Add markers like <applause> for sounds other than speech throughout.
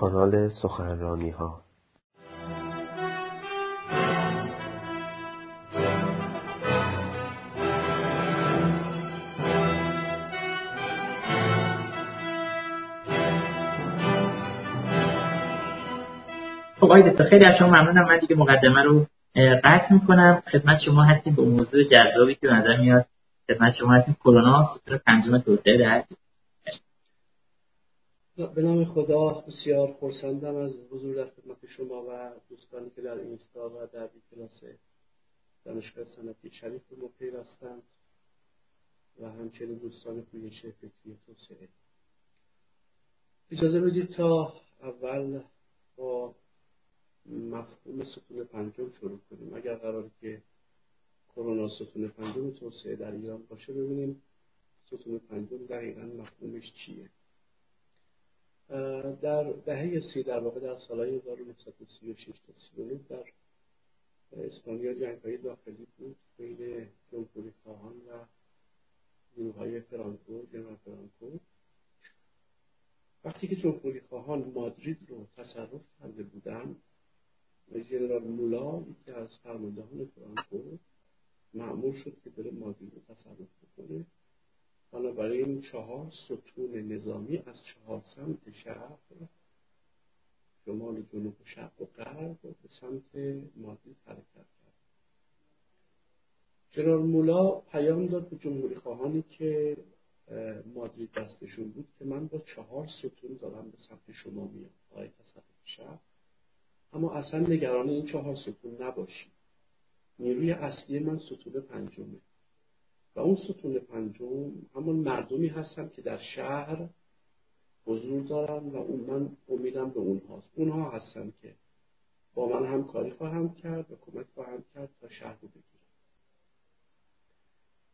کانال سخنرانی ها خب آقای دکتر خیلی از شما ممنونم. من دیگه مقدمه رو قطع می‌کنم. خدمت شما هستیم به موضوع جذابی که نظر میاد. خدمت شما هستیم. کرونا ستون پنجم توسعه در به نام خدا بسیار خرسندم از حضور در خدمت شما و دوستانی که در اینستا و در کلاس دانشگاه صنعتی شریف رو پیوستند و همچنین دوستان پویش فکری توسعه. اجازه بدید تا اول با مفهوم ستون پنجم شروع کنیم. اگر قرار که کرونا ستون پنجم توسعه در ایران باشه ببینیم ستون پنجم دقیقا مفهومش چیه. در دهه سی در واقع در سالهای 1936 تا 39 در اسپانیا جنگ های داخلی بود بین جمهوری خواهان و نیروهای فرانکو جنرال فرانکو. وقتی که جمهوری خواهان مادرید رو تصرف کرده بودند ژنرال مولا یکی از فرماندهان فرانکو معمول شد که بره مادرید رو تصرف بکنه. بنابراین چهار ستون نظامی از چهار سمت شهر شمال جنوب و شرق و غرب به سمت مادرید حرکت کرد. جنرال مولا پیام داد به جمهوری خواهانی که مادرید دستشون بود که من با چهار ستون دارم به سمت شما میام برای تصرف شهر اما اصلا نگران این چهار ستون نباشید. نیروی اصلی من ستون پنجمه. و اون ستون پنجم همون مردمی هستن که در شهر حضور دارن و اون من امیدم به اونهاست. اونها هستن که با من همکاری خواهند کرد و کمک خواهند کرد تا شهر رو بگیرن.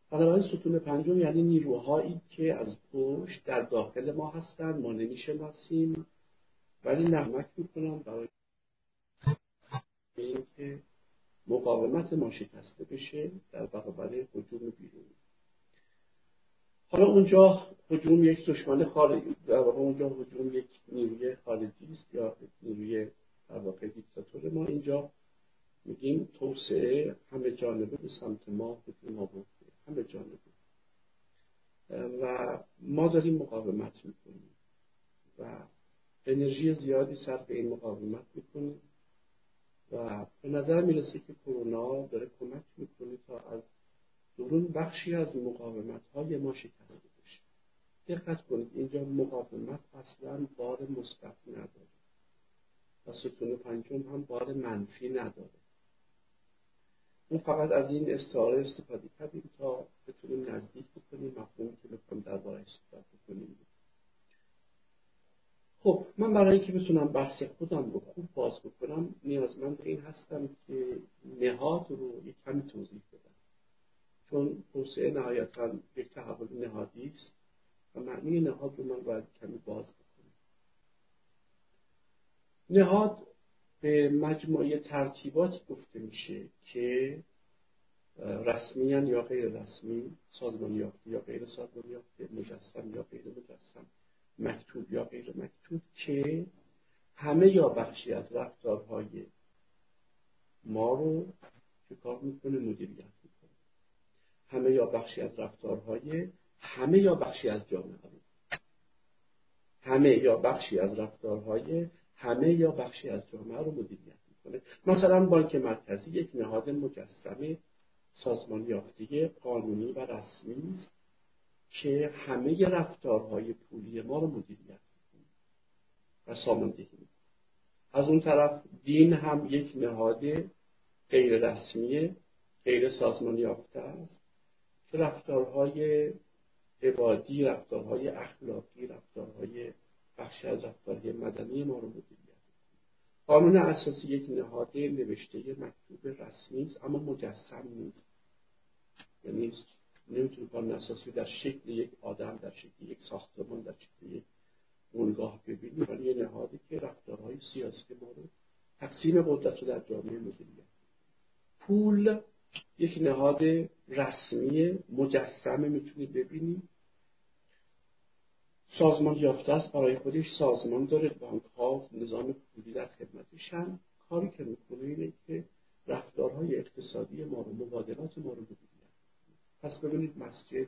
بنابراین ستون پنجم یعنی نیروهایی که از پشت در داخل ما هستن. ما نمی‌شناسیم ولی نمک می‌کنن برای اینکه مقاومت ما شکسته بشه در برابر هجوم بیرونی حالا اونجا هجوم یک دشمن خارجی در واقع اونجا هجوم یک نیروی خارجی است یا نیروی در واقع دیکتاتور ما. اینجا میگیم توسعه همه جانبه به سمت ما هجوم آورده همه جانبه. و ما داریم مقاومت می‌کنیم و انرژی زیادی صرف این مقاومت می‌کنیم. و به نظر می‌رسه که کرونا داره کمک می‌کنه تا از درون بخشی از مقاومت های ما شکسته بشه دقت کنید اینجا مقاومت اصلا بار مثبت نداره و ستون پنجم هم بار منفی نداره. اون فقط از این استعاره استفاده کردیم تا بتونیم نزدیک بکنیم مفهومی که در دربارهش صحبت بکنیم خب من برای اینکه بتونم بحث خودم رو خوب باز بکنم نیازمند این هستم که نهاد رو یک کمی توضیح بدم. چون توسعه نهایتا یک تحول نهادی است و معنی نهاد رو من باید کمی باز بکنم. نهاد به مجموعه ترتیباتی گفته میشه که رسمی یا غیر رسمی سازمان یافته یا غیر سازمان یافته مجسم یا غیر مجسم. مکتوب یا غیر مکتوب که همه یا بخشی از رفتارهای ما رو چه کار می‌کنه؟ مدیریت می‌کنه. همه یا بخشی از رفتارهای همه یا بخشی از جامعه رو همه یا بخشی از رفتارهای همه یا بخشی از جامعه رو مدیریت می‌کنه. مثلا بانک مرکزی یک نهاد مجسمه سازمان یافته قانونی و رسمی است. که همه رفتارهای پولی ما رو مدیریت می‌کنه و ساماندهی از اون طرف دین هم یک نهاد غیر رسمی غیر سازمانی یافته است که رفتارهای عبادی رفتارهای اخلاقی رفتارهای بخش از رفتارهای مدنی ما رو مدیریت قانون اساسی یک نهاد نوشته مکتوب رسمی است اما مجسم نیست. یعنی نمی‌تونه قانون اساسی در شکل یک آدم در شکل یک ساختمان در شکل یک بنگاه ببینیم ولی یه نهادی که رفتارهای سیاسی ما رو تقسیم قدرت رو در جامعه مدیریت پول یک نهاد رسمی مجسمه می‌تونید ببینید سازمان یافته است برای خودش سازمان داره. بانک ها نظام پولی در خدمتشن کاری که می‌کنه اینه که رفتارهای اقتصادی ما رو مبادلات ما رو بگیرن پس ببینید مسجد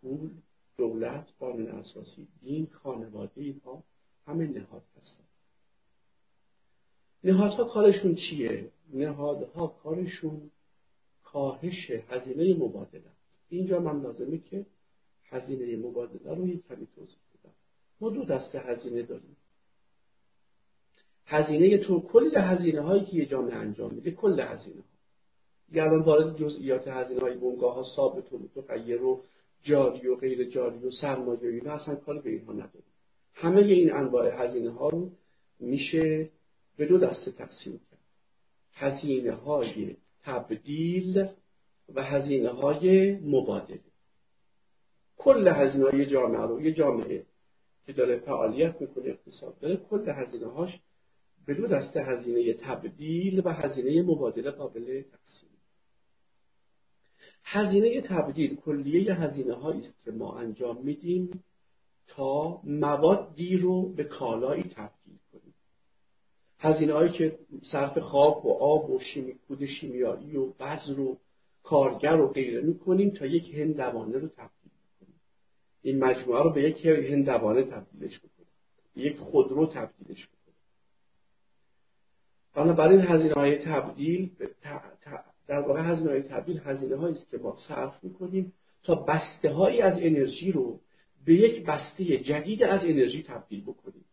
پول دولت قانون اساسی دین خانواده اینها همه نهاد هستن. نهادها کارشون چیه؟ نهادها کارشون کاهش هزینه مبادله اینجا من لازمه که هزینه مبادله رو یک کمی توضیح بدم. ما دو دسته هزینه داریم. هزینه تو کل هزینه هایی که یه جامعه انجام میده کل هزینه الان وارد جزئیات هزینه های بنگاه ها ثابت و متغیر و جاری و غیر جاری و سرمایه اینا اصلا کار به اینها نداریم. همه این انواع هزینه ها رو میشه به دو دسته تقسیم کرد. هزینه های تبدیل و هزینه های مبادله. کل هزینه های جامعه رو یه جامعه که داره فعالیت می‌کنه اقتصاد داره کل هزینه هاش به دو دسته هزینه تبدیل و هزینه مبادله قابل تقسیم. هزینه تبدیل کلیه هزینه هایی است که ما انجام میدیم تا موادی رو به کالایی تبدیل کنیم. هزینه هایی که صرف خاک و آب و شیمی کود شیمیایی و بذر و کارگر و غیره می‌کنیم تا یک هندوانه رو تبدیل کنیم این مجموعه رو به یک هندوانه تبدیلش بکنیم. به یک خودرو تبدیلش کنیم بنابراین هزینه های تبدیل در واقع هزینه های تبدیل هزینه هایی است که ما صرف می‌کنیم تا بسته هایی از انرژی رو به یک بسته جدید از انرژی تبدیل بکنیم.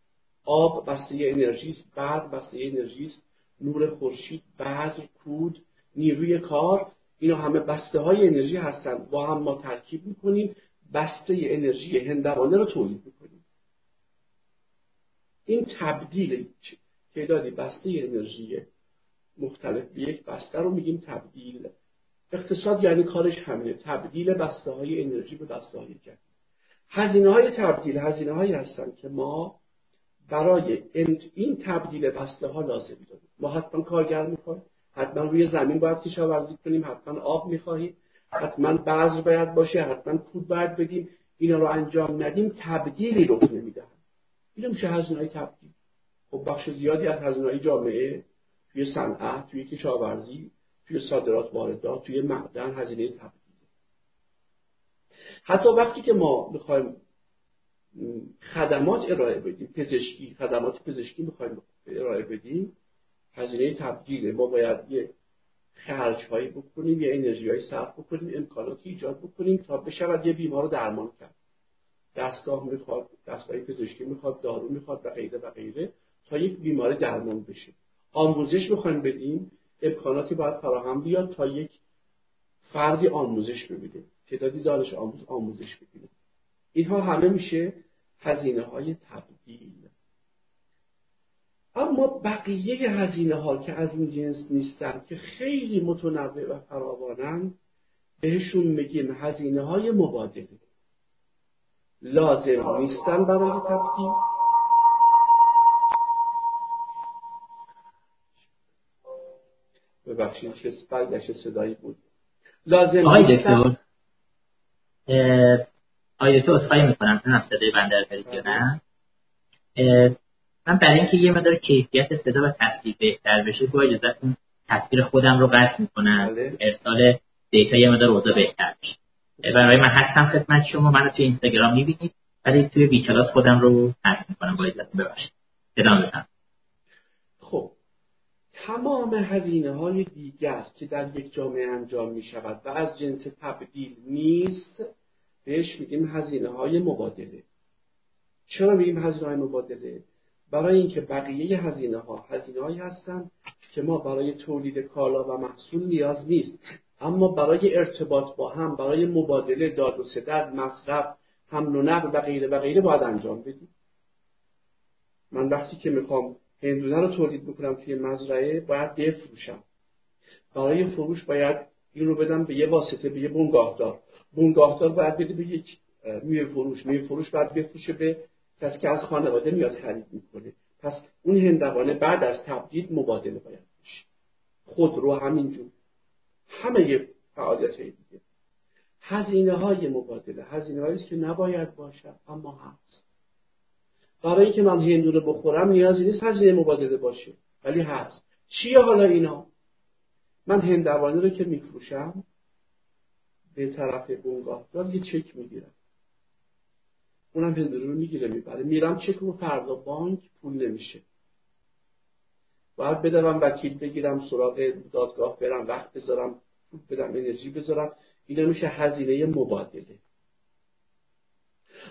آب بسته انرژی است برق بسته انرژی است نور خورشید بذر کود نیروی کار اینا همه بسته های انرژی هستند با هم ما ترکیب می‌کنیم بسته انرژی هندوانه رو تولید می‌کنیم. این تبدیل تعدادی بسته انرژی مختلف به یک بسته رو میگیم تبدیل. اقتصاد یعنی کارش همینه. تبدیل بسته های انرژی به بسته های جدید. هزینه های تبدیل هزینه هایی هستن که ما برای این تبدیل بسته ها لازمی داریم. ما حتما کارگر می‌خوایم. حتما روی زمین باید کشاورزی کنیم. حتما آب می‌خواهیم. حتما بذر باید باشه. حتما پود باید بدیم. اینا رو انجام ندیم. تبدیلی رخ نمی‌دهن اینو میشه هزینه های تبدیل؟ خب بخش زیادی از هزینه جامعه توی صنعت توی کشاورزی توی صادرات واردات توی معدن هزینه تبدیل. حتی وقتی که ما می‌خوایم خدمات ارائه بدیم پزشکی خدمات پزشکی می‌خوایم ارائه بدیم هزینه تبدیله. ما باید یه خرج هایی بکنیم یه انرژی هایی صرف بکنیم امکاناتی ایجاد بکنیم تا بشود یه بیمار رو درمان کرد. دستگاه می‌خواد دستگاه پزشکی می‌خواد دارو می‌خواد و غیره و غیره تا یک بیماری درمان بشه. آموزش می‌خوایم بدیم امکاناتی باید فراهم بیاد تا یک فردی آموزش ببینه. تعدادی دانش آموز آموزش ببینه. اینها همه میشه هزینه های تبدیل. اما بقیه هزینه ها که از این جنس نیستن که خیلی متنوع و فراوانند بهشون میگیم هزینه های مبادله. لازم نیستن برای تبدیل. ببخشید چه برگشت صدایی بود. لازم آقای دکتر آقای دکتر اصخایی می‌کنم؟ نه صدای بنده رو یا نه؟ من برای اینکه یه مدار کیفیت صدا و تصویر بهتر بشه با اجازتون تصویر خودم رو قطع می‌کنم. بله. ارسال دیتا یه مدار اوضاع بهتر بشه. برای من هستم خدمت شما. من توی اینستاگرام می‌بینید. ولی توی بی کلاس خودم رو قطع می‌کنم. با اجازتون ببخشید. ادامه بدم خب. تمام هزینه های دیگر که در یک جامعه انجام می شود و از جنس تبدیل نیست بهش میگیم هزینه های مبادله. چرا میگیم هزینه های مبادله؟ برای اینکه بقیه هزینه ها هزینه هایی هستند که ما برای تولید کالا و محصول نیاز نیست. اما برای ارتباط با هم برای مبادله داد و ستد مصرف حمل و نقل و غیره و غیره باید انجام بدیم. من وقتی که می‌خوام هندونه رو تولید بکنم توی مزرعه باید بفروشم. برای فروش باید این رو بدم به یه واسطه به یه بنگاهدار. بنگاهدار باید بده به یک میوه فروش. میوه فروش باید بفروشه به کسی که از خانواده میاد خرید می‌کنه. پس اون هندوانه بعد از تبدیل مبادله باید بشه. خود رو همینجور همه فعالیت های دیگه. هزینه های مبادله. هزینه هایی که نباید باشد اما هست. برای اینکه من هندو رو بخورم نیازی نیست هزینه مبادله باشه. ولی هست. چیه حالا اینا؟ من هندوانه رو که میفروشم به طرف بنگاهدار یه چک می‌گیرم. اونم هندو رو می‌گیره می‌بره. میرم چک رو فردا بانک پول نمیشه. باید بدوم وکیل بگیرم سراغ دادگاه برم وقت بذارم بدم انرژی بذارم. اینا میشه هزینه مبادله.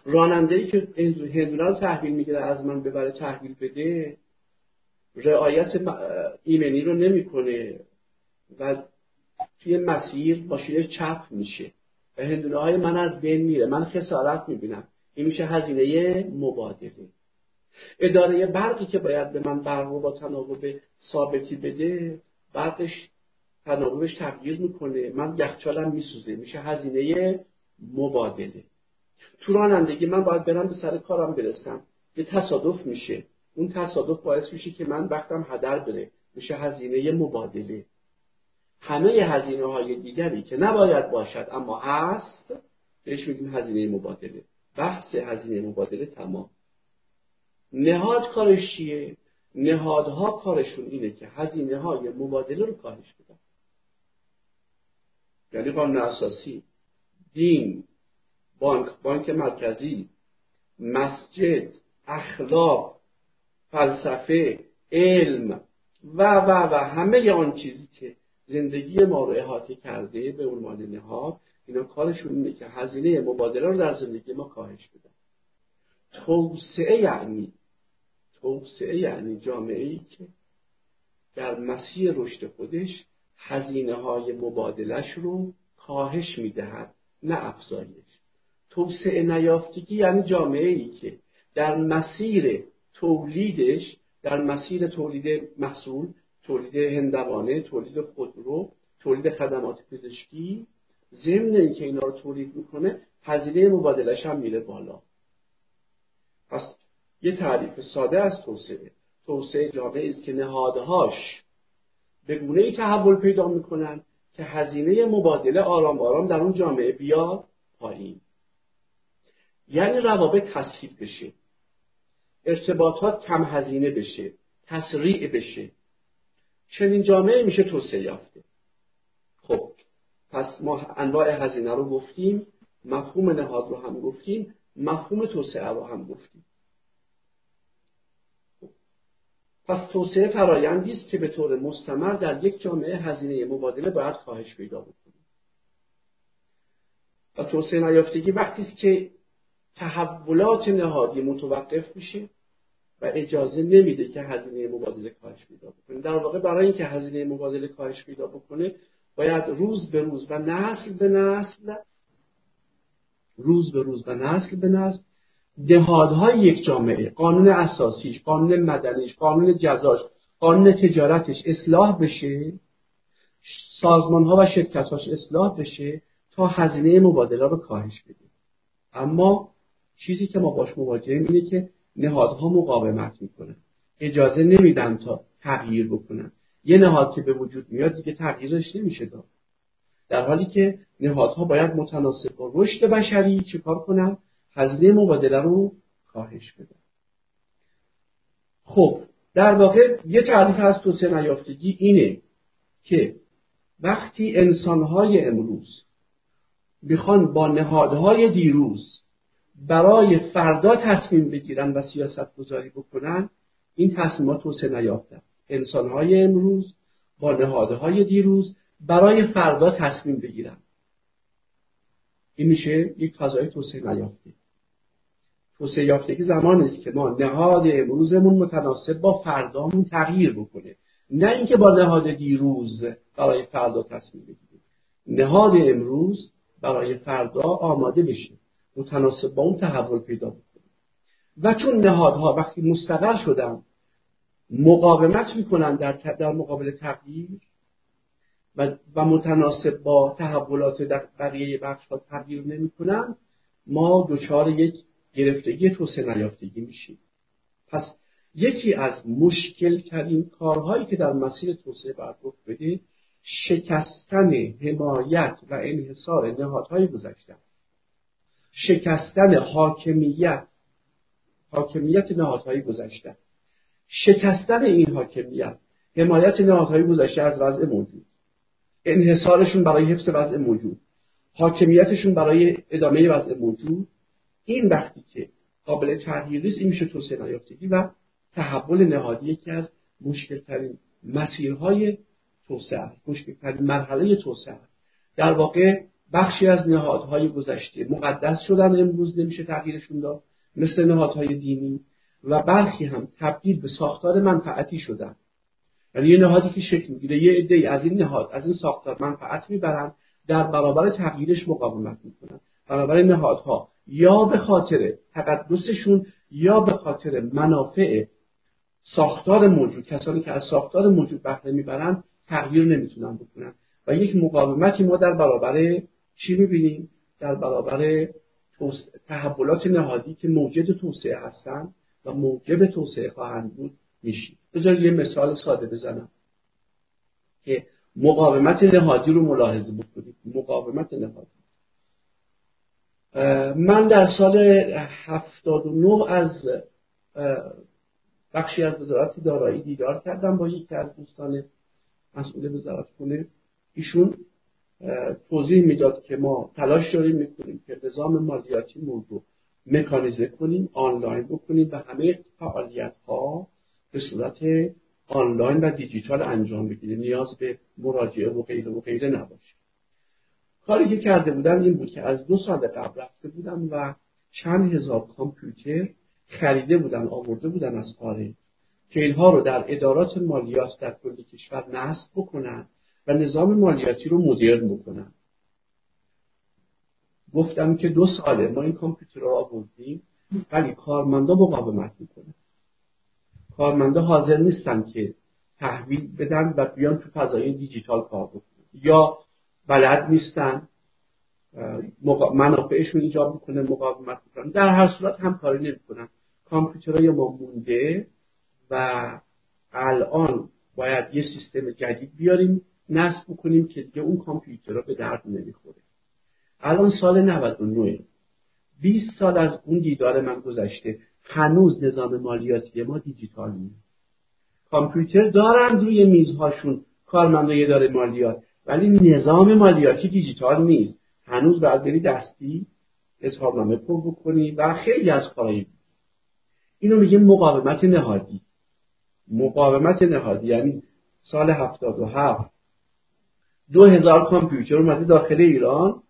راننده ای که هندونه رو تحویل می‌گیره از من ببره تحویل بده رعایت ایمنی رو نمی‌کنه و توی مسیر ماشین چپ میشه. و هندونه های من از بین میره. من خسارت می‌بینم. این میشه هزینه مبادله. اداره برقی که باید به من برق رو با تناوب ثابتی بده بعدش تناوبش تغییر می‌کنه. من یخچالم میسوزه. میشه هزینه مبادله. تو رانندگی من باید برم به سر کارم برسم. یه تصادف میشه. اون تصادف باعث میشه که من وقتم هدر بره. میشه هزینه مبادله. همه هزینه های دیگری که نباید باشد اما هست بهش میگیم هزینه مبادله. بحث هزینه مبادله تمام. نهاد کارش چیه؟ نهادها کارشون اینه که هزینه های مبادله رو کاهش بدن. یعنی قانون اساسی دین بانک بانک مرکزی مسجد اخلاق فلسفه علم و و و همه آن چیزی که زندگی ما رو احاطه کرده به عنوان نهاد اینا کارشون اینه که هزینه مبادله رو در زندگی ما کاهش بدن. توسعه یعنی توسعه یعنی جامعه ای که در مسیر رشد خودش هزینه های مبادلش رو کاهش می‌دهد نه افزایش. توسعه نیافتگی یعنی جامعه ای که در مسیر تولیدش در مسیر تولید محصول تولید هندوانه تولید خودرو تولید خدمات پزشکی ضمن اینکه اینا رو تولید می‌کنه هزینه مبادلش هم میره بالا. پس یه تعریف ساده از توسعه. توسعه جامعه است که نهادهاش به گونه ای تحول پیدا می‌کنن که هزینه مبادله آرام آرام در اون جامعه بیاد پایین. یعنی روابط تسهیل بشه. ارتباطات کم هزینه بشه. تسریع بشه. چنین جامعه میشه توسعه یافته. خب پس ما انواع هزینه رو گفتیم مفهوم نهاد رو هم گفتیم مفهوم توسعه رو هم گفتیم. پس توسعه فرایندی است که به طور مستمر در یک جامعه هزینه مبادله باید کاهش پیدا بکنه. و توسعه نیافتگی وقتی است که تحولات نهادی متوقف میشه و اجازه نمیده که هزینه مبادله کاهش پیدا بکنه. در واقع برای اینکه هزینه مبادله کاهش پیدا بکنه باید روز به روز و نسل به نسل روز به روز و نسل به نسل دهادهای یک جامعه قانون اساسیش قانون مدنیش قانون جزاش قانون تجارتش اصلاح بشه سازمان ها و شرکتاش اصلاح بشه تا هزینه مبادله رو کاهش بده. اما چیزی که ما باش مواجهیم اینه که نهادها مقاومت می‌کنن. اجازه نمیدن تا تغییر بکنن. یه نهاد که به وجود میاد دیگه تغییرش نمیشه داد. در حالی که نهادها باید متناسب با رشد بشری چیکار کنن؟ هزینه مبادله رو کاهش بدن. خب در واقع یه تعریف از توسعه نیافتگی اینه که وقتی انسانهای امروز می‌خوان با نهادهای دیروز برای فردا تصمیم بگیرن و سیاست گذاری بکنن این تصمیمات توسعه نیافتن انسانهای امروز با نهادهای دیروز برای فردا تصمیم بگیرن. این میشه یک فضای توسعه نیافته. توسعه یافتگی زمانی است که ما نهاد امروزمون متناسب با فردامون تغییر بکنه. نه اینکه با نهاد دیروز برای فردا تصمیم بگیریم. نهاد امروز برای فردا آماده بشه. متناسب با اون تحول پیدا بکنه و چون نهادها وقتی مستقر شدن مقاومت می‌کنن در, در مقابل تغییر و, و متناسب با تحولات در بقیه بخش ها تغییر نمی‌کنن ما دچار یک گرفتگی توسعه نیافتگی میشیم. پس یکی از مشکل ترین کارهایی که در مسیر توسعه باید رخ بده شکستن حمایت و انحصار نهادهای گذشته شکستن حاکمیت. حاکمیت نهادهای گذشته. شکستن این حاکمیت. حمایت نهادهای گذشته از وضع موجود. انحصارشون برای حفظ وضع موجود. حاکمیتشون برای ادامه وضع موجود. این وقتی که قابل تغییر نیست این میشه توسعه نیافتگی و تحول نهادی یکی از مشکلترین مسیرهای توسعه است. مشکلترین مرحله توسعه در واقع بخشی از نهادهای گذشته. مقدس شدن امروز نمیشه تغییرشون داد. مثل نهادهای دینی. و برخی هم تبدیل به ساختار منفعتی شدن. یعنی یه نهادی که شکل می‌گیره یه عده از این نهاد از این ساختار منفعت می‌برن در برابر تغییرش مقاومت می‌کنن. برابر نهادها. یا به خاطر تقدسشون یا به خاطر منافع ساختار موجود. کسانی که از ساختار موجود بهره می‌برن تغییر نمی‌تونن بکنن. و یک مقاومتی ما در برابر چی می‌بینیم؟ در برابر تحولات نهادی که موجد توسعه هستند و موجب توسعه خواهند بود میشیم. بذار یه مثال ساده بزنم که مقاومت نهادی رو ملاحظه بکنید. مقاومت نهادی. من در سال 79 از بخشی از وزارت دارایی دیدار کردم با یکی از دوستان مسئول وزارت خونه ایشون توضیح می‌داد که ما تلاش داریم می‌کنیم که نظام مالیاتی رو مکانیزه کنیم آنلاین بکنیم و همه فعالیت ها به صورت آنلاین و دیجیتال انجام بگیره نیاز به مراجعه و غیره و غیره نباشه. کاری که کرده بودم این بود که از دو سال قبل رفته بودم و چند هزار کامپیوتر خریده بودن آورده بودن از خارج که اینها رو در ادارات مالیات در کل کشور نصب بکنن و نظام مالیاتی رو مدرن بکنن. گفتم که دو ساله ما این کامپیوتر رو آوردیم ولی کارمندا مقاومت می‌کنه کارمندا حاضر نیستن که تحویل بدن و بیان تو فضای دیجیتال کار بکنن. یا بلد نیستن منافعشون ایجاب می‌کنه مقاومت می‌کنن. در هر صورت هم کاری نمی‌کنن کامپیوترهای ما مونده و الان باید یه سیستم جدید بیاریم نصب بکنیم که دیگه اون کامپیوترها به درد نمی‌خوره. الان سال 99 20 سال از اون دیدار من گذشته هنوز نظام مالیاتی ما دیجیتال نیست. کامپیوتر دارن روی میزهاشون کارمندای اداره مالیات ولی نظام مالیاتی دیجیتال نیست. هنوز باید بری دستی اظهارنامه پر بکنی و خیلی از کارهایی اینو میگه مقاومت نهادی. مقاومت نهادی. یعنی سال 77 دو هزار کامپیوتر اومده داخل ایران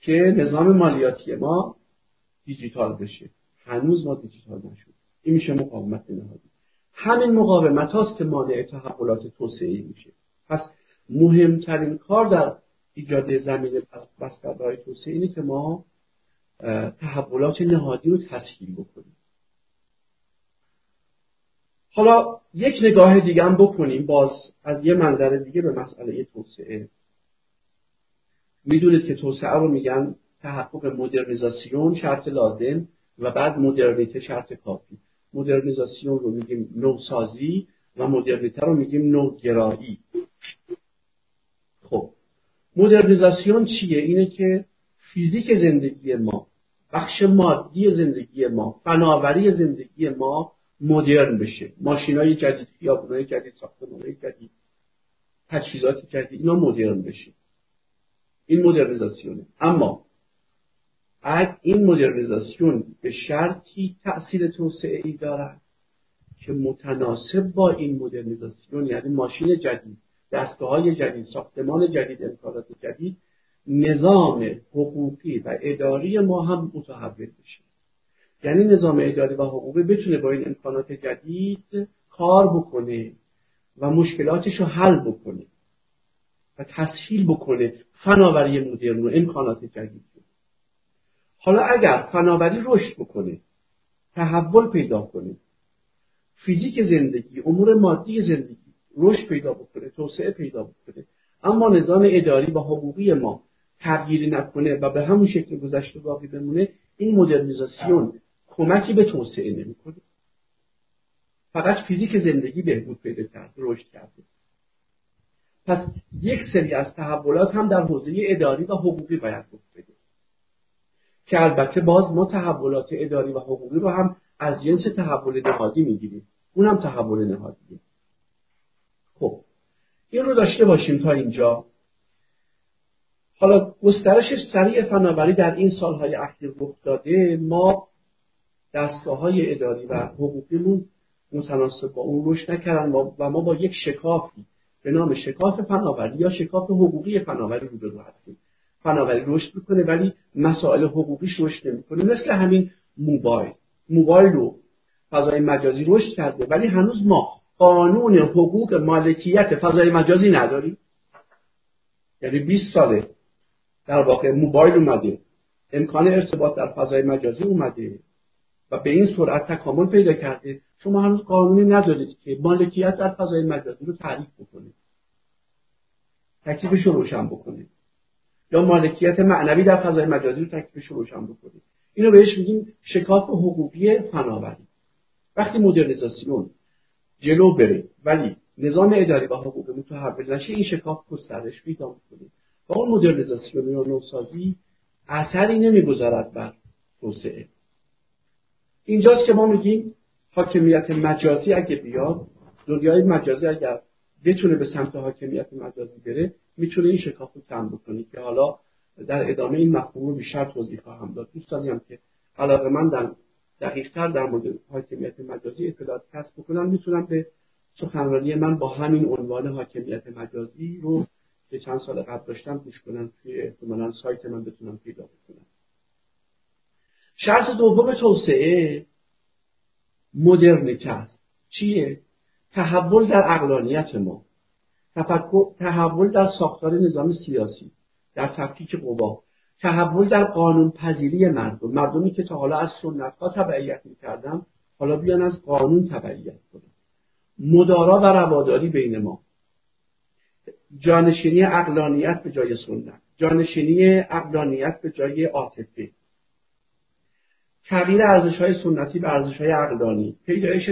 که نظام مالیاتی ما دیجیتال بشه. هنوز ما دیجیتال نشد. این میشه مقاومت نهادی. همین مقاومت هاست که مانع تحولات توسعه میشه. پس مهمترین کار در ایجاد زمین برای توسعه اینه که ما تحولات نهادی رو تسهیل بکنیم. حالا یک نگاه دیگه هم بکنیم. باز از یه منظر دیگه به مسئله توسعه. می‌دونید که توسعه رو میگن تحقق مدرنیزاسیون شرط لازم و بعد مدرنیته شرط کافی. مدرنیزاسیون رو میگیم نوسازی و مدرنیته رو میگیم نوگرایی. خب مدرنیزاسیون چیه؟ اینه که فیزیک زندگی ما بخش مادی زندگی ما فناوری زندگی ما مدرن بشه. ماشین های جدید خیابون جدید ساختمان های جدید تجهیزات جدید اینا مدرن بشه. این مدرنیزاسیونه. اما اگر این مدرنیزاسیون به شرطی تأثیر توسعه ای دارد که متناسب با این مدرنیزاسیون یعنی ماشین جدید دستگاه های جدید ساختمان جدید امکانات جدید نظام حقوقی و اداری ما هم متحول بشه. یعنی نظام اداری و حقوقی بتونه با این امکانات جدید کار بکنه و مشکلاتش رو حل بکنه. و تسهیل بکنه فناوری مدرن و امکانات جدید. حالا اگر فناوری رشد بکنه تحول پیدا کنه فیزیک زندگی امور مادی زندگی رشد پیدا بکنه توسعه پیدا بکنه اما نظام اداری و حقوقی ما تغییری نکنه و به همون شکل گذشته باقی بمونه این مدرنیزاسیون کمکی به توسعه نمی‌کنه. فقط فیزیک زندگی بهبود پیدا کرده رشد کرده. پس یک سری از تحولات هم در حوزه اداری و حقوقی باید رخ بده. که البته باز ما تحولات اداری و حقوقی رو هم از جنس تحول نهادی می‌گیریم. اونم تحول نهادیه. خب این رو داشته باشیم تا اینجا. حالا گسترش سریع فناوری در این سالهای اخیر رخ داده ما دستگاه های اداری و حقوقیمون متناسب با اون رشد نکردن و ما با یک شکافی به نام شکاف فناوری یا شکاف حقوقی فناوری روبرو هستیم. فناوری رشد می‌کنه ولی مسائل حقوقیش رشد نمی‌کنه. مثل همین موبایل. موبایل رو فضای مجازی رشد کرده ولی هنوز ما قانون حقوق مالکیت فضای مجازی نداریم. یعنی 20 ساله در واقع موبایل اومده. امکان ارتباط در فضای مجازی اومده. و به این سرعت تکامل پیدا کرده. شما هنوز قانونی ندارید که مالکیت در فضای مجازی رو تعریف بکنید. تکلیفش رو روشن بکنید. یا مالکیت معنوی در فضای مجازی رو تکلیفش رو روشن بکنید. اینو بهش میگیم شکاف حقوقی فناوری. وقتی مدرنیزاسیون جلو بره ولی نظام اداری و حقوق متحول نشه این شکاف گسترش پیدا می‌کنه. و اون مدرنیزاسیون یا نوسازی اثری نمی‌گذارد بر توسعه. اینجاست که ما میگیم حاکمیت مجازی اگه بیاد دنیای مجازی اگر بتونه به سمت حاکمیت مجازی بره می‌تونه این شکاف رو کم بکنه که حالا در ادامه این مفهوم رو بیشتر توضیح خواهم داد. دوستانی هم که علاقه من در دقیقتر در مورد حاکمیت مجازی اطلاعات کسب بکنم می‌تونم به سخنرانی من با همین عنوان حاکمیت مجازی رو که چند سال قبل داشتم گوش کنم. توی احتمالا سایت من بتونم پیدا بکنم. شرط دوم توسعه. مدرنیته است چیه؟ تحول در اقلانیت ما. تحول در ساختار نظام سیاسی. در تفکیک قوا. تحول در قانون پذیری مردم. مردمی که تا حالا از سنت ها تبعیت می‌کردن حالا بیان از قانون تبعیت کنن. مدارا و رواداری بین ما. جانشینی اقلانیت به جای سنت. جانشینی اقلانیت به جای عاطفه. تغییر ارزش های سنتی به ارزش های عقلانی. پیدایش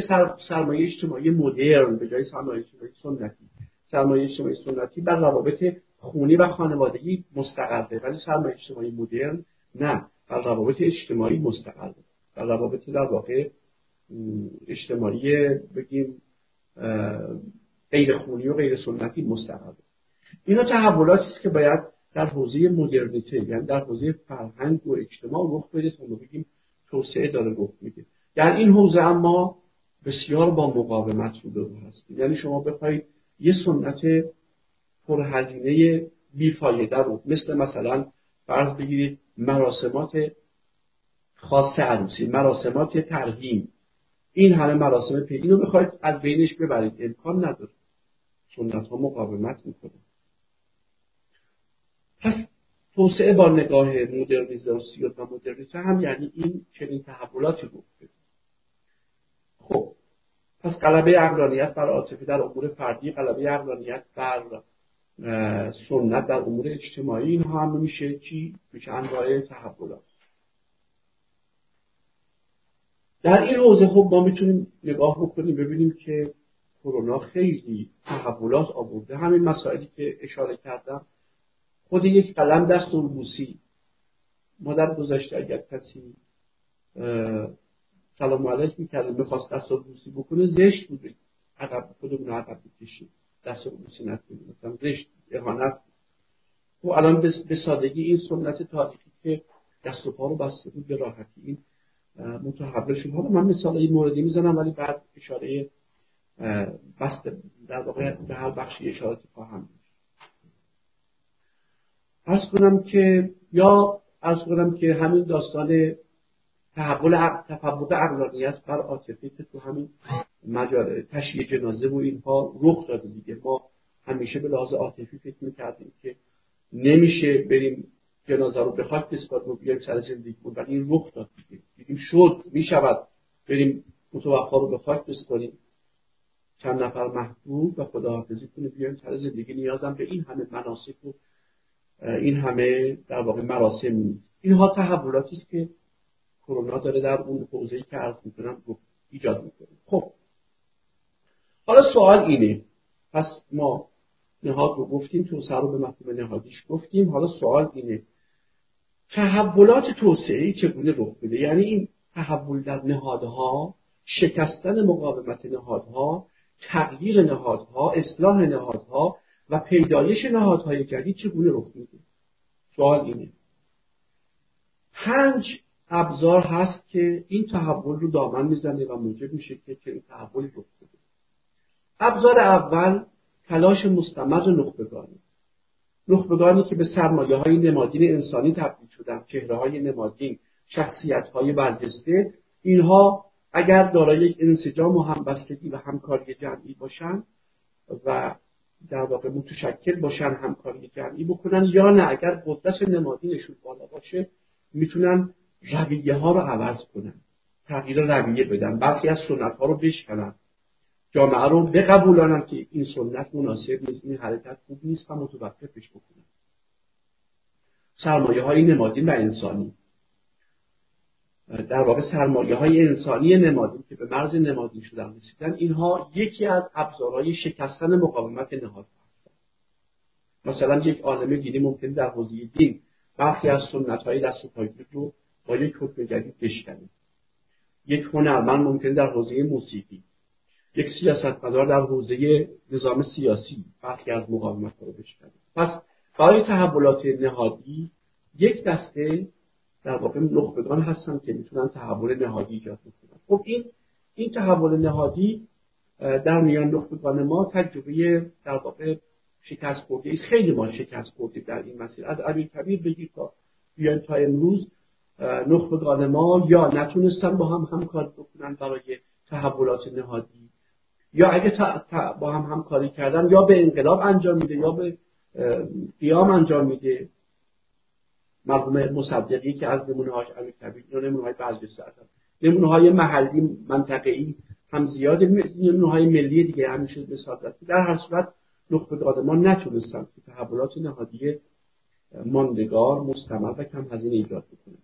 سرمایه اجتماعی مدرن به جای سرمایه اجتماعی سنتی. سرمایه اجتماعی سنتی بر روابط خونی و خانوادگی مستقره ولی سرمایه اجتماعی مدرن نه بر روابط اجتماعی مستقره. بر روابط در واقع اجتماعی بگیم غیر خونی و غیر سنتی مستقره. اینا تحولاتی است که باید در حوزه مدرنیته یعنی در حوزه فرهنگ و اجتماع رخ بده تا بگیم توسعه داره رخ میده در این حوزه اما بسیار با مقاومت روبرو هستیم. یعنی شما بخواید یه سنت پرهزینه بیفایده رو مثل مثلا فرض بگیرید مراسمات خاص عروسی مراسمات ترهیم این همه مراسم پی اینو بخواید از بینش ببرید. امکان نداره. سنت ها مقاومت می‌کنه. پس توسعه با نگاه مدرنیزاسیون و مدرنیته هم یعنی این چنین تحولاتی رو خب پس قلبه اقلانیت بر عاطفه در امور فردی قلبه اقلانیت بر سنت در امور اجتماعی اینها هم میشه چی؟ میشه انواع تحولات. در این حوزه خب ما می‌تونیم نگاه بکنیم ببینیم که کرونا خیلی تحولات آورده. همین مسائلی که اشاره کردم خود یک قلم دست بوسی ما در گذشته اگر کسی سلام علیک می‌کرد می‌خواست دست بوسی بکنه زشت بود. عقب خودمون عقب بکشیم دست بوسی نکنیم. مثلا زشت اهانت و الان به سادگی این سنت تاریخی که دست و پا رو بسته بود به راحتی این متحول شد. حالا من مثال این موردی می‌زنم ولی بعد اشاره بسته در واقع به هر بخشی اشارات خواهم. ارز کنم که یا ارز کنم که همین داستان تحول تفاوت اقلانیت بر عاطفه که تو همین مجال تشییع جنازه و اینها رخ داده دیگه. ما همیشه به لحاظ عاطفی فکر می‌کردیم که نمیشه بریم جنازه رو به خاک بسپاریم و بیایم سر زندگی ولی این رخ داد دیگه. دیدیم شد می‌شود. بریم متوفا رو به خاک بسپاریم. چند نفر محبوب و خداحافظی کنیم بیایم سر زندگی. نیازم به این همه مناسک و این همه در واقع مراسم نیست. اینها تحولاتی است که کرونا داره در اون حوزه‌ای که عرض می‌کنم ایجاد می‌کنه. خب. حالا سوال اینه. پس ما نهاد رو گفتیم توسعه رو به مفهوم نهادیش گفتیم. حالا سوال اینه. تحولات توسعه چگونه رخ بده یعنی این تحول در نهادها شکستن مقاومت نهادها تغییر نهادها اصلاح نهادها و پیدایش نهادهای جدید چگونه رخ میده؟ سوال اینه. پنج ابزار هست که این تحول رو دامن می‌زنه و موجب میشه که این تحول رخ بده. ابزار اول تلاش مستمر نخبگانی نخبگانی که به سرمایه های نمادین انسانی تبدیل شدن چهره های نمادین شخصیت های برجسته اینها اگر دارای یک انسجام و همبستگی و همکاری جمعی باشن و در واقع متشکل باشن همکاری جمعی بکنن یا نه. اگر قدرت نمادینشون بالا باشه می‌تونن رویه ها رو عوض کنن تغییر رویه بدن. برخی از سنت ها رو بشکنن. جامعه رو بقبولانن که این سنت مناسب نیست این حرکت خوب نیست و متوقفش بکنن. سرمایه های نمادین و انسانی. در واقع سرمایه های انسانی نمادین که به مرز نمادین شدن رسیدن اینها یکی از ابزارهای شکستن مقاومت نهاد مثلا یک عالم دینی ممکن در حوزه دین برخی از سنت های دست و رو با یک حکم جدید بشکنه. یک هنرمند ممکن در حوزه موسیقی یک سیاستمدار در حوزه نظام سیاسی برخی از مقاومت رو بشکنه. پس برای تحولات نهادی یک دسته در واقع نخبگان هستن که می‌تونن تحول نهادی ایجاد کنن خب این این تحول نهادی در میان نخبگان ما تجربه در واقع شکست خورده خیلی ما شکست خوردیم در این مسیر. از علی کبیر بگید تا بیان تا امروز نخبگان ما یا نتونستن با هم همکاری بکنن برای تحولات نهادی یا اگه با هم همکاری کردن یا به انقلاب انجام میده یا به قیام انجام میده. مرحوم مصدقی که از نمونه هاش امیر کبیر یا نمونه های برجسته نمونه های محلی منطقه‌ای هم زیاد. نمونه های ملی دیگه همیشه به در هر صورت نخبگان ما نتونستن که تحولات نهادی ماندگار مستمر و کم هزینه ایجاد بکنن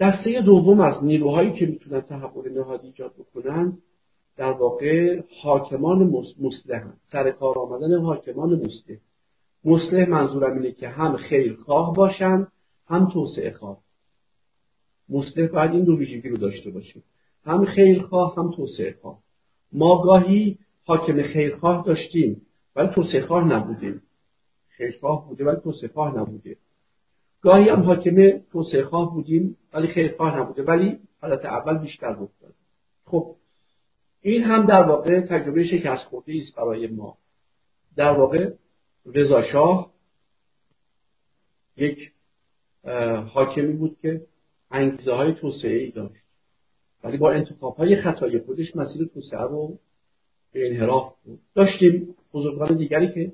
دسته دوم از نیروهایی که می‌تونن تحول نهادی ایجاد بکنن در واقع حاکمان مسلح سر کار آمدن حاکمان مسلح مسلح منظورم اینه که هم خیرخواه باشن هم توسعه خواه. مسلح باید این دو ویژگی رو داشته باشه هم خیرخواه هم توسعه خواه. ما گاهی حاکم خیرخواه داشتیم ولی توسعه خواه نبودیم. خیرخواه بوده ولی توسعه خواه نبوده. گاهی هم حاکم توسعه خواه بودیم ولی خیرخواه نبوده. ولی حالت اول بیشتر رخ خب این هم در واقع تجربه شکست خورده است برای ما. در واقع رضا شاه یک حاکمی بود که انگیزه های توسعه ای داشت. ولی با انتخاب های خطای خودش مسیر توسعه رو به انحراف بود. داشتیم بزرگان دیگری که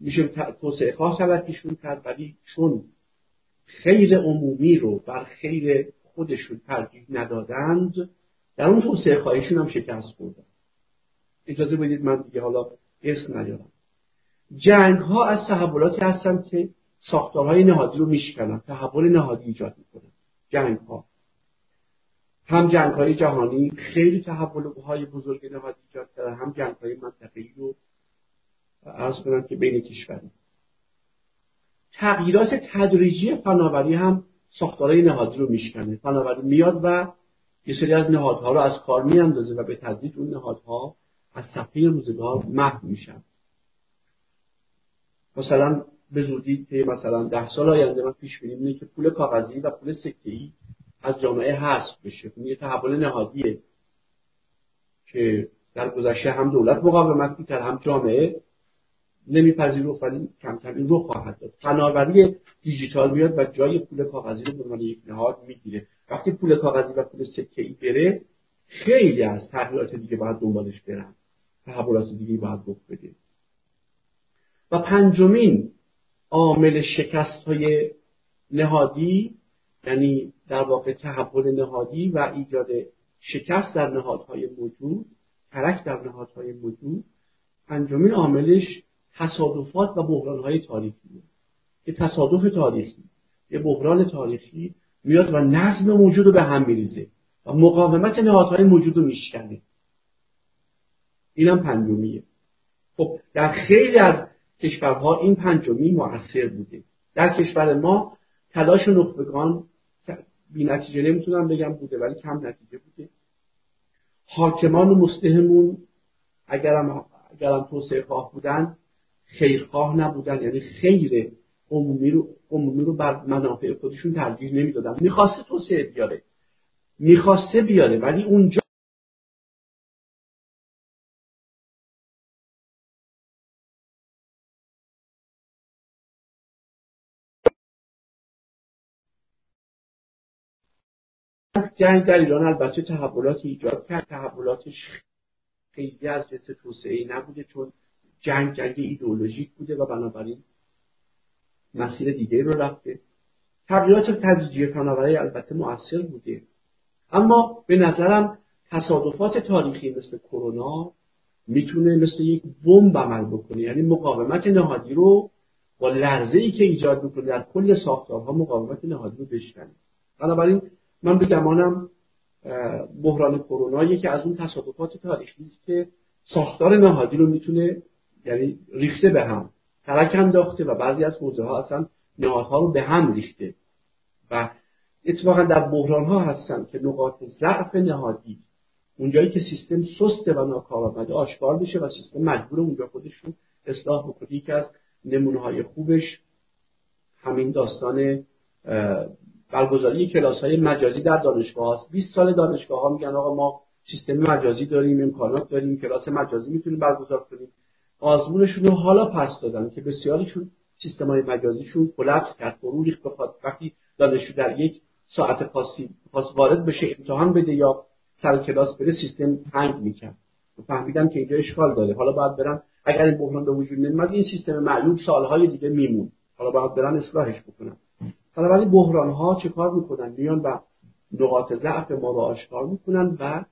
میشه توسعه خواه تلقیشون کرد ولی چون خیر عمومی رو بر خیر خودشون ترجیح ندادند در اون توسعه خواهیشون هم شکست خوردن. اجازه بدید من دیگه حالا اسم نیارم جنگ ها از تحولاتی هستند که ساختارهای نهادی رو میشکنن تحول نهادی ایجاد می‌کنن. جنگ ها هم جنگ های جهانی خیلی تحول های بزرگ نهادی ایجاد کردن هم جنگ های منطقه‌ای رو ارز کنم که بین کشوری تغییرات تدریجی فناوری هم ساختارهای نهادی رو میشکنه. فناوری میاد و یه سری از نهادها رو از کار میاندازه و به تدریج اون نهادها از صفحه روزگار محو میشن مثلا به زودی که مثلا ده سال آینده من پیش بینی اینه که پول کاغذی و پول ای از جامعه حذف بشه. این یه تحول نهادیه که در گذشته هم دولت مقاومت می‌کرد هم جامعه نمیپذیرفت ولی کم این رو خواهد داد. فناوری دیجیتال بیاد و جای پول کاغذی رو به عنوان یک نهاد می‌گیره. وقتی پول کاغذی و پول سکه ای بره خیلی از تغییرات دیگه باید دنبالش برن. تحولات دیگه باید رخ بده. و پنجمین عامل شکست های نهادی یعنی در واقع تحول نهادی و ایجاد شکست در نهادهای موجود ترک در نهادهای موجود پنجمین عاملش تصادفات و بحرانهای تاریخی که تصادف تاریخی یه بحران تاریخی میاد و نظم موجود رو به هم میریزه و مقاومت نهادهای موجود رو میشکنه. اینم پنجمیه. خب در خیلی از کشورها این پنجمی مؤثر بوده. در کشور ما تلاش نخبگان بی نتیجه نمی‌تونم بگم بوده ولی کم نتیجه بوده. حاکمان مستهمون اگرم اگرم توسعه خواه بودن خیرخواه نبودن. یعنی خیر عمومی رو عمومی رو بر منافع خودشون ترجیح نمی‌دادن. می‌خواسته توسعه بیاره. می‌خواسته بیاره ولی اونجا جنگ در ایران البته تحولاتی ایجاد کرد. تحولاتش خیلی از جنس توسعه نبوده چون جنگ جنگ ایدئولوژیک بوده و بنابراین مسیر دیگه رو رفته. تغییرات تجزیه فناوری البته مؤثر بوده. اما به نظرم تصادفات تاریخی مثل کرونا می‌تونه مثل یک بمب عمل بکنه. یعنی مقاومت نهادی رو با لرزه ای که ایجاد می‌کنه در کل ساختارها مقاومت نهادی رو بشکنه. بنابراین من به گمانم بحران کرونا یکی از اون تصادفات تاریخی است که ساختار نهادی رو می‌تونه یعنی ریخته به هم ترک انداخته و بعضی از حوزه ها اصلا نهادها رو به هم ریخته. و اتفاقا در بحران ها هستن که نقاط ضعف نهادی اونجایی که سیستم سسته و ناکارآمده آشکار بشه و سیستم مجبور اونجا خودش رو اصلاح بکنه. یکی از نمونه های خوبش همین داستان برگزاری کلاس های مجازی در دانشگاه هست. 20 سال دانشگاه ها میگن آقا ما سیستم مجازی داریم امکانات داریم کلاس مجازی می‌تونیم برگزار کنیم. آزمونشون رو حالا پس دادن که بسیاریشون سیستم های مجازیشون کلپس کرد فرو ریخت بخواد وقتی دانشجو در یک ساعت خاصی خاص وارد بشه امتحان بده یا سر کلاس بره سیستم هنگ می‌کرد. فهمیدم که اینجا اشکال داره. حالا باید برن. اگر این بحران به وجود نمیاد این سیستم معلوم سالهای دیگه میمون. حالا باید برن اصلاحش بکنن. ولی بحران ها چه کار می‌کنن؟ میان و نقاط ضعف ما رو آشکار می‌کنن و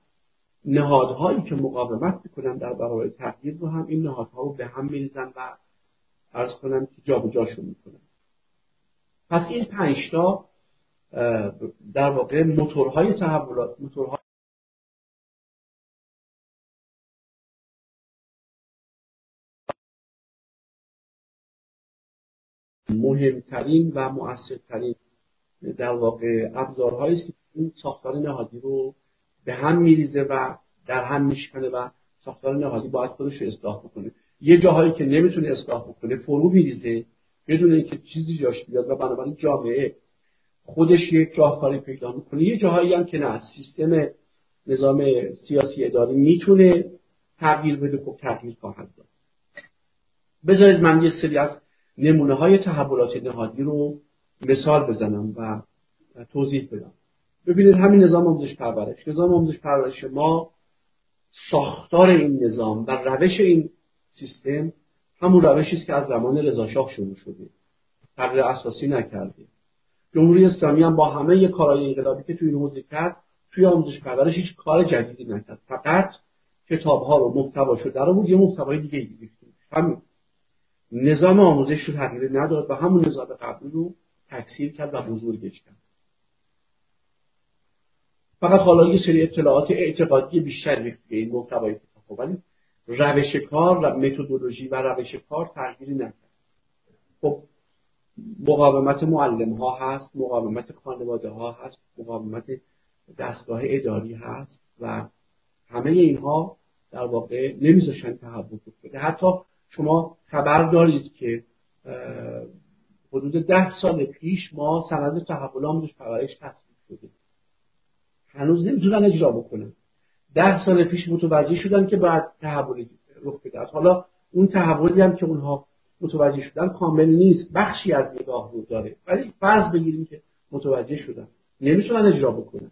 نهادهایی که مقاومت می‌کنن در برابر تغییر رو هم این نهادها رو به هم میریزن و ارز کنم که جابجاشون می‌کنن. پس این پنجتا در واقع موتورهای تحولات موتورهای مهمترین و مؤثرترین در واقع ابزارهایی است که این ساختار نهادی رو به هم میریزه و در هم میشکنه و ساختار نهادی باید خودش رو اصلاح بکنه. یه جاهایی که نمی‌تونه اصلاح بکنه فرو میریزه بدون اینکه چیزی جاش بیاد و بنابراین جامعه خودش یک راهکاری پیدا می‌کنه. یه جاهایی هم که نه سیستم نظام سیاسی اداری می‌تونه تغییر بده خب تغییر خواهد داد. بذارید من یه سری از نمونه های تحولات نهادی رو مثال بزنم و توضیح بدم. ببینید همین نظام آموزش پرورش. نظام آموزش پرورش ما ساختار این نظام و روش این سیستم همون روشی است که از زمان رضاشاه شروع شده. تغییر اساسی نکرده. جمهوری اسلامی هم با همه کارهای انقلابی که توی این حوزه کرد توی آموزش پرورش هیچ کار جدیدی نکرد. فقط کتاب ها رو محتواشو در بود یه محتوای دیگه. ای همین. نظام آموزش رو تغییر نداد و همون نظام قبلی رو تکثیر کرد و بزرگش کرد فقط حالا یه سری اطلاعات اعتقادی بیشتر به این محتوای کتاب ولی روش کار و متدولوژی و روش کار تغییری نکرد. خب مقاومت معلم ها هست مقاومت خانواده ها هست مقاومت دستگاه اداری هست و همه اینها در واقع نمیذاشن تحول بده حتی شما خبر دارید که حدود ده سال پیش ما سند تحول آموزش پرورش تصویب شده. هنوز نمی‌تونن اجرا بکنن. ده سال پیش متوجه شدن که باید تحول رخ بده. حالا اون تحولی هم که اونها متوجه شدن کامل نیست. بخشی از نگاه رو داره. ولی فرض بگیریم که متوجه شدن. نمی‌تونن اجرا بکنن.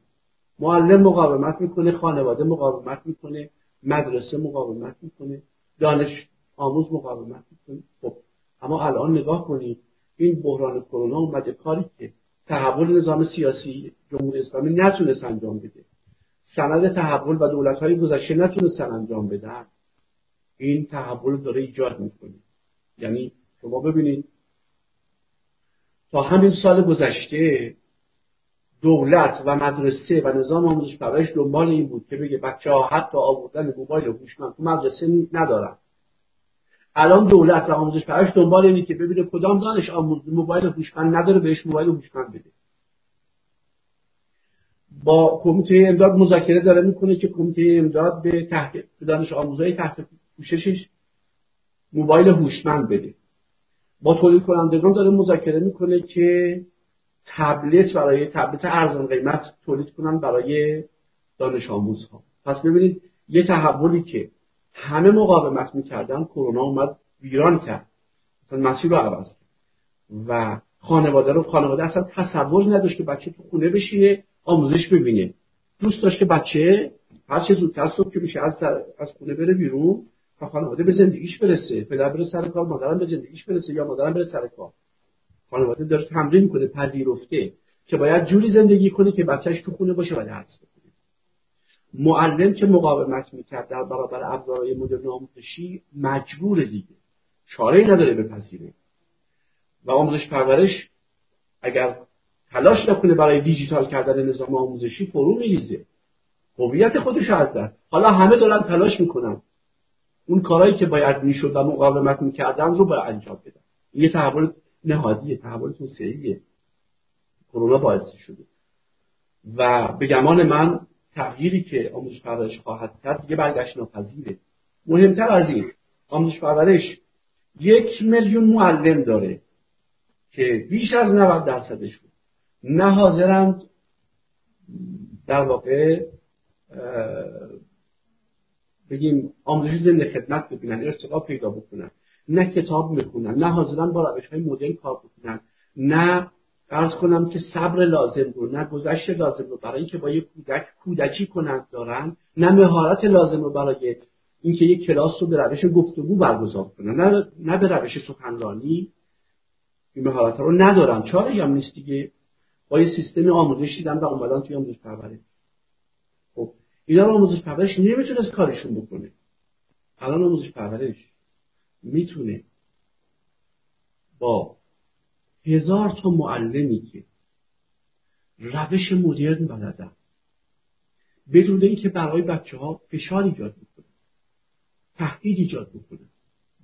معلم مقاومت می‌کنه خانواده مقاومت می‌کنه مدرسه مقاومت می‌کنه دانش آموز مقاومت می‌کنه خب اما الان نگاه کنید این بحران کرونا اومده کاری که تحول نظام سیاسی جمهوری اسلامی نتونست انجام بده. سند تحول و دولت های گذشته نتونستن انجام بدن. این تحول داره ایجاد می‌کنه. یعنی شما ببینید تا همین سال گذشته دولت و مدرسه و نظام آموزش پرورش دنبال این بود که بگه بچه ها حتی آوردن موبایل هوشمند تو مدرسه ندارن. الان دولت و آموزش پرورش دنبال اینه که ببینه کدام دانش آموز موبایل هوشمند نداره بهش موبایل هوشمند بده. با کمیته امداد مذاکره داره می‌کنه که کمیته امداد به تحت دانش آموزای تحت پوششش موبایل هوشمند بده. با تولید کنندگان داره مذاکره می‌کنه که تبلت برای تبلت ارزان قیمت تولید کنن برای دانش آموزها. پس ببینید یه تحولی که همه مقاومت می‌کردن کرونا اومد ویران کرد. مثلا مسیر رو عوض کرد. و خانواده رو خانواده اصلا تصور نداشت که بچه تو خونه بشینه آموزش ببینه. دوست داشت که بچه هر چه زودتر صبح که میشه از, از خونه بره بیرون و خانواده به زندگیش برسه. پدر بره سر کار مادرم به زندگیش برسه یا مادرم بره سر کار. خانواده داره تمرین کنه پذیرفته که باید جوری زندگی کنه که بچهش تو خونه باشه و درس معلم که مقاومت می‌کرد در برابر ابزارهای مدرن آموزشی مجبور دیگه. چاره نداره بپذیره. و آموزش پرورش اگر تلاش نکنه برای دیجیتال کردن نظام آموزشی فرو میریزه. هویت خودش از دست. حالا همه دارن تلاش می‌کنن. اون کارهایی که باید می‌شد و مقاومت می‌کردن رو باید انجام بدن. یه تحول نهادیه تحول توسعه کرونا باعث شده. و به گمان من تغییری که آموزش پرورش خواهد کرد دیگه برگشت ناپذیره. مهمتر از این آموزش پرورش یک میلیون معلم داره که بیش از 90 درصدشون نه حاضرند در واقع بگیم آموزش زنده خدمت ببینن ارتقا پیدا بکنن نه کتاب می‌خونن نه حاضرن با روش های مدرن کار بکنن نه ارز کنم که صبر لازم رو نه گذشت لازم رو برای اینکه با یک کودک کودکی کنند دارن نه مهارت لازم رو برای اینکه یک کلاس رو به روش گفتگو برگزار کنن. نه, نه به روش سخنرانی این مهارت رو ندارن. چاره هم نیست دیگه. با یه سیستم آموزش دیدن و اومدن توی آموزش پرورش. خب اینا رو آموزش پرورش نمی‌تونست کارشون بکنه. الان آموزش پرورش می‌تونه با هزار تا معلمی که روش مدرن بلدن. بدون اینکه برای بچه ها فشار ایجاد بکنه تهدید ایجاد بکنه.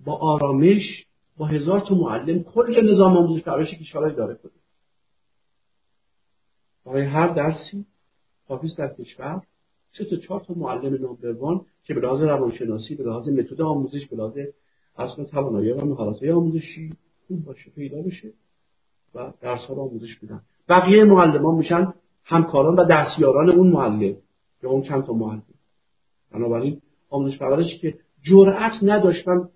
با آرامش با هزار تا معلم کل نظام آموزش پرورش کشورهای داره کنه. برای هر درسی حافظ در کشور سه تا چهار تا معلم نامبروان که به لحاظ روانشناسی به لحاظ متد آموزش به لحاظ اصلا توانایی و مهارت‌های آموزشی خوب باشه پیدا بشه. و درس ها رو آموزش بدن بقیه معلمان میشن همکاران و دستیاران اون معلم یا اون چند تا معلم بنابراین آموزش پرورشی که جرأت نداشتم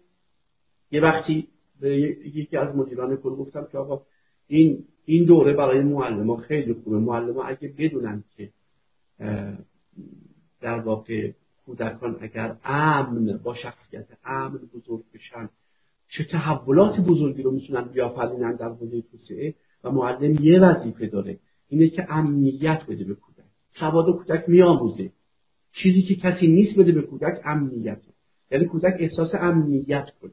یه وقتی به یکی از مدیران کل گفتم که آقا این این دوره برای معلم ها خیلی خوبه. معلم ها اگه بدونن که در واقع کودکان اگر امن با شخصیت امن بزرگ بشن چه تحولات بزرگی رو می‌تونن بیافرینن در حوزه توسعه و معلم یه وظیفه داره اینه که امنیت بده به کودک. سواد کودک میآموزه. چیزی که کسی نیست بده به کودک امنیت. یعنی کودک احساس امنیت کنه.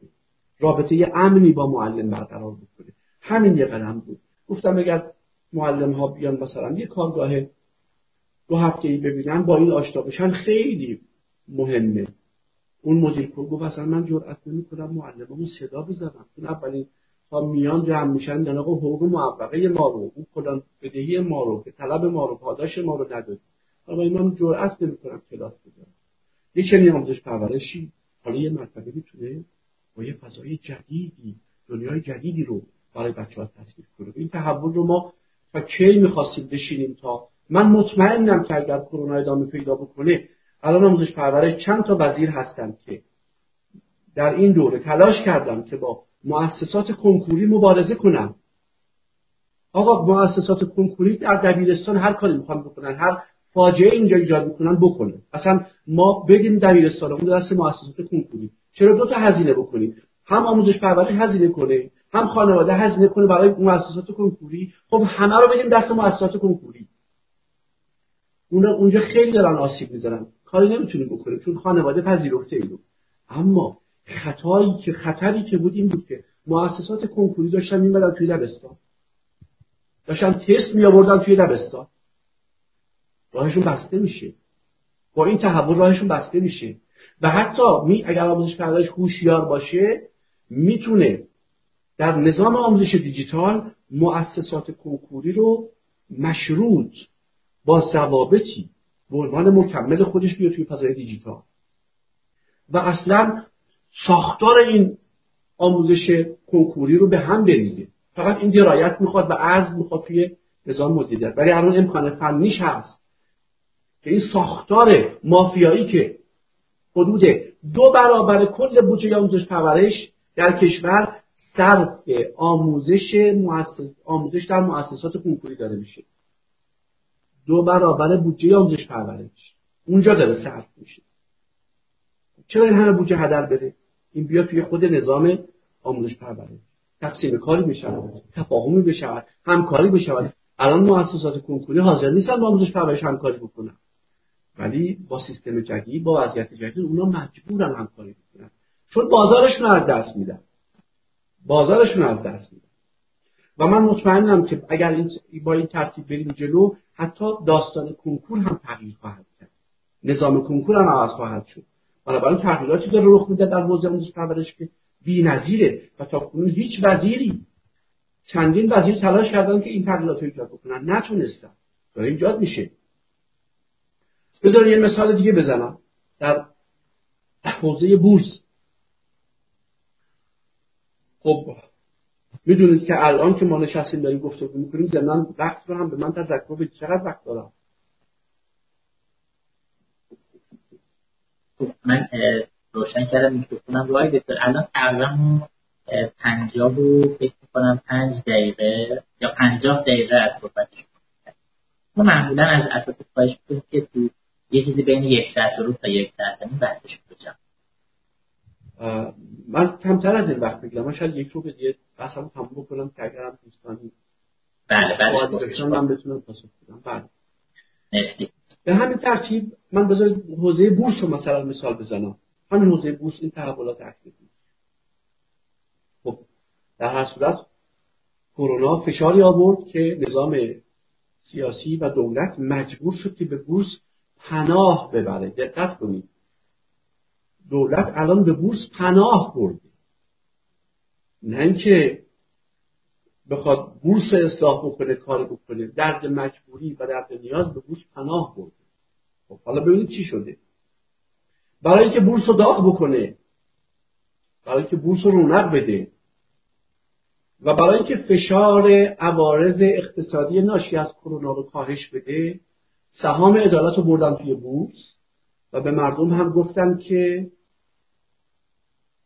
رابطه امنی با معلم برقرار بکنه. همین یه قدم بود. گفتم اگر معلم ها بیان مثلا یه کارگاه دو هفته ای ببینن با این آشنا بشن خیلی مهمه. اون مدیر کل گفت اصلا من جرئت نمی‌کنم معلمامو صدا بزنم. چون اولین تا میان جمع میشن در آقا حقوق معوقه ما رو اون فلان بدهی ما رو که طلب ما رو پاداش ما رو ندادیم حالا من جرئت نمی‌کنم کلاس بذارم. یه چنین آموزش پرورشی. حالا یه مرتبه می‌تونه با یه فضای جدیدی دنیای جدیدی رو برای بچه ها تصویر کنه. این تحول رو ما تا کی می‌خواستیم بشینیم تا؟ من مطمئنم که اگر کرونا ادامه پیدا بکنه الان آموزش پرورش چند تا وزیر هستن که در این دوره تلاش کردم که با مؤسسات کنکوری مبارزه کنم. آقا مؤسسات کنکوری در دبیرستان هر کاری می‌خوان بکنن هر فاجعه اینجا ایجاد می‌کنن بکنن. اصلا ما بدیم دبیرستان اون دست مؤسسات کنکوری. چرا دو تا هزینه بکنیم؟ هم آموزش پرورش هزینه کنه هم خانواده هزینه کنه برای مؤسسات کنکوری. خب همه رو بدیم دست مؤسسات کنکوری. اونجا خیلی دارن آسیب می‌زنن کاری نمی‌تونیم بکنیم چون خانواده پذیرفته اینو اما خطایی که خطری که بود این بود که مؤسسات کنکوری داشتن میمدن توی دبستان. داشتن تست می آوردن توی دبستان. راهشون بسته میشه. با این تحول راهشون بسته میشه. و حتی می اگر آموزش پرورش هوشیار باشه می‌تونه در نظام آموزش دیجیتال مؤسسات کنکوری رو مشروط با ضوابطی به عنوان مکمل خودش بیاد توی فضای دیجیتال. و اصلا ساختار این آموزش کنکوری رو به هم بریزه. فقط این درایت می‌خواد و عرض می‌خواد توی نظام مدیریت. ولی الان امکان فنیش هست. که این ساختار مافیایی که حدود دو برابر کل بودجه آموزش پرورش در کشور صرف آموزش آموزش در مؤسسات کنکوری داره میشه. دو برابر بودجه آموزش پرورش اونجا داره صرف میشه. چرا این همه بودجه هدر بره این بیا توی خود نظام آموزش پرورش. تقسیم کاری بشود تفاهمی بشود همکاری بشود. الان مؤسسات کنکوری حاضر نیستن با آموزش پرورش همکاری بکنن. ولی با سیستم جدید با وضعیت جدید اونا مجبورن همکاری بکنن. چون بازارشون از دست میدن. بازارشون از دست میدن. و من مطمئنم که اگر این با این ترتیب بریم جلو حتی داستان کنکور هم تغییر خواهد کرد. نظام کنکور هم عوض خواهد شد. بنابراین تغییراتی داره رخ میده در حوزه آموزش پرورش که بی‌نظیره و تا کنون هیچ وزیری چندین وزیر تلاش کردن که این تغییرات رو ایجاد بکنن. نتونستن. داره ایجاد میشه. بذار یه مثال دیگه بزنم. در حوزه بورس. خب می‌دونید که الان که ما نشستیم داریم گفتگو می‌کنیم ضمن وقت رو هم به من تذکر بدید. چقدر وقت دارم؟ من روشن کردم میکروفونم وای بذار الان تقریبا پنجاه و فکر می‌کنم پنج دقیقه یا پنجاه دقیقه از صحبتش ما معمولا از اساس خواهش که تو یه چیزی بین یک ساعت رو تا یک ساعت همین بحثش بجم من کمتر از این وقت بگیرم من شاید یک رو به دیگه بحثم تموم بکنم که اگرم دوستانی بله بله. من بتونم پاسخ بدم. بله. مرسی. به همین ترتیب من بذارید حوزه بورس رو مثلا مثال بزنم. همین حوزه بورس این تحولات اخیر. خب در هر صورت کرونا فشاری آورد که نظام سیاسی و دولت مجبور شد که به بورس پناه ببره. دقت کنید. دولت الان به بورس پناه برده. نه اینکه بخواد بورس اصلاح بکنه کار بکنه درد مجبوری و درد نیاز به بورس پناه برده. خب حالا ببینید چی شده. برای اینکه بورس رو داغ بکنه برای اینکه بورس رو رونق بده و برای اینکه فشار عوارض اقتصادی ناشی از کرونا رو کاهش بده سهام عدالت رو بردن توی بورس و به مردم هم گفتن که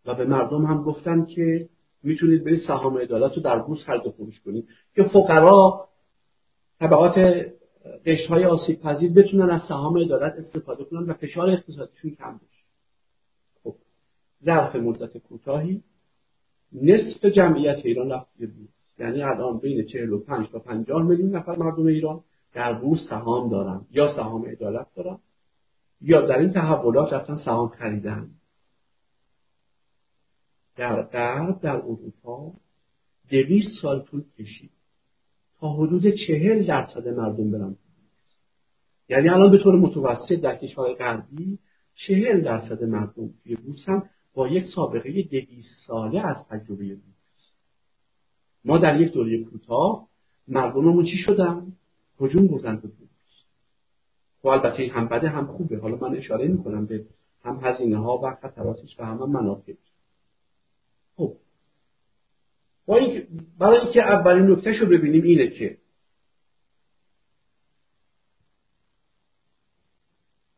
و به مردم هم گفتن که می‌تونید برید سهام عدالت رو در بورس خرید و فروش کنید. که فقرا طبقات قشر های آسیب پذیر بتونن از سهام عدالت استفاده کنن و فشار اقتصادیشون کم بشه. خب ظرف مدت کوتاهی نصف جمعیت ایران رفت یعنی الان بین 45 تا 50 میلیون نفر مردم ایران در بورس سهام دارن یا سهام عدالت دارن یا در این تحولات رفتن سهام خریدن. در غرب در اروپا دویست سال طول کشید تا حدود چهل درصد مردم برن یعنی الان به طور متوسط در کشورهای غربی چهل درصد مردم توی هم با یک سابقه دویست ساله از تجربه بورس ما در یک دوره کوتاه مردممون چی شدن؟ هجوم بردن به بورس خب البته هم بده هم خوبه. حالا من اشاره می‌کنم به هم هزینه ها و خطراتش و هم, هم منافعش. خب. برای اینکه اولین نکتهش رو ببینیم اینه که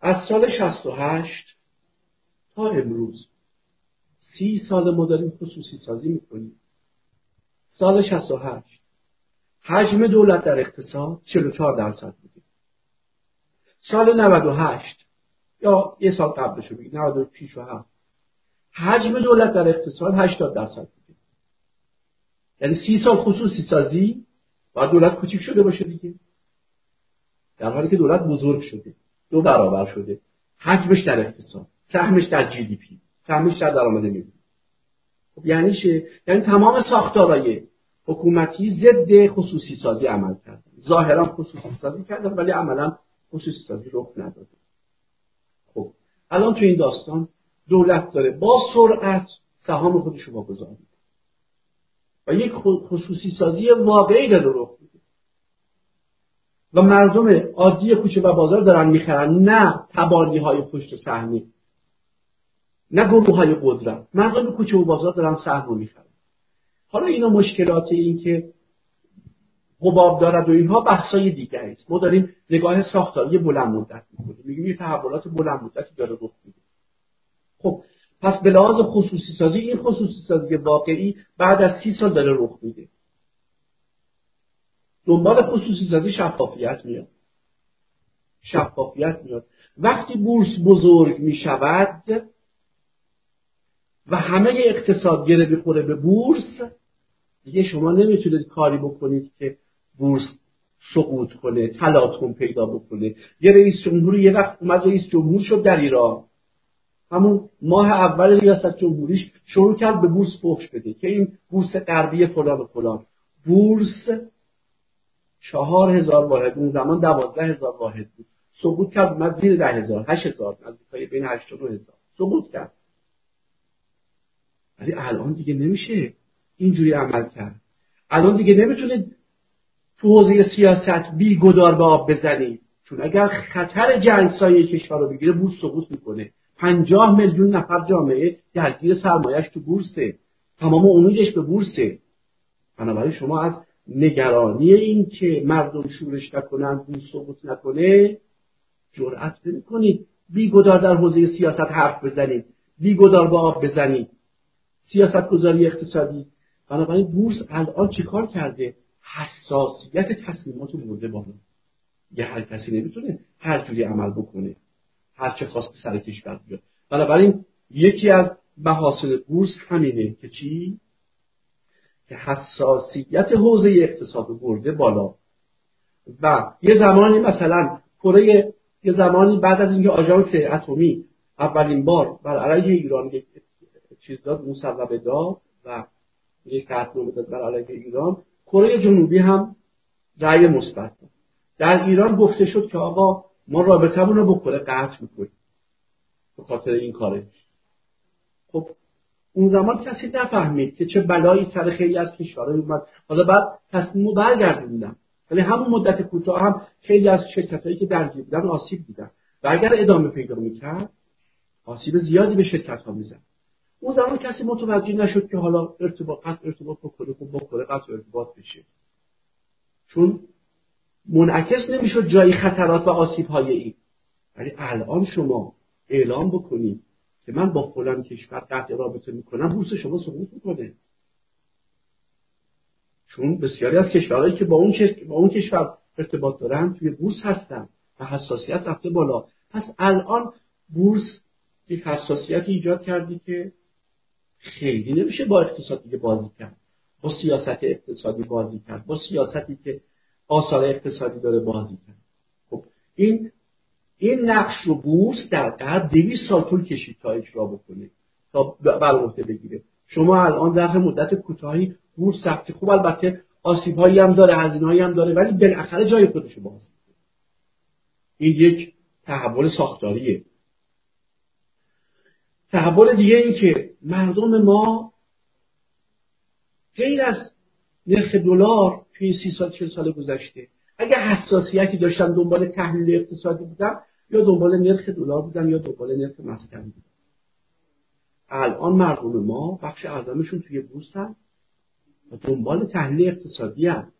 از سال 68 تا امروز سی سال ما داریم خصوصی سازی می‌کنیم. سال 68 حجم دولت در اقتصاد 44 درصد بوده. سال 98 یا یه سال قبلش رو بگید 96 و 7 حجم دولت در اقتصاد 80 درصد بوده. یعنی سی سال خصوصی سازی باید دولت کوچیک شده باشه دیگه. در حالی که دولت بزرگ شده دو برابر شده. حجمش در اقتصاد سهمش در جی دی پی سهمش در درآمد ملی. خب یعنی چه؟ یعنی تمام ساختارهای حکومتی ضد خصوصی سازی عمل کردن. ظاهرا خصوصی سازی کردن ولی عملا خصوصی سازی رخ نداده. خب الان تو این داستان دولت داره. با سرعت سهام خودش رو واگذار و یک خصوصی سازی واقعی داره رخ میده. و مردم عادی کوچه و بازار دارن می‌خرن نه تبانی های پشت صحنه. نه گروه های قدرت. مردم کوچه و بازار دارن سهم رو می‌خرن. حالا اینا مشکلات این که حباب دارد و اینها بحثای دیگری است. ما داریم نگاه ساختاری بلند مدت می‌کنیم. میگیم یه تحولات بلند مدتی داره رخ میده. خب پس به لحاظ خصوصی سازی این خصوصی سازی واقعی بعد از سی سال داره رخ میده. دنبال خصوصی سازی شفافیت میاد. شفافیت میاد. وقتی بورس بزرگ می‌شود و همه اقتصاد گره بخوره به بورس دیگه شما نمی‌تونید کاری بکنید که بورس سقوط کنه تلاطم پیدا بکنه. یه رئیس جمهوری یه وقت اومد رئیس جمهور شد در ایران. همون ماه اول ریاست جمهوریش شروع کرد به بورس فحش بده که این بورس غربی فلان و فلان. بورس چهار هزار واحد اون زمان دوازده هزار واحد بود. سقوط کرد اومد زیر ده هزار هشت هزار نزدیکای بین هشت و هزار. سقوط کرد. ولی الان دیگه نمیشه اینجوری عمل کرد. الان دیگه نمی‌تونید تو حوزه سیاست بی گدار به آب بزنید. چون اگر خطر جنگ سایه کشور رو بگیره بورس سقوط می‌کنه. پنجاه میلیون نفر جامعه درگیر سرمایهش تو بورسه. تمام اونوجش به بورسه. بنابراین شما از نگرانی این که مردم شورش نکنن بورس سقوط نکنه جرأت نمی‌کنید. بیگدار در حوزه سیاست حرف بزنید. بیگدار به آب بزنید. سیاست گذاری اقتصادی. بنابراین بورس الان چیکار کرده؟ حساسیت تصمیمات رو برده بالا. یه هر کسی نمی‌تونه هر جوری عمل بکنه. هر چه خواست سر کشور بیاد. بنابراین یکی از محاصل بورس همینه که چی؟ که حساسیت حوزه اقتصاد برده بالا. و یه زمانی مثلا کره یه زمانی بعد از اینکه آژانس اتمی اولین بار بر علیه ایران یک چیز داد مصوبه داد و یک قطعنامه داد بر علیه ایران کره جنوبی هم رأی مثبت در ایران گفته شد که آقا ما رابطمون رو با کره قطع می‌کنیم. به خاطر این کاره. خب اون زمان کسی نفهمید که چه بلایی سر خیلی از کشورها اومد. حالا بعد تصمیم رو برگردوندم ولی همون مدت کوتاه هم خیلی از شرکت هایی که درگیر بودن آسیب دیدن. و اگر ادامه پیدا می‌کرد آسیب زیادی به شرکت ها میزن اون زمان کسی متوجه نشد که حالا ارتباط ارتباط بکنه خب بکنه قطع ارتباط بشه. چون منعکس نمی‌شد جایی خطرات و آسیب های این. ولی الان شما اعلام بکنید که من با فلان کشور قطع رابطه می‌کنم بورس شما سقوط می‌کنه. چون بسیاری از کشورهایی که با اون, با اون کشور ارتباط دارن توی بورس هستن و حساسیت رفته بالا. پس الان بورس یک حساسیتی ایجاد کردی که خیلی نمیشه با اقتصاد دیگه بازی کرد با سیاست اقتصادی بازی کرد با سیاستی که آثار اقتصادی داره بازی کرد خب این این نقش رو بورس در غرب دویست سال طول کشید تا اجرا بکنه تا بر بگیره. شما الان در مدت کوتاهی بورس ثبت خوب البته آسیب هایی هم داره هزینه هم داره ولی بالاخره جای خودشو باز این یک تحول ساختاریه. تحول دیگه این که مردم ما غیر از نرخ دلار توی سی سال چه سال گذشته. اگر حساسیتی داشتن دنبال تحلیل اقتصادی بودن یا دنبال نرخ دلار بودن یا دنبال نرخ مسکن بودن الان مردم ما بخش اعظمشون توی بورس و دنبال تحلیل اقتصادی هم.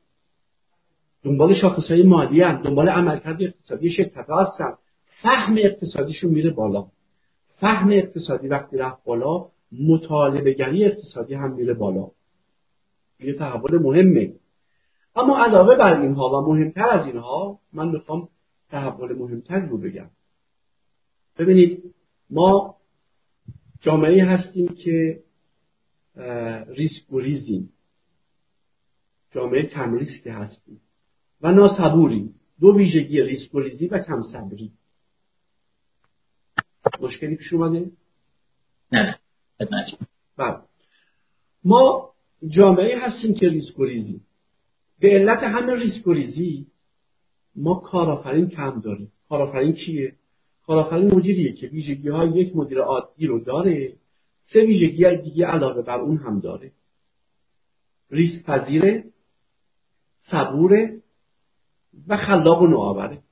دنبال شاخص های مالی هم. دنبال عملکرد اقتصادی شرکت هستن. فهم اقتصادیشون میره بالا. فهم اقتصادی وقتی رفت بالا مطالبه گری اقتصادی هم میره بالا. یه تحول مهمه. اما علاوه بر اینها و مهمتر از اینها من می‌خوام تحول مهمتر رو بگم. ببینید ما جامعه هستیم که ریسک و ریزیم. جامعه کم ریسک هستیم و ناسبوریم. دو ویژگی ریسک و ریزی و کم صبری. مشکلی پیش اومده؟ نه بله. ما جامعه هستیم که ریسک و ریزی به علت همه ریسک و ریزی ما کارآفرین کم داریم. کارآفرین کیه کارآفرین مدیریه که ویژگی های یک مدیر عادی رو داره سه ویژگی دیگه علاوه بر اون هم داره. ریسک پذیره صبوره و خلاق و نوآوره.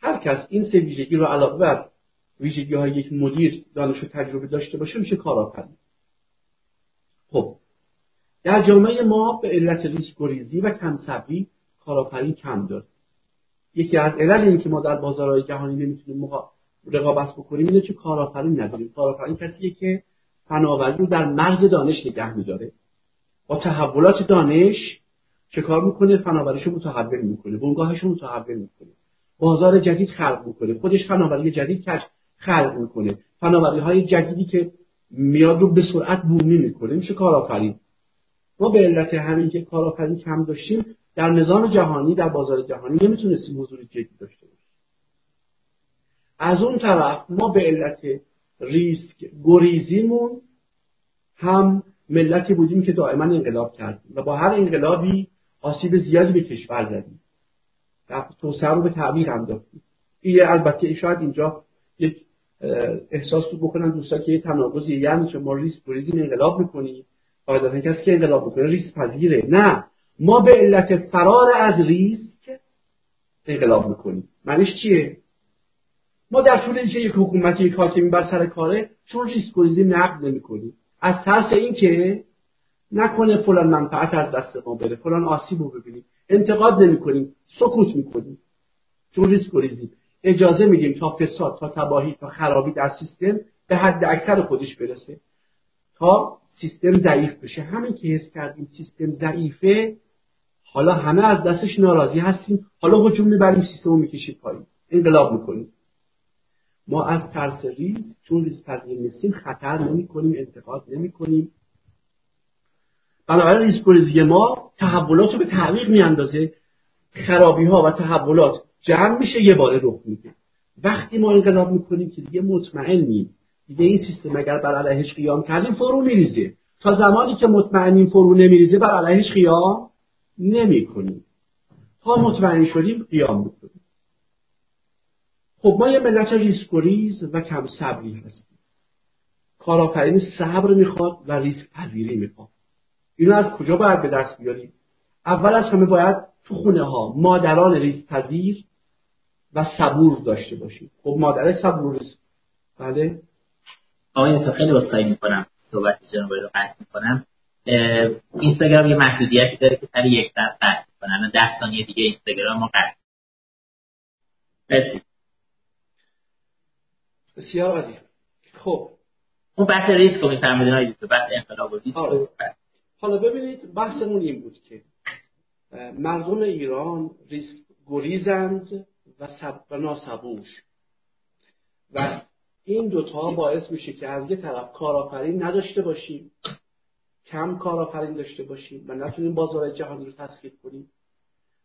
هر کس این سه ویژگی رو علاوه بر ویژگی های یک مدیر دانش و تجربه داشته باشه میشه کارآفرین. خب در جامعه ما به علت ریسک گریزی و کم صبری کارآفرین کم داره. یکی از علل این که ما در بازارهای جهانی نمی‌تونیم رقابت بکنیم اینه که کارآفرین نداریم. کارآفرین کسیه که فناوری رو در مرز دانش نگه میداره. با تحولات دانش چه کار می‌کنه؟ فناوریش رو متحول می‌کنه. بنگاهش رو متحول می‌کنه. بازار جدید خلق می‌کنه. خودش فناوری جدید خلق می‌کنه. فناوری های جدیدی که میاد رو به سرعت بومی می‌کنه. میشه کارآفرین. ما به علت همین که کارآفرین کم داشتیم در نظام جهانی در بازار جهانی نمی‌تونستیم حضور جدی داشته باشیم. از اون طرف ما به علت ریسک گریزیمون هم ملتی بودیم که دائما انقلاب کردیم و با هر انقلابی آسیب زیادی به کشور زدیم. و توسعه رو به تعبیر انداختیم. این البته شاید اینجا یک احساس رو بکنن دوستان که یه تناقضی یعنی ما ریسک گریزیم انقلاب می‌کنیم قاعدتا کسی که انقلاب می‌کنه ریسک پذیره. نه. ما به علت فرار از ریسک انقلاب می‌کنیم. معنیش چیه؟ ما در طول اینکه یک حکومتی یک حاکمی بر سر کاره چون ریسک گریزی نقد نمی‌کنیم. از ترس اینکه نکنه فلان منفعت از دست ما بره. فلان آسیب رو ببینیم. انتقاد نمی‌کنیم. سکوت می‌کنیم. چون ریسک گریزیم اجازه میدیم تا فساد تا تباهی تا خرابی در سیستم به حد اکثر خودش برسه. تا سیستم ضعیف بشه. همین که حس کردیم سیستم ضعیفه حالا همه از دستش ناراضی هستیم. حالا هجوم می‌بریم سیستم رو می‌کشیم پایین. انقلاب می‌کنیم. ما از ترس ریز چون ریز پذیر نیستیم خطر نمی کنیم انتقاد نمی کنیم بنابراین ریسک ما تحولات رو به تعویق میاندازه. خرابی ها و تحولات جمع میشه یه باره رخ میده. وقتی ما انقلاب می‌کنیم که دیگه مطمئنیم. دیگه این سیستم اگر بر علیهش قیام کردیم فرو میریزه. تا زمانی که مطمئنیم فرو نمیریزه بر علیهش قیام نمی‌کنیم. تا مطمئن شدیم قیام می‌کنیم. خب ما یه ملت ریسک‌گریز و کم صبری هستیم. کارآفرینی صبر می‌خواد و ریسک پذیری می‌خواد. اینو از کجا باید به دست بیاریم؟ اول از همه باید تو خونه ها مادران ریسک پذیر و صبور داشته باشیم. خب مادر صبور بله؟ آقای دکتر خیلی عذرخواهی می‌کنم. صحبت جناب رو قطع می‌کنم. اینستاگرام یه محدودیتی داره که سر یک ساعت قطع می‌کنن ده ثانیه دیگه اینستاگرام ما قطع مرسی. بسیار عالی. خب. اون بحث ریسک رو میفرمودین آقای بحث انقلاب و ریسک آره. حالا ببینید بحثمون این بود که مردم ایران ریسک گریزند و, سب... و ناسبوش. و این دوتا باعث میشه که از یه طرف کارآفرین نداشته باشیم کم کارآفرین داشته باشیم و نتونیم بازار جهانی رو تسکیل کنیم.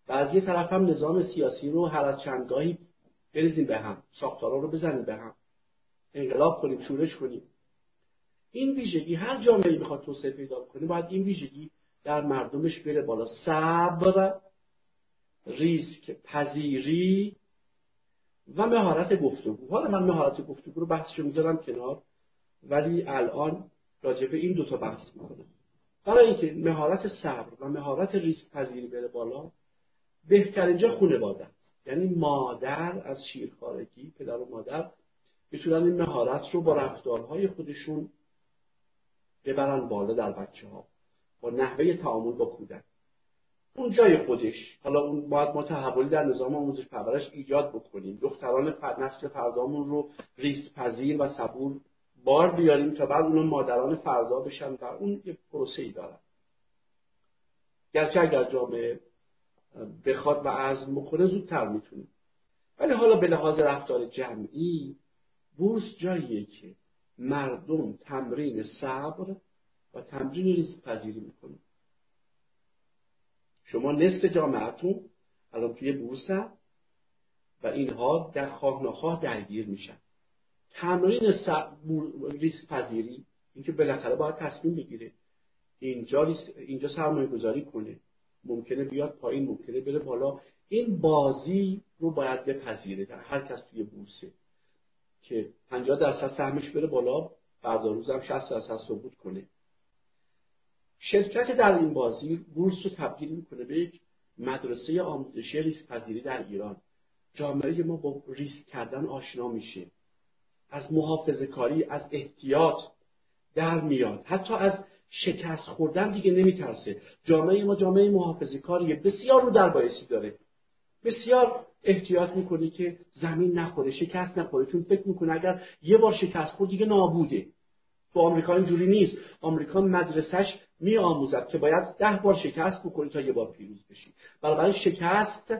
و از یه طرف هم نظام سیاسی رو هر از چندگاهی بریزیم به هم ساختارا رو بزنیم به هم انقلاب کنیم شورش کنیم. این ویژگی هر جامعه می‌خواد توسعه پیدا کنه باید این ویژگی در مردمش بره بالا. صبر ریسک پذیری و مهارت گفتگو. حالا من مهارت گفتگو رو بحثشو می‌ذارم کنار ولی الان راجع به این دوتا بحث می‌کنم. برای اینکه مهارت صبر و مهارت ریسک پذیری بره بالا بهترین جا خانواده یعنی مادر از شیرخارگی پدر و مادر می‌تونن این مهارت رو با رفتارهای خودشون ببرن بالا در بچه ها با نحوه تعامل با کودک. اون جای خودش. حالا اون باید ما تحولی در نظام آموزش پرورش ایجاد بکنیم. دختران نسل فردامون رو ریس پذیر و صبور بار بیاریم تا بعد اون مادران فردا بشن و اون یه پروسه ای دارن. گرچه اگر جامعه بخواد و عزم بکنه زودتر می‌تونیم ولی حالا به لحاظ رفتار جمعی بورس جاییه که مردم تمرین صبر و تمرین ریسک پذیری می‌کنه. شما نصف جامعتون الان توی بورس و اینها در خواه نخواه درگیر میشن. تمرین ریسک پذیری اینکه بالاخره باید تصمیم بگیره. اینجا اینجا سرمایه گذاری کنه. ممکنه بیاد پایین ممکنه بره بالا. این بازی رو باید بپذیره در هر کس توی بورسه که 50 درصد سهمش بره بالا فردا روز هم 60 درصد صعود کنه. شرکت در این بازی بورس رو تبدیل می‌کنه به یک مدرسه آموزشی ریسک پذیری در ایران. جامعه ما با ریسک کردن آشنا میشه. از محافظه کاری از احتیاط در میاد. حتی از شکست خوردن دیگه نمیترسه. جامعه ما جامعه محافظه کاریه بسیار رو در بایسی داره. بسیار احتیاط می‌کنه که زمین نخوره شکست نخوره. چون فکر می‌کنه اگر یه بار شکست خورد دیگه نابوده. تو آمریکا اینجوری نیست. آمریکا مدرسهش میآموزد که باید ده بار شکست بکنی تا یه بار پیروز بشی. برای شکست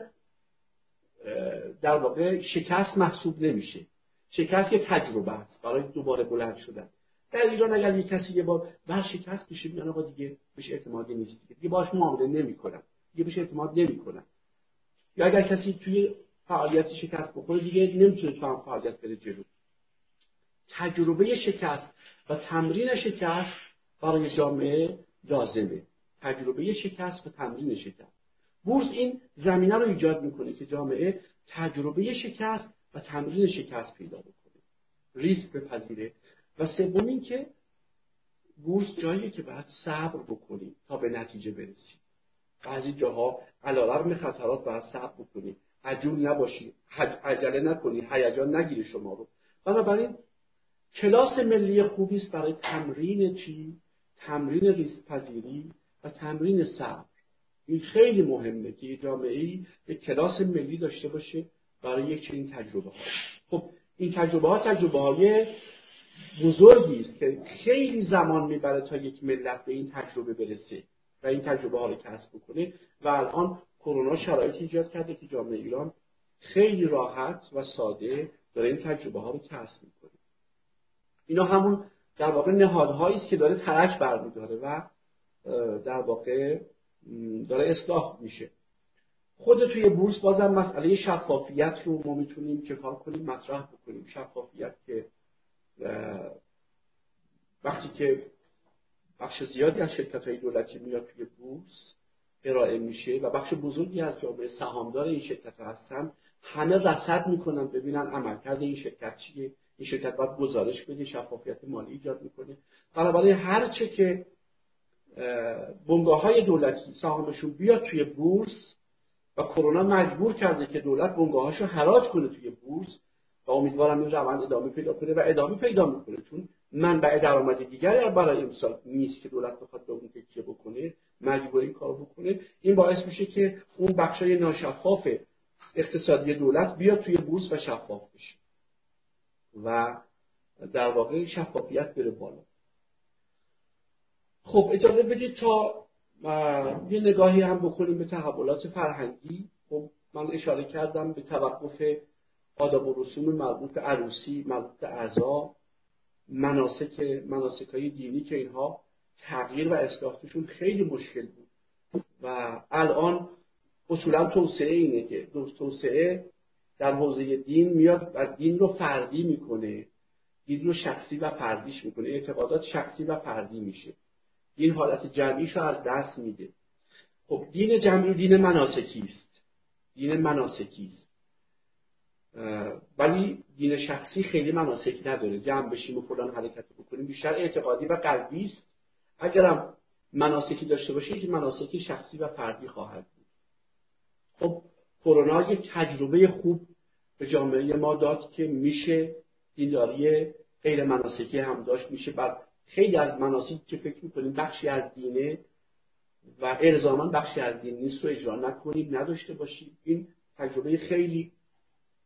در واقع شکست محسوب نمیشه. شکست یه تجربه است برای دوباره بلند شدن. در ایران اگر یه کسی یه بار بر شکست بشه میگن آقا دیگه بهش اعتمادی نیست دیگه. باش معامله نمی‌کنم دیگه بهش اعتماد نمی‌کنم یا اگر کسی توی فعالیت شکست بخوره دیگه نمی‌تونه تو هم فعالیت بره جلو. تجربه شکست و تمرین شکست برای جامعه لازمه. تجربه شکست و تمرین شکست. بورس این زمینه رو ایجاد می‌کنه که جامعه تجربه شکست و تمرین شکست پیدا بکنه. ریسک بپذیره. و سوم این که بورس جاییه که باید صبر بکنیم تا به نتیجه برسیم. بعضی جاها علیرغم خطرات باید صبر بکنیم. عجول نباشی. عجله نکنی. هیجان نگیری شما رو. بنابراین کلاس ملی خوبی است برای تمرین چی تمرین ریسک پذیری و تمرین صبر. این خیلی مهمه که جامعه ای یک کلاس ملی داشته باشه برای یک چنین تجربه ها خب این تجربه ها تجربه های بزرگی است که خیلی زمان می‌بره تا یک ملت به این تجربه برسه و این تجربه ها رو کسب بکنه و الان کرونا شرایطی ایجاد کرده که جامعه ایران خیلی راحت و ساده داره این تجربه ها رو کسب می‌کنه. اینا همون در واقع نهادهایی است که داره ترک برمیداره و در واقع داره اصلاح میشه. خود توی بورس بازم مسئله شفافیت رو ما می‌تونیم چه کار کنیم؟ مطرح بکنیم. شفافیت که وقتی که بخش زیادی از شرکت های دولتی میاد توی بورس ارائه میشه و بخش بزرگی از جامعه سهامدار این شرکت هستن همه رصد می‌کنن ببینن عملکرد این شرکت چیه. این شرکت باید گزارش بده شفافیت مالی ایجاد می‌کنه. بنابراین هر چه که بنگاه های دولتی سهامشون بیاد توی بورس و کرونا مجبور کرده که دولت بنگاهاشو حراج کنه توی بورس و امیدوارم این روند ادامه پیدا کنه و ادامه پیدا می‌کنه. چون منبع درآمد دیگری برای امسال نیست که دولت بخواد به اون تکیه بکنه مجبور این کار بکنه. این باعث میشه که اون بخشای ناشفاف اقتصادی دولت بیاد توی بورس و شفاف بشه. و در واقع شفافیت بره بالا. خب اجازه بدید تا یه نگاهی هم بکنیم به تحولات فرهنگی. خب من اشاره کردم به توقف آداب و رسوم مربوط به عروسی مربوط به اعضا مناسک مناسک های دینی که اینها تغییر و اصلاحشون خیلی مشکل بود. و الان اصولا توسعه اینه که توسعه در حوزه دین میاد و دین رو فردی می‌کنه. دین رو شخصی و فردیش می‌کنه. اعتقادات شخصی و فردی میشه. این حالت جمعیش رو از دست میده. خب دین جمعی دین مناسکی است. دین مناسکی است. ولی دین شخصی خیلی مناسکی نداره. جمع بشیم و فلان حرکت بکنیم. بیشتر اعتقادی و قلبی است. اگرم مناسکی داشته باشه که مناسکی شخصی و فردی خواهد بود. خب کرونا یک تجربه خوب به جامعه ما داد که میشه دینداری غیر مناسکی هم داشت میشه بر خیلی از مناسکی که فکر می‌کنیم بخشی از دینه و الزاما بخشی از دین نیست رو اجرا نکنیم نداشته باشیم. این تجربه خیلی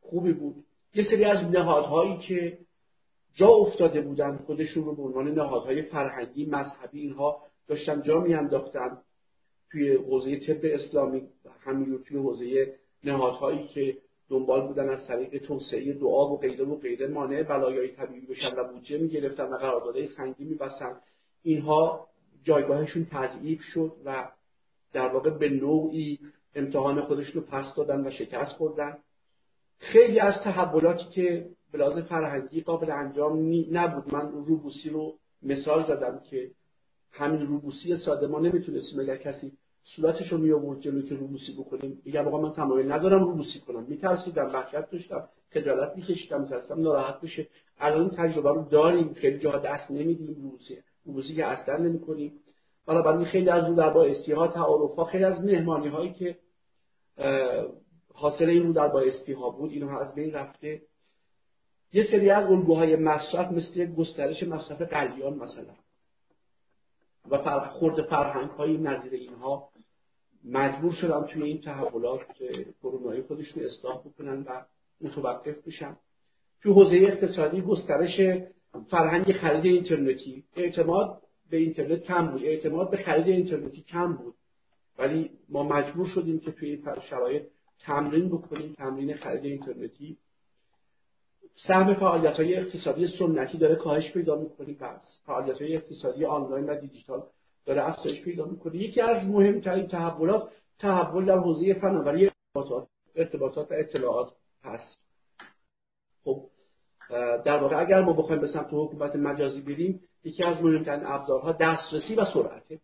خوبی بود. یه سری از نهادهایی که جا افتاده بودن خودشون رو به عنوان نهادهای فرهنگی مذهبی اینها داشتن جا میانداختن توی حوزه طب اسلامی همینجور توی حوزه نهادهایی که دنبال بودن از طریق توسعه دعا و غیره و غیره مانع بلایای طبیعی بشن و بودجه می‌گرفتن و قراردادهای سنگی میبستن اینها جایگاهشون تضعیف شد و در واقع به نوعی امتحان خودشون رو پس دادن و شکست خوردن. خیلی از تحولاتی که به فرهنگی قابل انجام نبود. من روبوسی رو مثال زدم که همین روبوسی ساده ما نمی‌تونستیم اگر کسی صورتش رو می آورد جلوی که روبوسی بکنیم. میگم آقا من تمایل ندارم روبوسی کنم. میترسیدم وحشت داشتم خجالت میکشیدم میترسیدم ناراحت بشه. الان تجربه رو داریم. خیلی جاها دست نمیدیم روبوسی روبوسی که اصلا نمی‌کنیم. بنابراین خیلی از رو در با ها تعارف ها خیلی از مهمانی هایی که حاصل این رو در بایستی ها بود اینها از بین رفته. یه سری از الگوهای مصرف مثل گسترش مصرف قلیان مثلا و خورد فرهنگ های نظیر اینها مجبور شدن توی این تحولات کرونایی خودشون اصلاح بکنن و متوقف بشن. تو حوزه اقتصادی گسترش فرهنگ خرید اینترنتی اعتماد به اینترنت کم بود. اعتماد به خرید اینترنتی کم بود. ولی ما مجبور شدیم که توی این شرایط تمرین بکنیم تمرین خرید اینترنتی. سهم فعالیت های اقتصادی سنتی داره کاهش پیدا می‌کنه. های اقتصادی آنلاین و دیجیتال داره افزایش پیدا می‌کنه. یکی از مهمترین تحولات تحول در حوزه فناوری ارتباطات و اطلاعات هست. خب در واقع اگر ما بخوایم به سمت حکومت مجازی بریم یکی از مهمترین ابزارها دسترسی و سرعته.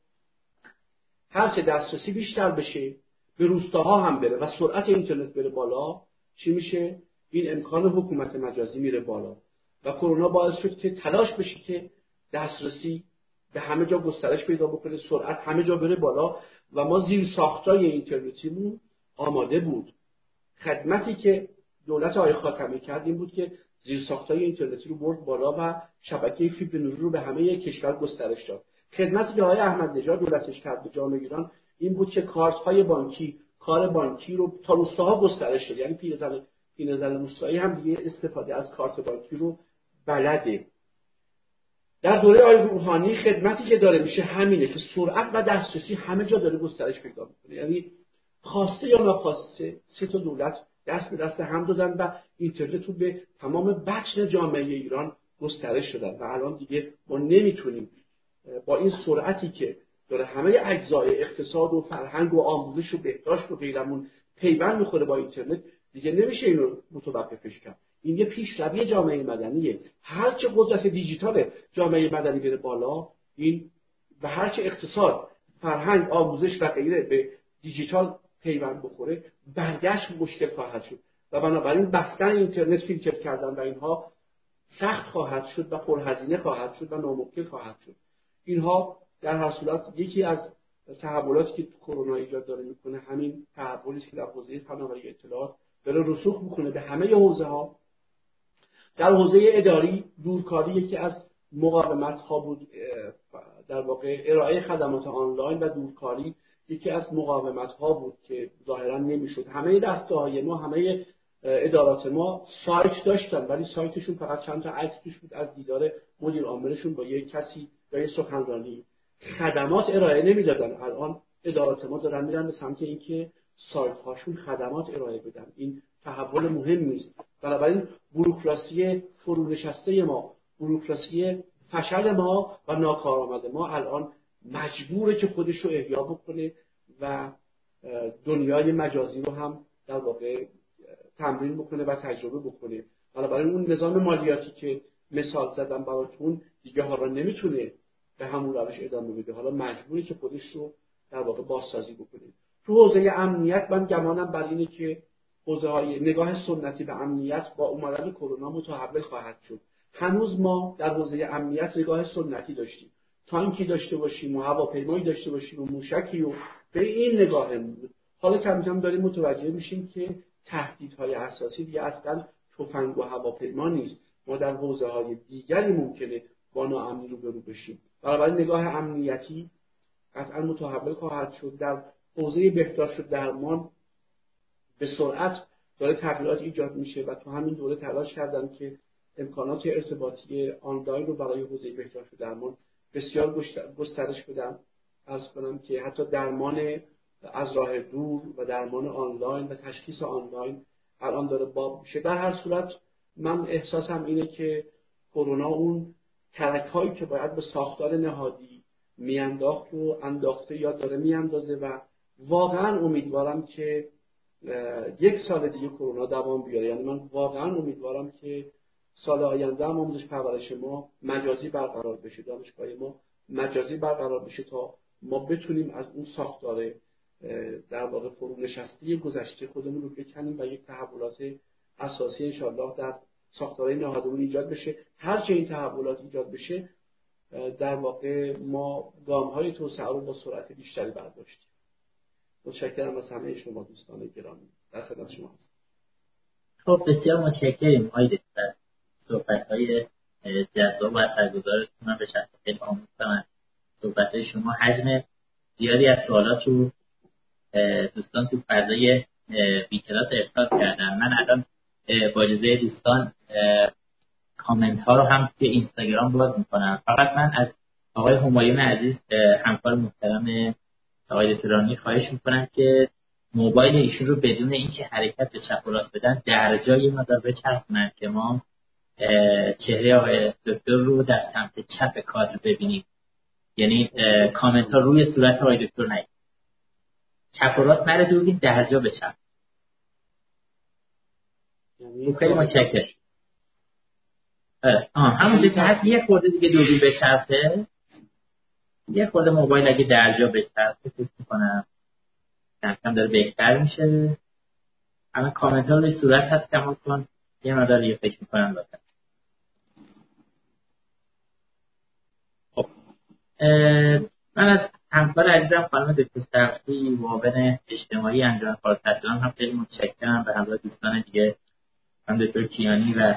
هر دسترسی بیشتر بشه به روستاها هم بره و سرعت اینترنت بره بالا چی میشه؟ این امکان حکومت مجازی میره بالا. و کرونا باعث شد که تلاش بشه که دسترسی به همه جا گسترش پیدا بکنه سرعت همه جا بره بالا. و ما زیر ساختای اینترنتیمون آماده بود. خدمتی که دولت آقای خاتمی کرد این بود که زیر ساختای اینترنتی رو برد بالا و شبکه فیبر نوری رو به همه کشور گسترش داد. خدمتی که آقای احمد نژاد دولتش کرد به جامعه ایران این بود که کارت های بانکی کار بانکی رو تا روستاها گسترش داد. یعنی پیرزن پیرزن روستایی هم دیگه استفاده از کارت بانکی رو بلده. در دوره آقای روحانی خدمتی که داره میشه همینه که سرعت و دسترسی همه جا داره گسترش پیدا می‌کنه. یعنی خواسته یا ناخواسته سه تا دولت دست به دست هم دادن و اینترنت رو به تمام بچن جامعه ایران گسترش دادن. و الان دیگه ما نمی‌تونیم با این سرعتی که داره همه اجزای اقتصاد و فرهنگ و آموزش و بهداشت و غیرمون پیوند می‌خوره با اینترنت دیگه نمیشه اینو متوقفش کرد. این یه پیشروی جامعه مدنیه. هرچه قدرت دیجیتال جامعه مدنی بره بالا این و هرچه اقتصاد فرهنگ آموزش و غیره به دیجیتال پیوند بخوره برگشت مشکل خواهد شد. و بنابراین بستن اینترنت فیلتر کردن و اینها سخت خواهد شد و پرهزینه خواهد شد و ناممکن خواهد شد. اینها در هر صورت یکی از تحولاتی که کرونا ایجاد داره می‌کنه همین تحولی که در حوزه فناوری اطلاعات داره رسوخ می‌کنه به همه حوزه ها در حوزه اداری دورکاری یکی از مقاومت ها بود در واقع ارائه خدمات آنلاین و دورکاری یکی از مقاومت ها بود که ظاهرا نمی‌شد. همه دسته های ما همه ادارات ما سایت داشتن ولی سایتشون فقط چند تا عکس توش بود. از دیدار مدیر عاملشون با یک کسی یا یه سخنرانی. خدمات ارائه نمی‌دادن. الان ادارات ما دارن میرن به سمت اینکه سایت هاشون خدمات ارائه بدن. این تحول مهم نیست. بنابراین بروکراسی فرونشسته ما بروکراسی فشل ما و ناکارآمد ما الان مجبوره که خودش رو احیا بکنه و دنیای مجازی رو هم در واقع تمرین بکنه و تجربه بکنه. بنابراین اون نظام مالیاتی که مثال زدم براتون دیگه حالا نمی‌تونه به همون روش ادامه بده. حالا مجبوری که خودش رو در واقع بازسازی بکنه. تو حوزه امنیت من گمانم بر اینه که حوزه نگاه سنتی به امنیت با اومدن کرونا متحول خواهد شد. هنوز ما در حوزه امنیت نگاه سنتی داشتیم. تانکی داشته باشیم و هواپیمایی داشته باشیم و موشکی و به این نگاه بود حالا کم کم داریم متوجه میشیم که تهدیدهای اساسی دیگه اصلا تفنگ و هواپیما نیست. ما در حوزه های دیگری ممکنه با ناامنی رو برو بشیم. بنابراین نگاه امنیتی قطعا متحول خواهد شد. در حوزه بهداشت و درمان به سرعت داره تغییرات ایجاد میشه و تو همین دوره تلاش کردن که امکانات ارتباطی آنلاین رو برای حوزه بهداشت و درمان بسیار گسترش بدن از کنم که حتی درمان از راه دور و درمان آنلاین و تشخیص آنلاین الان داره باب میشه. در هر صورت من احساسم اینه که کرونا اون ترک هایی که باید به ساختار نهادی میانداخت رو انداخته یا داره میاندازه و واقعا امیدوارم که یک سال دیگه کرونا دوام بیاره. یعنی من واقعا امیدوارم که سال آینده هم آموزش پرورش ما مجازی برقرار بشه. دانشگاه ما مجازی برقرار بشه تا ما بتونیم از اون ساختار در واقع فرو نشسته گذشته خودمون رو بکنیم و یک تحولات اساسی انشاءالله در ساختارهای نهادمون ایجاد بشه. هرچه این تحولات ایجاد بشه در واقع ما گام های توسعه رو با سرعت بیشتری برداشتیم. متشکرم از همه شما دوستان گرامی. در خدمت شما هستم. خب بسیار متشکریم دکتر. صحبت های جذاب و اثرگذارتون به شخص خیلی آموختم از صحبت های شما حجم زیادی از سوالات رو دوستان تو فضای بیکلاس ارسال کردن. من الان با اجازه دوستان کامنت ها رو هم توی اینستاگرام باز می‌کنم. فقط من از آقای همایون عزیز همکار محترم آقای دکترانی خواهش می‌کنم که موبایل ایشون رو بدون اینکه حرکت به چپ و راست بدن در جای مدار بچرخونن که ما چهره آقای دکتر رو در سمت چپ کادر ببینیم. یعنی کامنت ها روی صورت آقای دکتر نید چپ و راست نره دوربین در جا بچرخ یعنی خیلی متشکرم. آه همون که هست یه خورده دیگه دوربین بچرخه یه خورده موبایل اگه در جا بچرخه فکر می‌کنم کم داره بهتر میشه. الان کامنت ها روی صورت هست کمان کن. یه مدار یه فکر می‌کنم لازم خب. من از همکار عزیزم خانم دکتر سرخی معاون اجتماعی انجام کار هم خیلی متشکرم. به همراه دوستان دیگه خانم دکتر کیانی و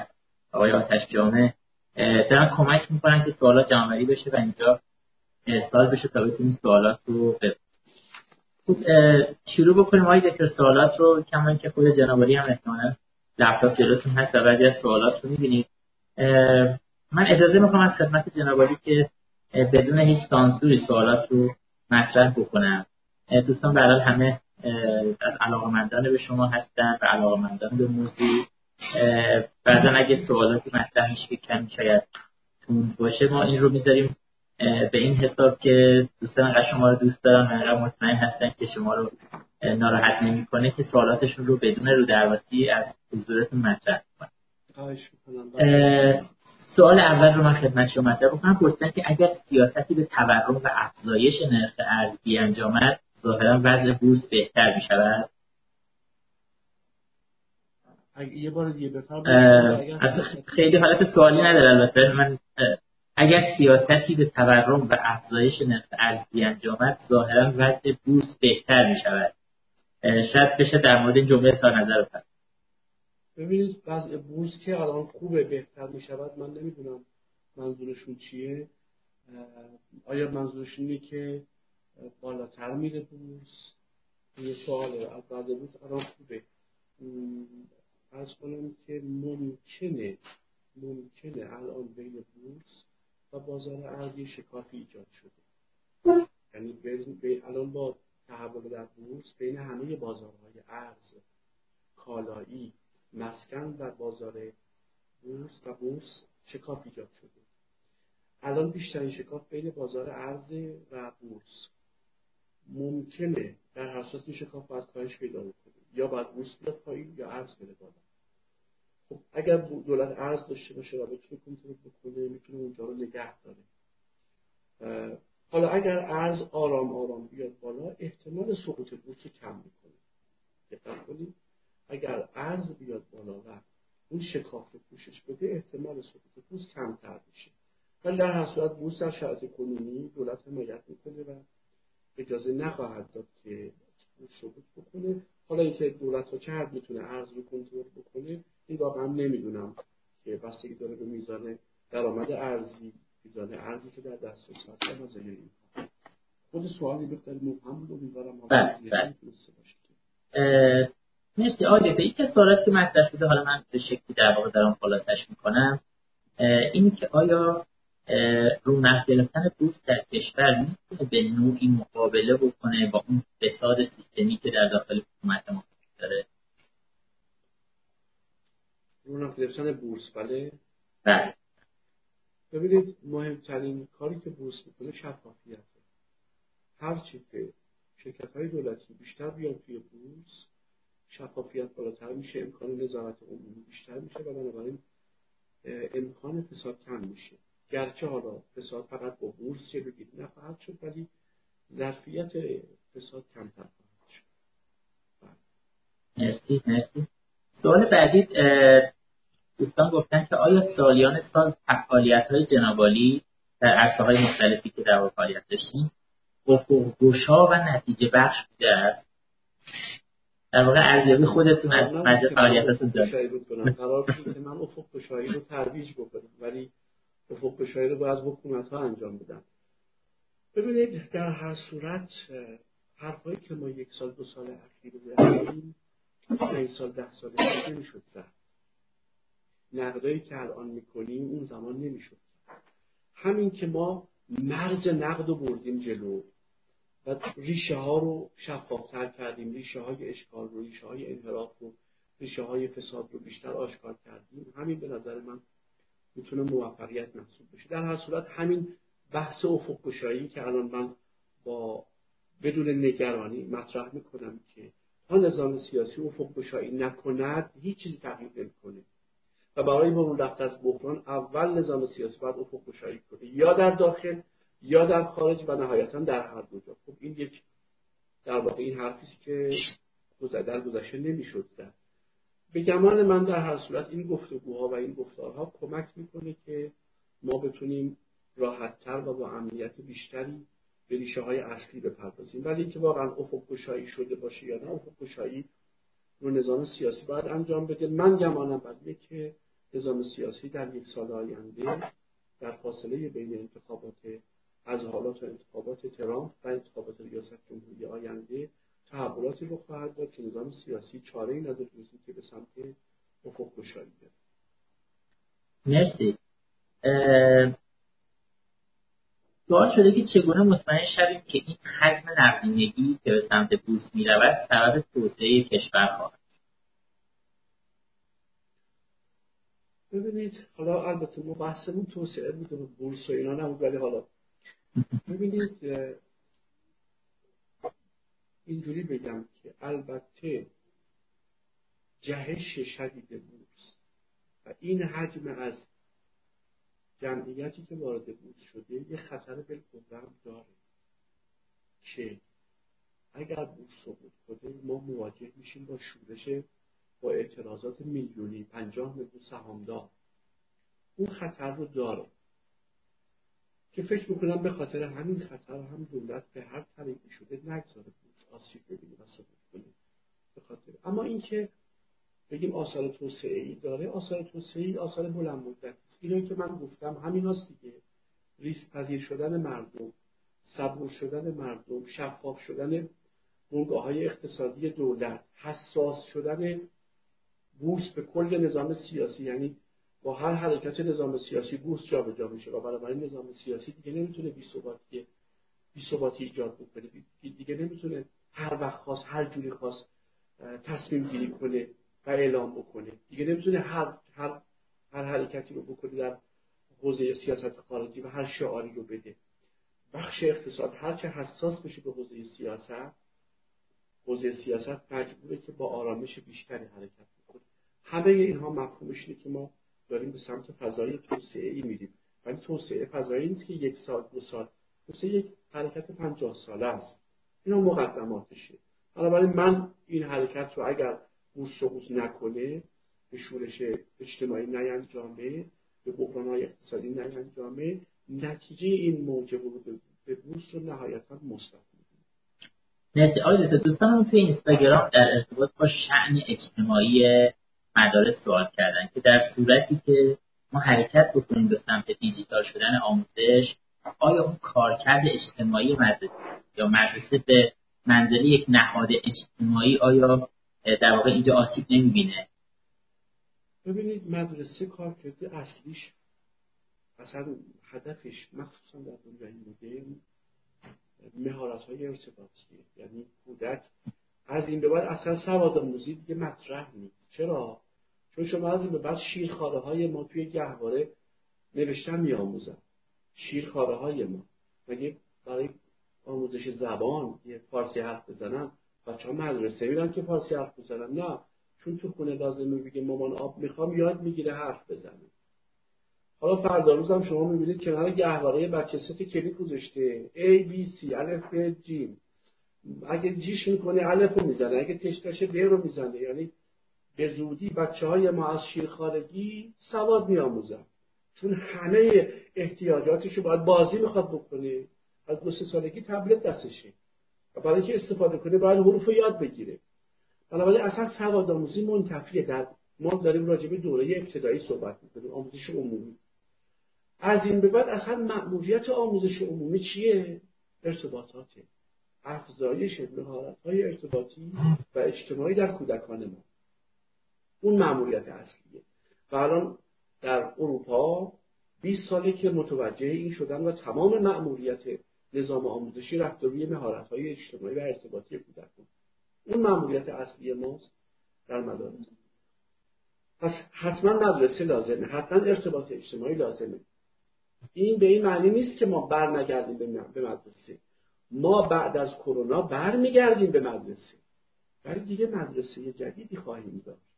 آقای آتش جامعه دارن کمک می‌کنن که سوالات جمعوری بشه و اینجا ارسال بشه تا بتونیم سوالات رو خب شروع بکنیم. آقای دکتر سوالات رو کما که خود جنابالی هم احتمالا لپتاپ جلوتون هست و بعضی از سوالات رو می‌بینید. من اجازه می‌خوام از خدمت جنابالی که بدون هیچ سانسوری سوالات رو مطرح بکنم. دوستان برحال همه از علاقمندان به شما هستن و علاقمندان به موضوع. بعدا اگه سوالاتی مطرح میشه که کمی شاید تون باشه ما این رو می‌ذاریم به این حساب که دوستان انقدر شما رو دوست دارن و انقدر مطمئن هستن که شما رو ناراحت نمی‌کنه که سوالاتشون رو بدون رو درواسی از حضورتون مطرح کنن. سوال اول رو من خدمت شما مطرح بکنم. پرسیدن که اگر سیاستی به تورم و افزایش نرخ ارز بیانجامد ظاهرا وضع بورس بهتر می شود یه بار دیگه خیلی حالت سوالی نداره البته. من اگر سیاستی به تورم و افزایش نرخ ارز بیانجامد ظاهرا وضع بورس بهتر می شود شاید بشه در مورد این جمله سال نظر بفرمایید. ببینید وضع بورس که الان خوبه بهتر می شود من نمی‌دونم منظورشون چیه. آیا منظورشون اینه که بالاتر میره بورس؟ یه سواله. از وضع بورس الان خوبه. از کنم که ممکنه ممکنه الان بین بورس و بازار ارزی شکافی ایجاد شده. یعنی الان با تحول در بورس بین همه بازارهای ارز کالایی مسکن و بازار بورس و بورس شکاف ایجاد شده. الان بیشترین شکاف بین بازار ارز و بورس. ممکنه در صورت این شکاف باید کاهش پیدا بکنه. یا باید بورس بیاد پایین یا ارز بره بالا. اگر دولت ارز داشته باشه و بتونه کنترل بکنه می‌تونه اونجا رو نگه داره. حالا اگر ارز آرام آرام بیاد بالا احتمال سقوط بورس کم می‌کنه. دقت کنید. اگر ارز بیاد بالا و اون شکاف رو پوشش بده احتمال سقوط بورس کمتر میشه. ولی در هر صورت بورس در شرایط کنونی دولت حمایت می‌کنه و اجازه نخواهد داد که بورس سقوط بکنه. حالا اینکه دولت ها حد می‌تونه ارز رو کنترل بکنه این واقعا نمی‌دونم که بستگی داره به میزان درآمد ارزی میزان ارزی که در دست هست و این خود سوالی بخاطر مبهم بود امیدوارم بله بله. مرسی. آقای دکتر یک سوالات که مطرح شده حالا من به شکلی در واقع دارم خلاصش می‌کنم. اینی که آیا رونق گرفتن بورس در کشور می‌تونه به نوعی مقابله بکنه با اون فساد سیستمی که در داخل حکومت ما داره؟ رونق گرفتن بورس بله؟ بله. ببینید مهمترین کاری که بورس می‌کنه شفافیت. هر چی که شرکت های دولتی بیشتر بیان توی بورس شفافیت بالاتر میشه امکان نظارت عمومی بیشتر میشه و بنابراین امکان فساد کم میشه. گرچه حالا فساد فقط با بورس چه بگید نخواهد شد ولی ظرفیت فساد کمتر خواهد شد. مرسی مرسی. سوال بعدی دوستان گفتن که آیا سالیان سال فعالیت های جنابالی در عرصه های مختلفی که در فعالیت داشتیم افق گشا و نتیجه بخش بوده است؟ در واقع ارزیابی خودتون از مجلس فعالیتتون دارید. قرار بود که من افق گشایی رو ترویج بکنم ولی افق گشایی رو باید حکومت ها انجام بدن. ببینید در هر صورت حرفایی که ما یک سال دو سال اخیر زدیم پنج سال ده سال نمی‌شد زد. نقدایی که الان می‌کنیم اون زمان نمی‌شد. همین که ما مرز نقد رو بردیم جلو و ریشه ها رو شفافتر کردیم. ریشه های اشکال رو ریشه های انحراف رو ریشه های فساد رو بیشتر آشکار کردیم. همین به نظر من می‌تونه موفقیت محسوب بشه. در هر صورت همین بحث افق گشایی که الان من با بدون نگرانی مطرح می‌کنم که تا نظام سیاسی افق گشایی نکند هیچ چیزی تغییر نمی‌کنه. و برای برون رفت از بحران اول نظام سیاسی باید افق گشایی کنه. یا در داخل یا در خارج و نهایتا در هر دو جا. خب این یک در واقع این حرفی است که در گذشته نمی‌شد زد. به گمان من در هر صورت این گفتگوها و این گفتارها کمک می‌کنه که ما بتونیم راحتتر و با امنیت بیشتری به ریشه های اصلی بپردازیم. ولی اینکه واقعا افق گشایی شده باشه یا نه افق گشایی رو نظام سیاسی باید انجام بده. من گمانم بر که نظام سیاسی در یک سال آینده در فاصله بین انتخابات از حالات و انتخابات ترامپ و انتخابات ریاست جمهوری آینده تحولاتی رو خواهد داد که نظام سیاسی چاره ای نداره که به سمت افق گشایی بره. مرسی. سوال شده که چگونه مطمئن شویم که این حجم نقدینگی که به سمت بورس می‌رود سبب توسعه کشور خواهد ببینید حالا البته ما بحثمون توسعه بود و بورس و اینا نبود ولی حالا. ببینید اینجوری بگم که البته جهش شدید بورس و این حجم از جمعیتی که وارد بورس شده یه خطر بالقوه داره که اگر بورس سقوط کنه ما مواجه میشیم با شورش با اعتراضات میلیونی پنجاه میلیون سهامدار. اون خطر رو داره. که فکر می‌کنم به خاطر همین خطر هم دولت به هر طریقی شده نگذاره. بود آسیب ببینه و سقوط کنه. به خاطر. اما اینکه بگیم آثار توسعه ای داره آثار توسعه ای آثار بلند مدت اینو که من گفتم همین هست دیگه. ریسک پذیر شدن مردم صبور شدن مردم شفاف شدن بنگاه های اقتصادی دولت حساس شدن بورس به کل نظام سیاسی یعنی با هر حرکت نظام سیاسی بورس جابجا میشه و بنابراین نظام سیاسی دیگه نمی‌تونه بی ثباتی ایجاد بکنه. دیگه نمی‌تونه هر وقت خواست هر جوری خواست تصمیم گیری کنه و اعلام بکنه. دیگه نمی‌تونه هر هر هر حرکتی رو بکنه در حوزه سیاست خارجی و هر شعاری رو بده. بخش اقتصاد هرچه حساس بشه به حوزه سیاست حوزه سیاست مجبوره که با آرامش بیشتری حرکت همه اینها مفهومش اینه که ما داریم به سمت فضای توسعه ای میریم. ولی توسعه فضایی نیست که یک سال دو سال. توسعه یک حرکت پنجاه ساله است. اینا مقدماتشه. بنابراین من این حرکت رو اگر بورس سقوط نکنه به شورش اجتماعی نیانجامه به بحران های اقتصادی نیانجامه نتیجه این موج ورود به بورس رو نهایتا مثبت مرسی. آقای دوستان توی اینستاگرام در ارتباط با شعن اجتماعی مدارس سوال کردن که در صورتی که ما حرکت بکنیم به سمت دیجیتال شدن آموزش آیا اون کارکرد اجتماعی مدرسه یا مدرسه به منزله یک نهاد اجتماعی آیا در واقع اینجا آسیب نمی‌بینه؟ ببینید مدرسه کارکرد اصلیش اصلا هدفش مخصوصا در دنیای مدرن مهارت های ارتباطیه. یعنی کودک از این به بعد اصلا سواد آموزی دیگه مطرح نیست. چرا؟ چون شما از به بعد شیرخواره های ما توی گهواره نوشتن میآموزن. شیرخواره های ما. مگه برای آموزش زبان یه فارسی حرف بزنن؟ بچه ها مدرسه میرن که فارسی حرف بزنن. نه. چون تو خونه لازمه بگه مامان آب می‌خوام یاد می‌گیره حرف بزنه. حالا فردا روز هم شما می‌بینید کنار گهواره بچه ست کلیک گذاشته. A B C الف B G. اگه جیش می‌کنه الف رو می‌زنه. اگه تشتشه ب رو می‌زنه. یعنی به زودی بچه های ما از شیرخارگی سواد میآموزن. چون همه احتیاجاتش رو باید بازی می‌خواد بکنه. از دو سه سالگی تبلت دستشه. و برای اینکه استفاده کنه باید حروف رو یاد بگیره. بنابراین اصلا سواد آموزی منتفیه در ما داریم راجع به دوره ابتدایی صحبت می‌کنیم. آموزش عمومی. از این به بعد اصلا مأموریت آموزش عمومی چیه؟ ارتباطاته. افزایش مهارت های ارتباطی و اجتماعی در کودکان ما. اون مأموریت اصلیه. و الان در اروپا 20 ساله که متوجه این شدن و تمام مأموریت نظام آموزشی رفته روی مهارت های اجتماعی و ارتباطی کودکان اون مأموریت اصلی ماست در مدارس. پس حتما مدرسه لازمه حتما ارتباط اجتماعی لازمه. این به این معنی نیست که ما بر نگردیم به مدرسه. ما بعد از کرونا برمیگردیم به مدرسه. ولی دیگه مدرسه جدیدی خواهیم داشت.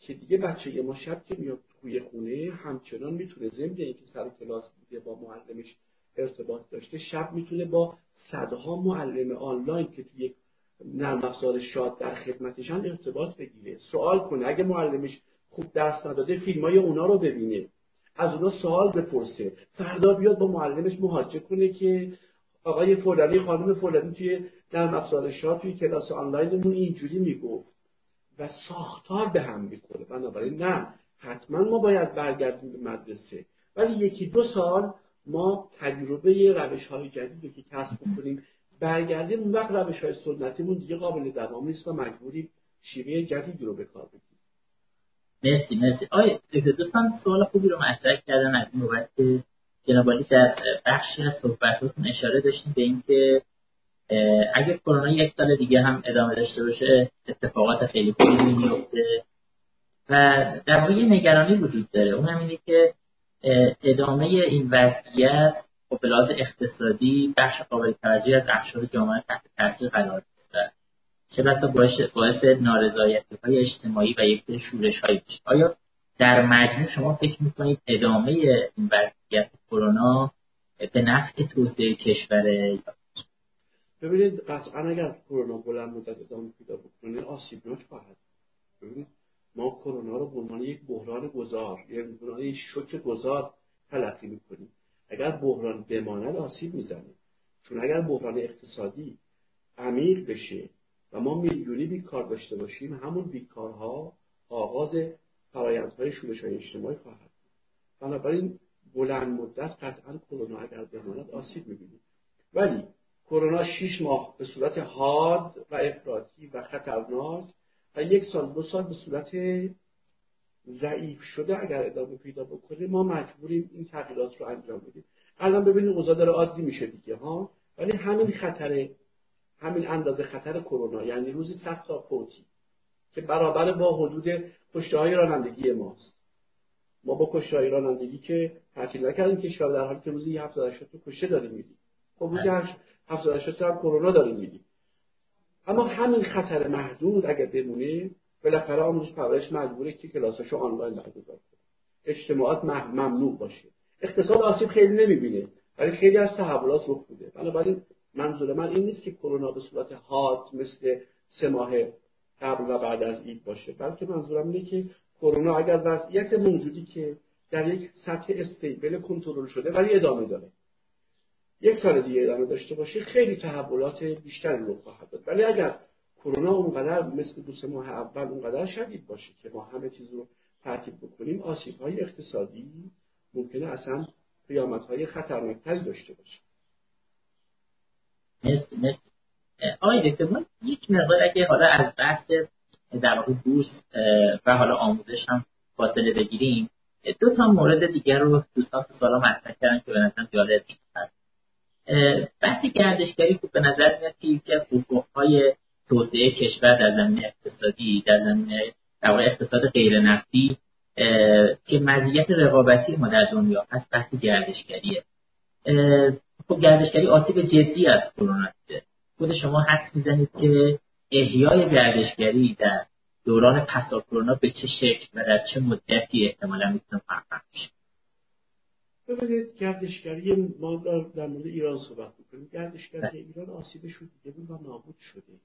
که دیگه بچه ما شب که میاد توی خونه همچنان می‌تونه ضمن اینکه سر کلاس بوده با معلمش ارتباط داشته شب می‌تونه با صدها معلم آنلاین که توی نرم افزار شاد در خدمتشان ارتباط بگیره. سوال کنه اگه معلمش خوب درس نداده فیلم های اونا رو ببینه. از اونا سوال بپرسه. فردا بیاد با معلمش مهاجه کنه که آقای فلانی خانم فلانی توی نرم افزار شاد توی کلاس آنلاینمون اینجوری می‌گفت. و ساختار به هم می‌خوره. بنابراین نه حتما ما باید برگردیم به مدرسه. ولی یکی دو سال ما تجربه روش های جدید که کسب کنیم برگردیم اون وقت روش های سنتیمون دیگه قابل دوام نیست و مجبوریم شیوه جدیدی رو به کار بگیریم. مرسی مرسی. آیا دوستان سوال خوبی رو مطرح کردن از این بابت که جناب در بخشی از صحبتاتون اشاره داشتیم به اینکه اگه کرونا یک سال دیگه هم ادامه داشته باشه اتفاقات خیلی خوبی میفته و در واقع نگرانی وجود داره. اون هم اینه که ادامه این وضعیت خب اقتصادی بخش قابل توجهی از اقشار جامعه تحت تاثیر قرار گرفته. چه بسا باعث نارضایتی های اجتماعی و یک شورش هایی بشه آیا در مجموع شما فکر می‌کنید ادامه این وضعیت کرونا به نفع توسعه کشور ببینید قطعا اگر کرونا بلند مدت ادامه پیدا بکنه آسیبناک خواهد ببینید ما کرونا رو به عنوان یک بحران گذار یک بحران شوک گذار تلقی می‌کنیم. اگر بحران بماند آسیب می‌زنه. چون اگر بحران اقتصادی عمیق بشه و ما میلیونی بیکار داشته باشیم همون بیکارها آغاز فرایندهای شورش های اجتماعی خواهد بنابراین بلند مدت قطعا کرونا اگر بماند آسیب می‌بینیم ولی کرونا شیش ماه به صورت حاد و افراطی و خطرناک و یک سال دو سال به صورت ضعیف شده اگر ادامه پیدا بکنه ما مجبوریم این تغییرات رو انجام بدیم. الان ببینید اوضاع داره عادی میشه دیگه ها؟ ولی همین خطر همین اندازه خطر کرونا یعنی روزی 100 تا فوتی که برابر با حدود کشته های رانندگی ماست. ما با کشته های رانندگی که تعطیل نکردیم کشور در حالی که روزی 70 تا کشته داریم میدیم. خب 70 تا هم کرونا داریم میدیم اما همین خطر محدود اگر بمونه بالاخره آموزش پرورش مجبوره که کلاساشو آنلاین برگزار کنه. اجتماعات ممنوع باشه. اقتصاد آسیب خیلی نمی‌بینه. ولی خیلی از تحولات رخ میده. بنابراین منظور من این نیست که کرونا به صورت حاد مثل سه ماه قبل و بعد از عید باشه. بلکه منظورم اینه که کرونا اگر وضعیت موجودی که در یک سطح استیبل کنترل شده ولی ادامه داره. یک سال دیگه ادامه داشته باشه خیلی تحولات بیشتری رو خواهد داد. ولی اگر کرونا اونقدر مثل دو سه ماه اول اونقدر شدید باشه که ما همه چیز رو تعطیل بکنیم آسیب های اقتصادی ممکنه اصلا قیامت های خطرناکتری داشته باشه. مرسی مرسی. آقای دکتر ما یک مقدار اگه حالا از بحث در واقع بورس و حالا آموزش هم فاصله بگیریم دو تا مورد دیگر رو دوستان تو سالا مطرح کردن که به نظرم جالب شد. بحث گردشگری خوب به نظر میاد که یکی از حقوقهای توسعه کشور در زمینه اقتصادی در زمینه در اقتصاد غیر نفتی که مزیت رقابتی ما در دنیا هست بحث گردشگریه. خب گردشگری آسیب جدی از کرونا دیده خود شما حد می‌زنید که احیای گردشگری در دوران پسا کرونا به چه شکل و در چه مدتی احتمالا می‌تونه محقق بشه؟ ببینید گردشگری ما در مورد ایران صحبت می‌کنیم. گردشگری. ایران آسیبش رو و نابود شده.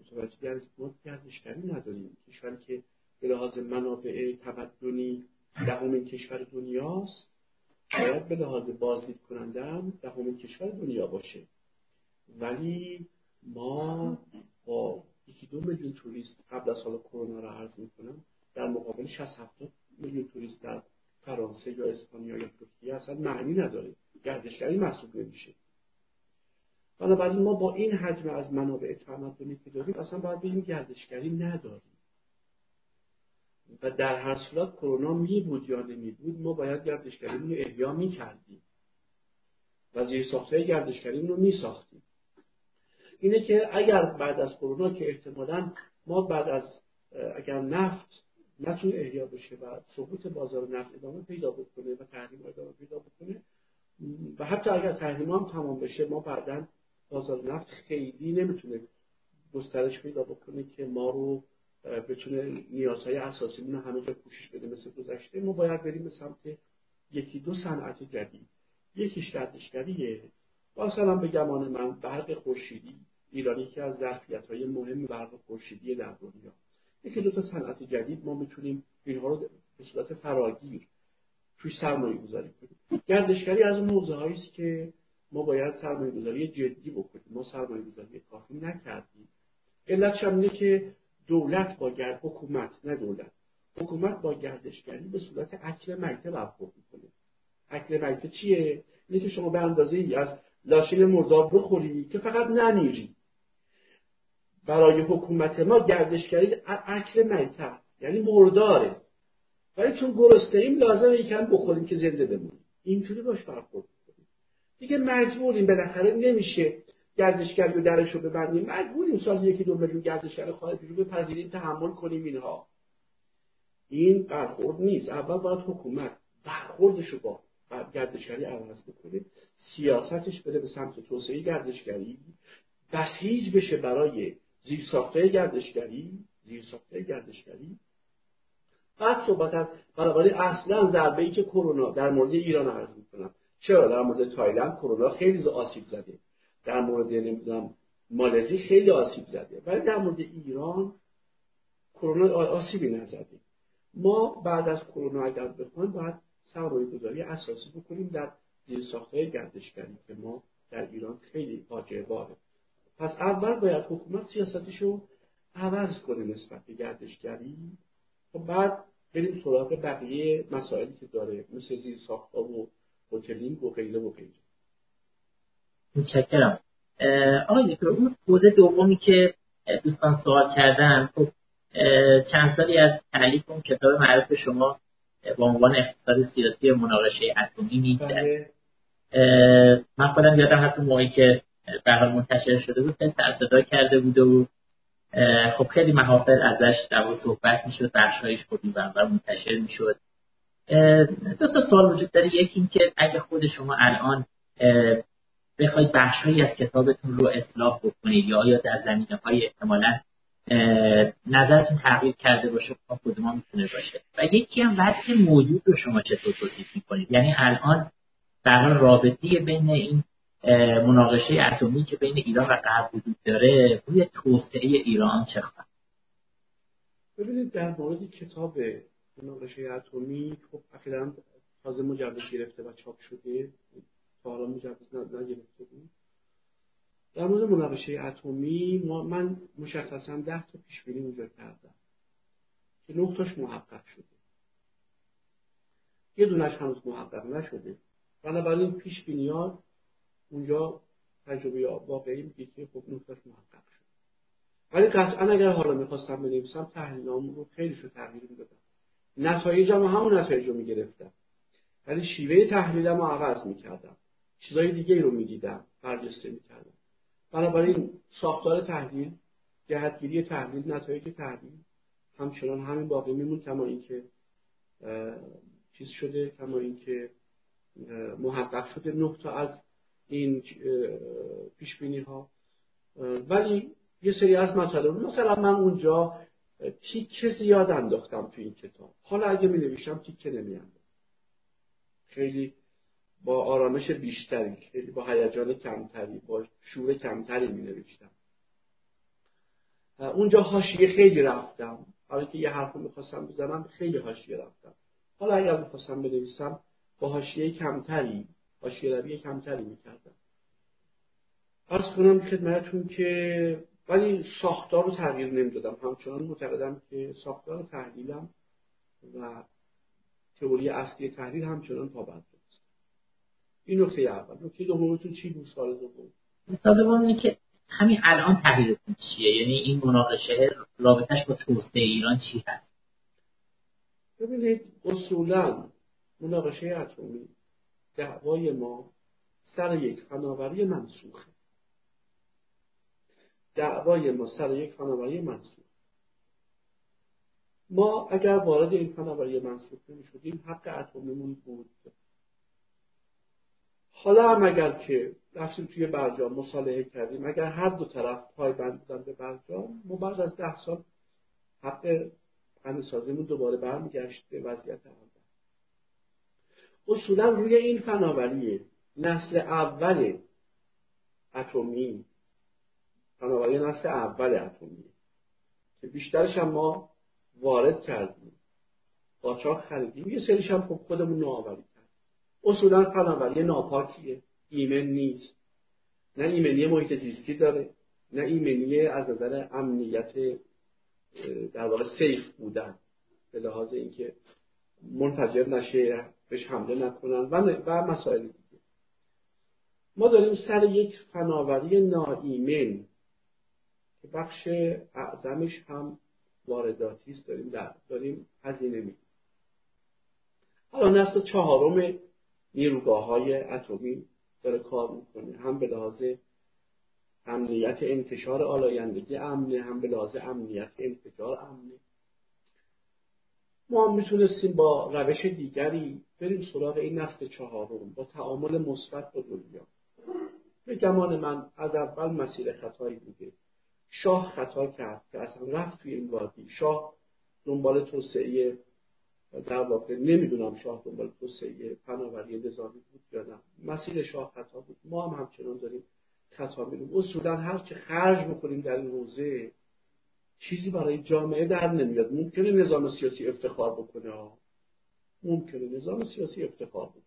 متوجه ما گردشگری نداریم. کشوری که به لحاظ منابع تمدنی دهمین کشور دنیاست باید به لحاظ بازدید کننده هم دهمین کشور دنیا باشه. ولی ما با یکی دو میلیون توریست قبل از سال کرونا رو عرض می‌کنم در مقابل 60 70 میلیون توریست در فرانسه یا اسپانیا یا ترکیه اصلا معنی نداره. گردشگری محسوب نمیشه. بنابراین ما با این حجم از منابع تمدنی که داریم اصلا باید بگیم گردشگری نداریم. و در هر صورت کرونا می بود یا نمی بود ما باید گردشگریمون رو احیا می کردیم. و زیر ساخته گردشگریمون رو می ساختیم. اینه که اگر بعد از کرونا که احتمالا ما بعد از اگر نفت نتونه احیا بشه و سقوط بازار نفت ادامه پیدا بکنه و تحریم ادامه پیدا بکنه. و حتی اگر تحریم هم تمام بشه ما بعدا بازار نفت خیلی نمی‌تونه گسترش پیدا بکنه که ما رو بتونه نیازهای اساسیمون رو همه جا پوشش بده مثل گذشته. ما باید بریم به سمت یکی دو صنعت جدید. یکیش گردشگریه مثلا به گمان من برق خورشیدی. ایرانی که از ظرفیت های مهم برق خورشیدی در دنیا. یکی دو تا صنعت جدید ما می‌تونیم اینها رو به صورت فراگیر توی سرمایه گذاری کنیم. گردشگری از اون موضوع است که ما باید سرمایه گذاری جدی بکنیم. ما سرمایه گذاری کافی نکردیم. علتش هم اینه که دولت با گرد حکومت نه دولت. حکومت با گردشگری به صورت اکل میته برخورد می‌کنه. اکل میته چیه؟ اینه که شما به اندازه ای از لاشه مردار بخوری که فقط نمیری برای حکومت ما گردشگری اکل میته یعنی مرداره. ولی چون گرسنه ایم لازمه یکم بخوریم که زنده بمونیم. اینجوری باش برخورد کنیم دیگه مجبوریم بالاخره نمیشه گردشگری رو درش رو ببندیم. مجبوریم سال یکی دو میلیون گردشگر خارجی رو بپذیریم تحمل کنیم اینها. این برخورد نیست. اول باید حکومت برخوردش رو با گردشگری عوض بکنه سیاستش بره به سمت توسعه گردشگری بسیج بشه برای زیرساخته گردشگری زیرساخته گردشگری. بعد صحبت از بنابراین اصلا ضربه ای که کرونا در مورد ایران عرض می‌کنم. چرا؟ در مورد تایلند کرونا خیلی آسیب زده. در مورد نمی‌دونم مالزی خیلی آسیب زده. ولی در مورد ایران کرونا آسیبی نزده. ما بعد از کرونا اگر بخوایم باید سرمایه گذاری اساسی بکنیم در زیرساختهای گردشگری که ما در ایران خیلی فاجعه باره پس اول باید حکومت سیاستش رو عوض کنه نسبت به گردشگری و بعد بریم سراغ بقیه مسائلی که داره مثل زیر ساختها و هتلینگ و غیره و غیره. متشکرم. آقای دکتر اون حوزه دومی که دوستان سوال کردن خب چند سالی از تعلیف اون کتاب معروف شما با عنوان اقتصاد سیاسی مناقشه اتمی میگذره بله. من خودم یادم هست اون موقعی که به منتشر شده بود خیلی صدا کرده بوده و خب خیلی محافل ازش در صحبت می‌شد بخشهایش خب این منتشر می‌شد. دو تا سوال وجود داره. یکی این که اگه خود شما الان بخواید بخشهایی از کتابتون رو اصلاح بکنید یا آیا در زمینه های احتمالا نظرتون تغییر کرده باشه خب کدوم می‌تونه باشه. و یکی هم وضع موجود رو شما چطور توصیف می‌کنید؟ یعنی الان در رابطه بین این مناقشه اتمی که بین ایران و غرب وجود داره روی توسعه ایران چه خواهد ببینید در مورد کتاب مناقشه اتمی خب اخیرا تازه مجوز گرفته و چاپ شده. تا حالا مجوز نگرفته بود. در مورد مناقشه اتمی من مشخصا ده تا پیش بینی اونجا کردم که نه محقق شده. یه دونش هنوز محقق نشده. بنابراین پیش بینیات اونجا تجربه واقعی میگه که خب نقطش محقق شد. ولی قطعا اگر حالا می‌خواستم بنویسم تحلیلام رو خیلی رو تغییر می‌دادم نتایجم همون نتایج رو می‌گرفتم ولی شیوه تحلیلم رو عوض می‌کردم چیزای دیگه رو می‌دیدم برجسته می‌کردم بنابراین ساختار تحلیل جهتگیری تحلیل نتایج تحلیل همچنان همین باقی میمون کما اینکه چیز شده کما اینکه محقق شده. نه از این پیش بینی ها ولی یه سری از مطالب مثلا من اونجا تیکه زیاد انداختم تو این کتاب. حالا اگه می نویشم تیکه نمی خیلی با آرامش بیشتری خیلی با هیجان کمتری با شور کمتری می نوشتم اونجا حاشیه خیلی رفتم. حالا که یه حرف می‌خواستم بزنم خیلی حاشیه رفتم. حالا اگر می‌خواستم بنویسم با حاشیه کمتری حاشیه روی کمتری می‌کردم. ارز کنم خدمتتون که ولی ساختار رو تغییر نمی‌دادم. همچنان معتقدم که ساختار تحلیلم و تئوری اصلی تحلیل همچنان پابرجا است. این نکته اول. نکته دومتون چی بود؟ سال دوم. سال دوم اینه که همین الان تحلیلتون چیه؟ یعنی این مناقشه رابطش با توسعه ایران چی هست؟ ببینید اصولا مناقشه اتمی دعوای ما سر یک فناوری منسوخه. دعوای ما سر یک فناوری منسوخ ما اگر وارد این فناوری منسوخ نمی شدیم حق اتمیمون بود. حالا هم اگر که رفتیم توی برجام مصالحه کردیم اگر هر دو طرف پایبند بودن به برجام ما بعد از ده سال حق سازیمون دوباره برمیگشت به وضعیت اول اصولا روی این فناوری نسل اول اتمی. فناوری نسل اول اتمی. که بیشترش هم ما وارد کردیم. قاچاق خریدیم. یه سریش هم خب خودمون نوآوری کرد اصولا فناوری ناپاکیه. ایمن نیست. نه ایمنی محیط زیستی داره. نه ایمنی از نظر امنیت در واقع سیف بودن. به لحاظ اینکه منفجر نشه. بهش حمله نکنن و, و مسائل دیگه. ما داریم سر یک فناوری ناایمن که بخش اعظمش هم وارداتی است. داریم در داریم هزینه می حالا نسل چهارم نیروگاه های اتمی داره کار می‌کنه. هم به لحاظ امنیت انتشار آلایندگی امنه هم به لحاظ امنیت انفجار امنه. ما می‌تونستیم با روش دیگری بریم سراغ این نسل چهارم با تعامل مثبت با دنیا. به گمان من از اول مسیر خطایی بوده. شاه خطا کرد که اصلا رفت توی این وادی. شاه دنبال توسعه در واقع نمی‌دونم شاه دنبال توسعه فناوری نظامی بود یا نه. مسیر شاه خطا بود. ما هم همچنان داریم خطا میریم. اصولا هر چه خرج بکنیم در این حوزه چیزی برای جامعه در نمیاد. ممکنه نظام سیاسی افتخار بکنه. ممکنه نظام سیاسی افتخار بکنه.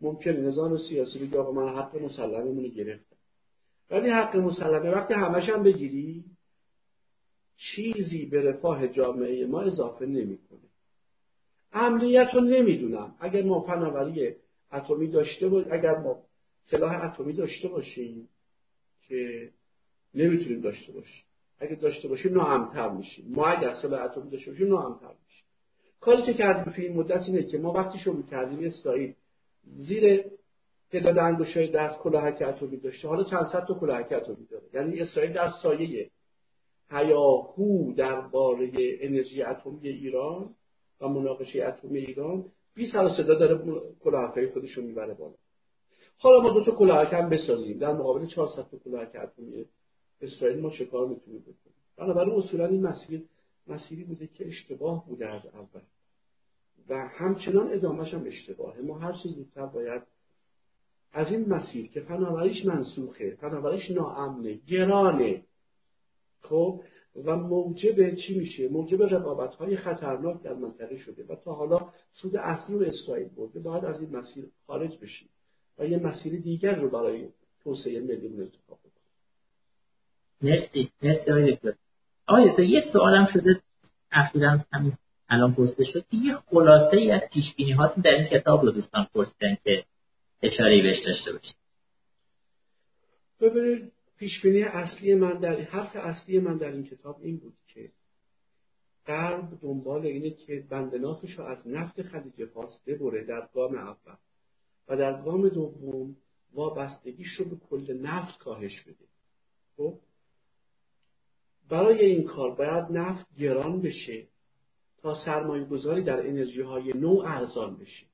ممکنه نظام سیاسی بگه آقا من حق مسلممون رو گرفتم. ولی حق مسلمه وقتی همش هم بگیری چیزی به رفاه جامعه ما اضافه نمی‌کنه. امنیت رو نمی‌دونم. اگر ما فناوری اتمی داشته باش اگر ما سلاح اتمی داشته باشیم که نمی‌تونیم داشته باشیم. اگه داشته باشیم ناامتر میشیم ما اگر سلاح اتمی داشته باشیم ناامتر میشیم کاری که کردیم توی این مدت اینه که ما وقتی شروع کردیم اسرائیل زیر تعداد انگشتای دست کلاهک اتمی داشته حالا چند صد تا کلاهک اتمی داره یعنی اسرائیل در سایه هیاهو درباره انرژی اتمی ایران و مناقشه اتمی ایران بی سر و صدا داره کلاهک خودش رو می‌بره بالا. حالا ما دو تا کلاهک هم بسازیم. در مقابل 400 تا کلاهک اتمی اسرائیل ما کار می‌تونیم بکنیم؟ بنابراین اصولا این مسیر مسیری بوده که اشتباه بوده از اول. و همچنان ادامهش هم اشتباهه. ما هر چیز زودتر باید از این مسیر که فناوریش منسوخه فناوریش ناامنه گرانه. خب؟ و موجب چی میشه؟ موجب رقابت های خطرناک در منطقه شده و تا حالا سود اصلی رو اسرائیل برده. باید از این مسیر خارج بشیم و یه مسیر دیگر رو برای توسعه ملی انتخاب مرسی. مرسی آقای دکتر. آقای دکتر یه سوالم شده. اخیرا همین الان پرسیده شد که یه خلاصه ای از پیش بینی در این کتاب رو دوستان پرسیدن که اشاره بهش داشته باشید. ببینید پیش بینی اصلی من در حرف اصلی من در این کتاب این بود که غرب دنبال اینه که بندنافش رو از نفت خلیج فارس ببره در گام اول و در گام دوم وابستگیش رو به کل نفت کاهش بده. خب؟ برای این کار باید نفت گران بشه تا سرمایه گذاری در انرژی های نو ارزان بشه.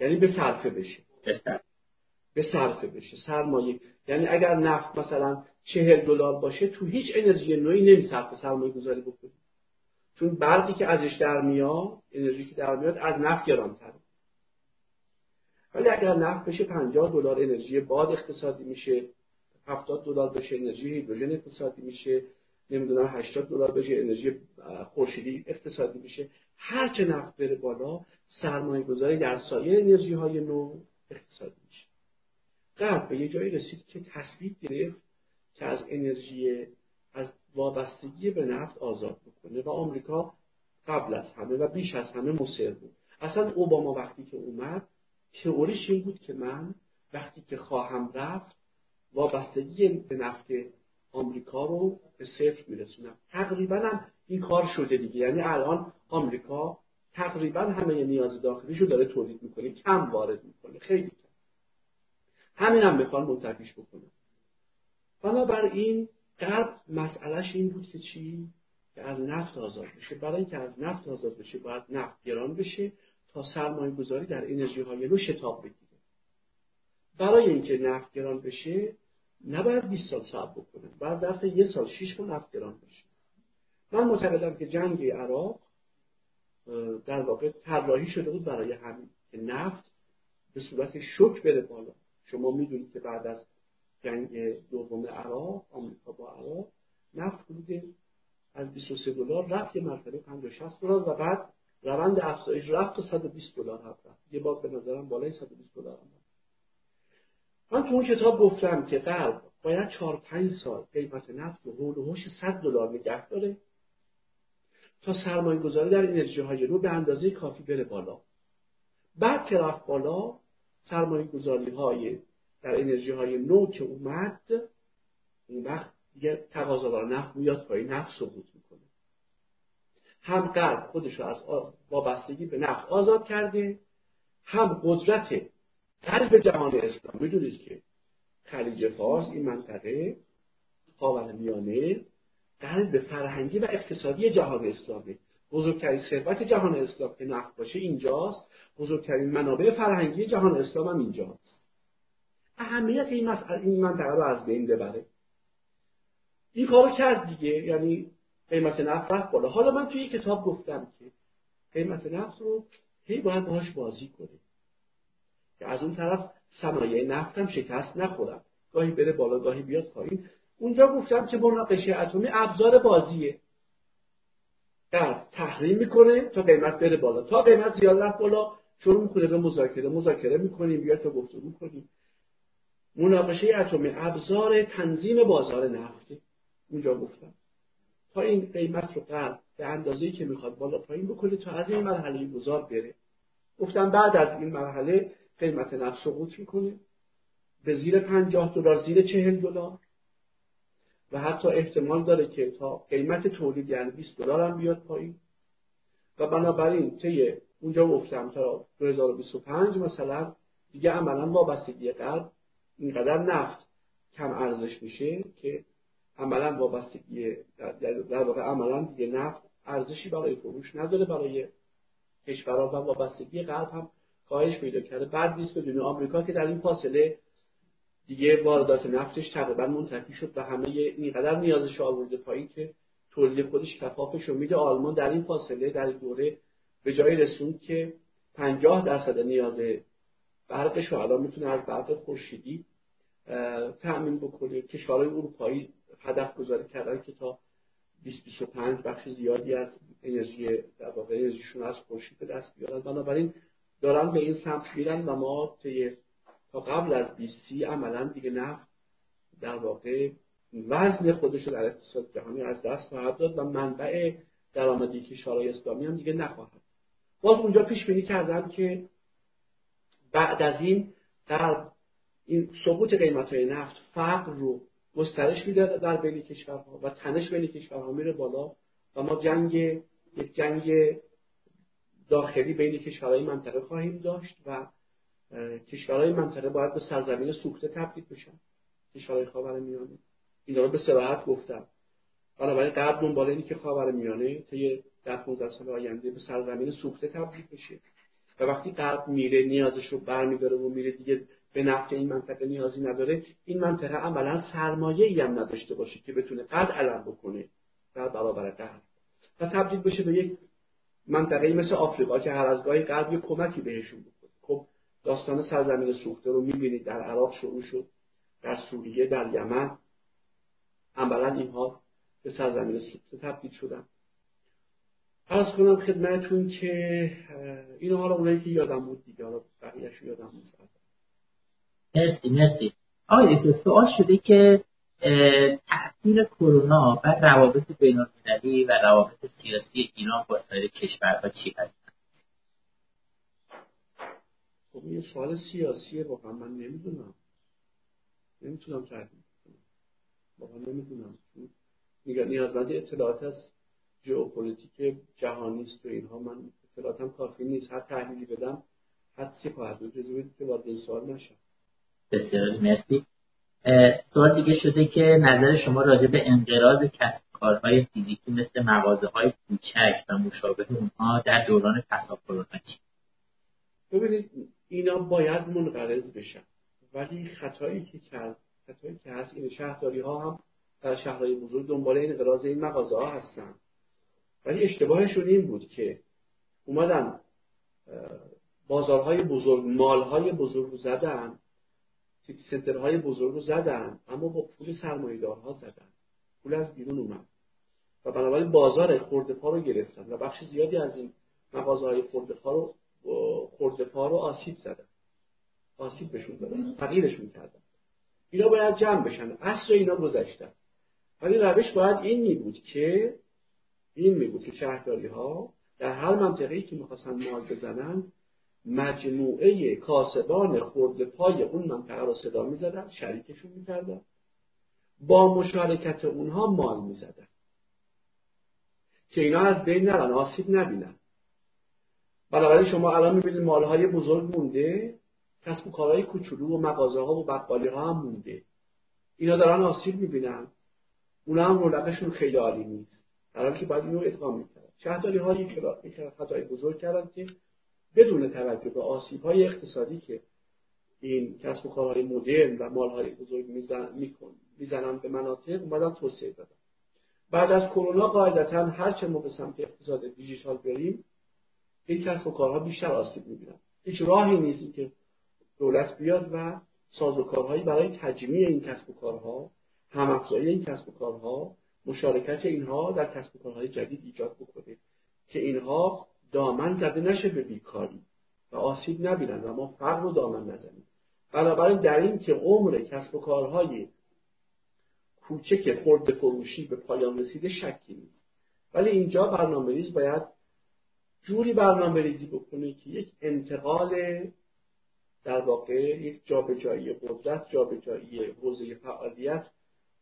یعنی به صرفه بشه. به صرفه. بشه. سرمایه یعنی اگر نفت مثلا چهل دلار باشه تو هیچ انرژی نوعی نمیصرفه سرمایه گذاری بکنی چون برقی که ازش در میاد انرژی که در میاد از نفت گرانتره. ولی اگر نفت بشه 50 دلار انرژی باد اقتصادی میشه. 70 دلار بشه انرژی هیدروژن اقتصادی میشه نمی‌دونم 80 دلار بشه انرژی خورشیدی اقتصادی میشه. هر چه نفت بره بالا سرمایه گذاری در سایه انرژی های نو اقتصادی میشه. قبل به یه جایی رسید که تصویب گرفت که از انرژی از وابستگی به نفت آزاد بکنه و آمریکا قبل از همه و بیش از همه مصر بود. اصلا اوباما وقتی که اومد تئوریش این بود که من وقتی که خواهم رفت وابستگی به نفت آمریکا رو به صفر میرسونم. تقریبا هم این کار شده دیگه. یعنی الان آمریکا تقریبا همه نیاز داخلیشو داره تولید می‌کنه کم وارد می‌کنه. خیلی کم. همین هم می‌خوان منتفیش بکنه بنابراین غرب مسئلهش این بود که چی؟ که از نفت آزاد بشه. برای اینکه از نفت آزاد بشه باید نفت گران بشه تا سرمایه گذاری در انرژی های نو شتاب بگیره. برای اینکه نفت گران بشه نباید 20 سال صبر بکنه بعد ظرف یه سال 6 ماه نفت گران بشه من معتقدم که جنگ عراق در واقع طراحی شده بود برای همین که نفت به صورت شک بره بالا. شما می‌دونید که بعد از جنگ دوم عراق آمریکا با عراق نفت حدود از 23 دلار رفت یه مرتبه 50 60 دلار و بعد روند افزایش رفت تا 120 دلار رفت. یه بار به نظرم بالای 120 دلار رفت. من تو اون کتاب گفتم که غرب باید 4 5 سال قیمت نفت رو حول و حوش 100 دلار نگه داره تا سرمایه گذاری در انرژی های نو به اندازه کافی بره بالا. بعد که رفت بالا سرمایه گذاری های در انرژی های نو که اومد اون وقت دیگه تقاضا بر نفت میاد پایین نفت سقوط می‌کنه. هم غرب خودش رو از وابستگی به نفت آزاد کرده هم قدرت قلب جهان اسلام می‌دونید که خلیج فارس این منطقه میانه قلب فرهنگی و اقتصادی جهان اسلامی. بزرگترین ثروت جهان اسلام که نفت باشه اینجاست. بزرگترین منابع فرهنگی جهان اسلام هم اینجاست. اهمیت این مسئله این منطقه رو از بین ببره. این کارو کرد دیگه یعنی قیمت نفت رفت بالا. حالا من توی کتاب گفتم که قیمت نفت رو هی باید باهاش بازی کنیم. که از اون طرف صنایع نفت هم شکست نخورم گاهی بره بالا گاهی بیاد پایین. اونجا گفتم که مناقشه اتمی ابزار بازیه. در تحریم می‌کنه تا قیمت بره بالا. تا قیمت زیاد رفت بالا شروع می‌کنه به مذاکره. مذاکره می‌کنیم بیا تا گفتگو کنیم مناقشه اتمی ابزار تنظیم بازار نفته اونجا گفتم. تا این قیمت رو قرد به اندازه که می‌خواد بالا پایین بکنه تا از این مرحله گذار بره. گفتم بعد از این مرحله قیمت نفت سقوط می‌کنه. به زیر پنجاه دلار زیر چهل دلار. و حتی احتمال داره که تا قیمت تولید یعنی 20 دلار هم بیاد پایین. و بنابراین طی اونجا گفتم تا 2025 مثلا دیگه عملا وابستگی قلب اینقدر نفت کم ارزش میشه که عملا وابستگی در واقع عملا دیگه نفت ارزشی برای فروش نداره برای کشورها و وابستگی قلب هم کاهش پیدا کرده. بعد نیست بدون آمریکا که در این فاصله دیگه واردات نفتش تقریبا منتفی شد و همه اینقدر نیازش آورده پایین که تولید خودش کفافش رو میده. آلمان در این فاصله در دوره به جای رسوند که 50 درصد نیاز برقش رو الان می‌تونه از برق خورشیدی تأمین بکنه. کشورهای اروپایی هدف گذاری کردن که تا 2025 بخش زیادی از انرژی در واقع انرژیشون از خورشید به دست بیارن. بنابراین دارن به این سمت میرن و ما تا قبل از 20 عملا دیگه نفت در واقع وزن خودش رو در اقتصاد جهانی از دست خواهد داد و منبع درآمدی کشورهای اسلامی هم دیگه نخواهد. باز اونجا پیش بینی کردم که بعد از این در این سقوط قیمت های نفت فقر رو گسترش میده در بین کشورها و تنش بین کشورها میره بالا و ما جنگ یک جنگ داخلی بین کشورهای منطقه خواهیم داشت و کشورهای منطقه باید به سرزمین سوخته تبدیل بشن. کشورهای خاور میانه. اینا رو به صراحت گفتم. بنابراین قبل دنبال اینی که خاور میانه طی در 15 سال آینده به سرزمین سوخته تبدیل بشه. و وقتی قلب میره نیازش رو برمیداره و میره دیگه به نفت این منطقه نیازی نداره این منطقه عملا سرمایه ای هم نداشته باشه که بتونه قد علم بکنه در برابر قلب و تبدیل بشه به یک منطقه مثل آفریقا که هر از گاهی قلب یک کمکی بهشون بکنه خب داستان سرزمین سوخته رو می‌بینید در عراق شروع شد در سوریه در یمن. عملا اینها به سرزمین سوخته تبدیل شدن. از کنم خدمتون که این حالا اونایی که یادم بود دیگه حالا بقیهش یادم بود مرسی مرسی. آقای سوال شده که تاثیر کرونا بر روابط بین المللی و روابط سیاسی ایران با سایر کشورها چی هست خب این سوال سیاسیه واقعا من نمی‌دونم. نمی‌تونم تحلیل کنم. واقعا نمی‌دونم. نیازمند اطلاعات از ژئوپلیتیک جهانی است و اینها. من اطلاعاتم کافی نیست. هر تحلیلی بدم حد که خواهد بود. که وارد این سوال نشم. بسیار مرسی. سوال دیگه شده که نظر شما راجع به انقراض کسب کارهای فیزیکی مثل مغازه های کوچک و مشابه اونها در دوران پسا کرونا چی؟ ببینید اینا باید منقرض بشن. ولی خطایی که کرد خطایی که هست این شهرداری ها هم در شهرهای بزرگ دنبال انقراض این مغازه ها هستن. ولی اشتباهشون این بود که اومدن بازارهای بزرگ مالهای بزرگ زدن سنترهای بزرگ رو زدن اما با پول سرمایه‌دارها زدن. پول از بیرون اومد. و بنابراین بازار خورده پا رو گرفتن و بخش زیادی از این مغازه های خورده پا رو خورده پا رو آسیب زدن. آسیب بهشون دادن فقیرشون کردن. اینا باید جمع بشن. اصر اینا گذشتن. ولی روش باید این می بود که این می بود که شهرداری ها در هر منطقه‌ای که می‌خواستن مال بزنن مجموعه کاسبان خورده پای اون منطقه رو صدا می‌زدن شریکشون می‌کردن. با مشارکت اونها مال می‌زدن. که اینا از بین نرن آسیب نبینن. بنابراین شما الان می‌بینید مالهای بزرگ مونده کسب و کارهای کوچولو و مغازه ها و بقالی ها هم مونده. اینا دارن آسیب می‌بینن. اونا هم رونقشون خیلی عالی نیست. در که باید اینو ادغام می‌کردن. شهرداری ها یک خطای بزرگ کردن که بدون توجه به آسیب های اقتصادی که این کسب و کارهای مدرن و مالهای بزرگ میزن می‌زنن به مناطق اومدن توسعه دادن. بعد از کرونا قاعدتا هر چه ما به سمت اقتصاد دیجیتال بریم این کسب و کارها بیشتر آسیب می‌بینن. هیچ راهی نیست که دولت بیاد و سازوکارهایی برای تجمیع این کسب و کارها همافزایی این کسب و کارها مشارکت اینها در کسب و کارهای جدید ایجاد بکنه که اینها دامن زده نشه به بیکاری و آسیب نبینن و ما فقر رو دامن نزنیم. بنابراین در این که عمر کسب و کارهای کوچک خرد فروشی به پایان رسیده شکی نیست. ولی اینجا برنامه ریز باید جوری برنامه ریزی بکنه که یک انتقال در واقع یک جابجایی قدرت جابجایی حوزه فعالیت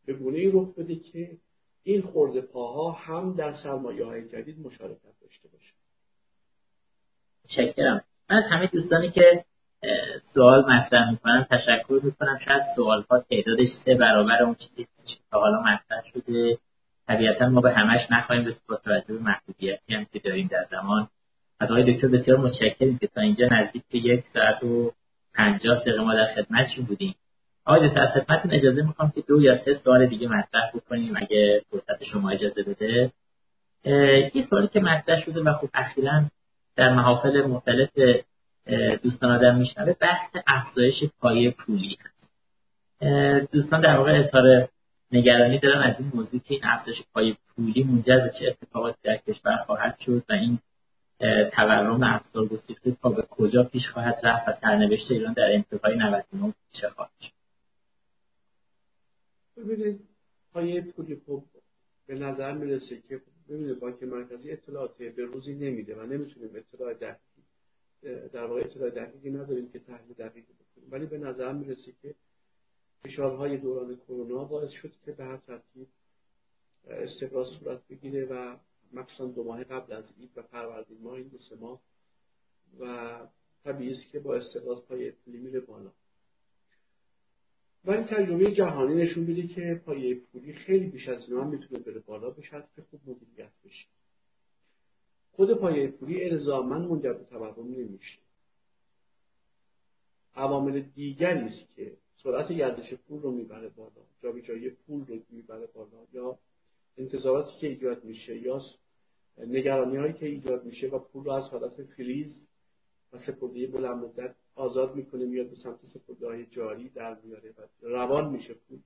به گونه رخ بده که این خورده پاها هم در سرمایه های جدید مشارکت داشته باشه. متشکرم. از همه دوستانی که سوال مطرح می‌کنم تشکر می‌کنم. شاید سوال ها تعدادش سه برابر اون چیزی که حالا مطرح شده. طبیعتا ما به همش نخواهیم رسید با توجه به محدودیتی هم که داریم در زمان. از آقای دکتر بسیار متشکریم که تا اینجا نزدیک به یک ساعت و پنجاه دقیقه ما در خدمتشون بودیم. آقای دکتر از خدمتتون اجازه می‌خوام که دو یا سه سوال دیگه مطرح بکنیم اگه فرصت شما اجازه بده. یه سوالی که مطرح شده و خب اخیرا در محافل مختلف دوستان آدم میشنوه بحث افزایش پایه پولی هست. دوستان در واقع اظهار نگرانی دارن از این موضوع که این افزایش پایه پولی منجر به چه اتفاقاتی در کشور خواهد شد و این تورم افزار گسیخته تا به کجا پیش خواهد رفت و سرنوشت ایران در انتهای 99 چه خواهد شد؟ ببینید پایه پولی خب به نظر می‌رسه که ببینید بانک مرکزی اطلاعات به روزی نمیده و نمی‌تونیم اطلاع دقیقی در واقع اطلاع دقیقی نداریم که تحلیل دقیقی بکنیم. ولی به نظر می‌رسه که فشارهای دوران کرونا باعث شد که به هر ترتیب استقرار صورت بگیره و مخصوصا دو ماه قبل از عید و فروردین ماه این دو سه ماه و طبیعی است که با استقرار پای پولی میره بالا. ولی تجربه جهانی نشون میده که پایه پولی خیلی بیش از اینا هم می‌تونه بره بالا شرط که خوب مدیریت بشه. خود پایه پولی الزاما منجر به تورم نمیشه. عوامل دیگری است که سرعت گردش پول رو می‌بره بالا جابجایی پول رو می‌بره بالا یا انتظاراتی که ایجاد میشه یا نگرانی هایی که ایجاد میشه و پول رو از حالت فریز و سپرده بلند مدت آزاد می‌کنه میاد به سمت سپرده های جاری در میاره و روان میشه پول.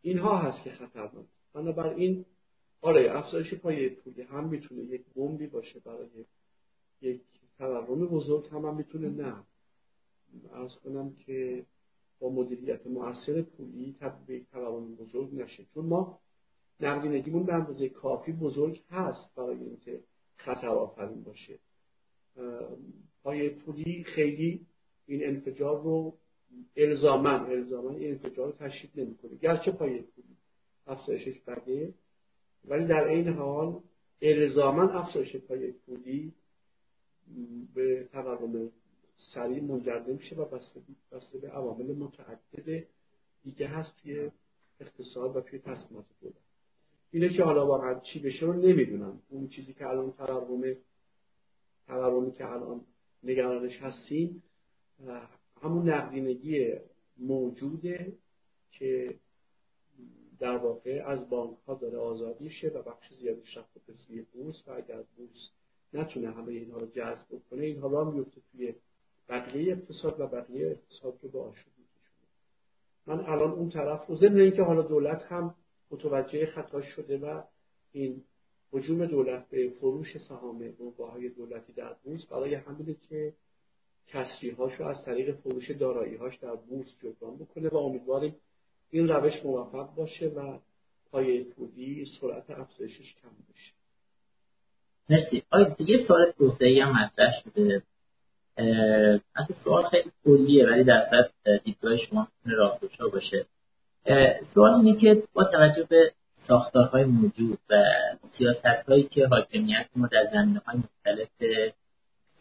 اینها هست که خطرناک. بنابراین آره افزایش پای پولی هم می‌تونه یک بمبی باشه برای یک تورم بزرگ هم, هم می‌تونه نه. ارز کنم که با مدیریت موثر پولی تبدیل یک تورم بزرگ نشه. چون ما نقدینگیمون به اندازه کافی بزرگ هست برای اینکه خطر آفرین باشه. پای پولی خیلی این انفجار رو الزامن الزامن این انفجار رو تشدید نمی‌کنه. گرچه پای پولی افزایشش بده. ولی در این حال الزامن افزایش پای پولی به تورم سریع منجر نمیشه و بسته به عوامل متعدد دیگه هست توی اقتصاد و توی تصمیمات دولت. اینه که حالا واقعا چی بشه رو نمی‌دونم. اون چیزی که الان تورم تورمی که الان نگرانش هستیم همون نقدینگی موجوده که در واقع از بانک ها داره آزاد میشه و بخش زیادش رفته به سوی بورس و اگر بورس نتونه همه اینها رو جذب کنه اینها را میفته توی بقیه اقتصاد و بقیه اقتصاد رو به آشوب میکشونه. من الان اون طرف رو ضمن اینکه حالا دولت هم متوجه خطا شده و این حجوم دولت به فروش سهام های دولتی در بورس برای همینه که کسری هاشو از طریق فروش دارایی هاش در بورس جبران بکنه و امیدواریم این روش موفق باشه و پای پولی سرعت افزایشش کم بشه. مرسی. آیا دیگه سوال توسعه هم مطرح شده. از سوال خیلی کلیه ولی در صورت دیدگاه شما راهگشا باشه. سوال اینه که با توجه به ساختارهای موجود و سیاست هایی که حاکمیت ما در زمینه های مختلف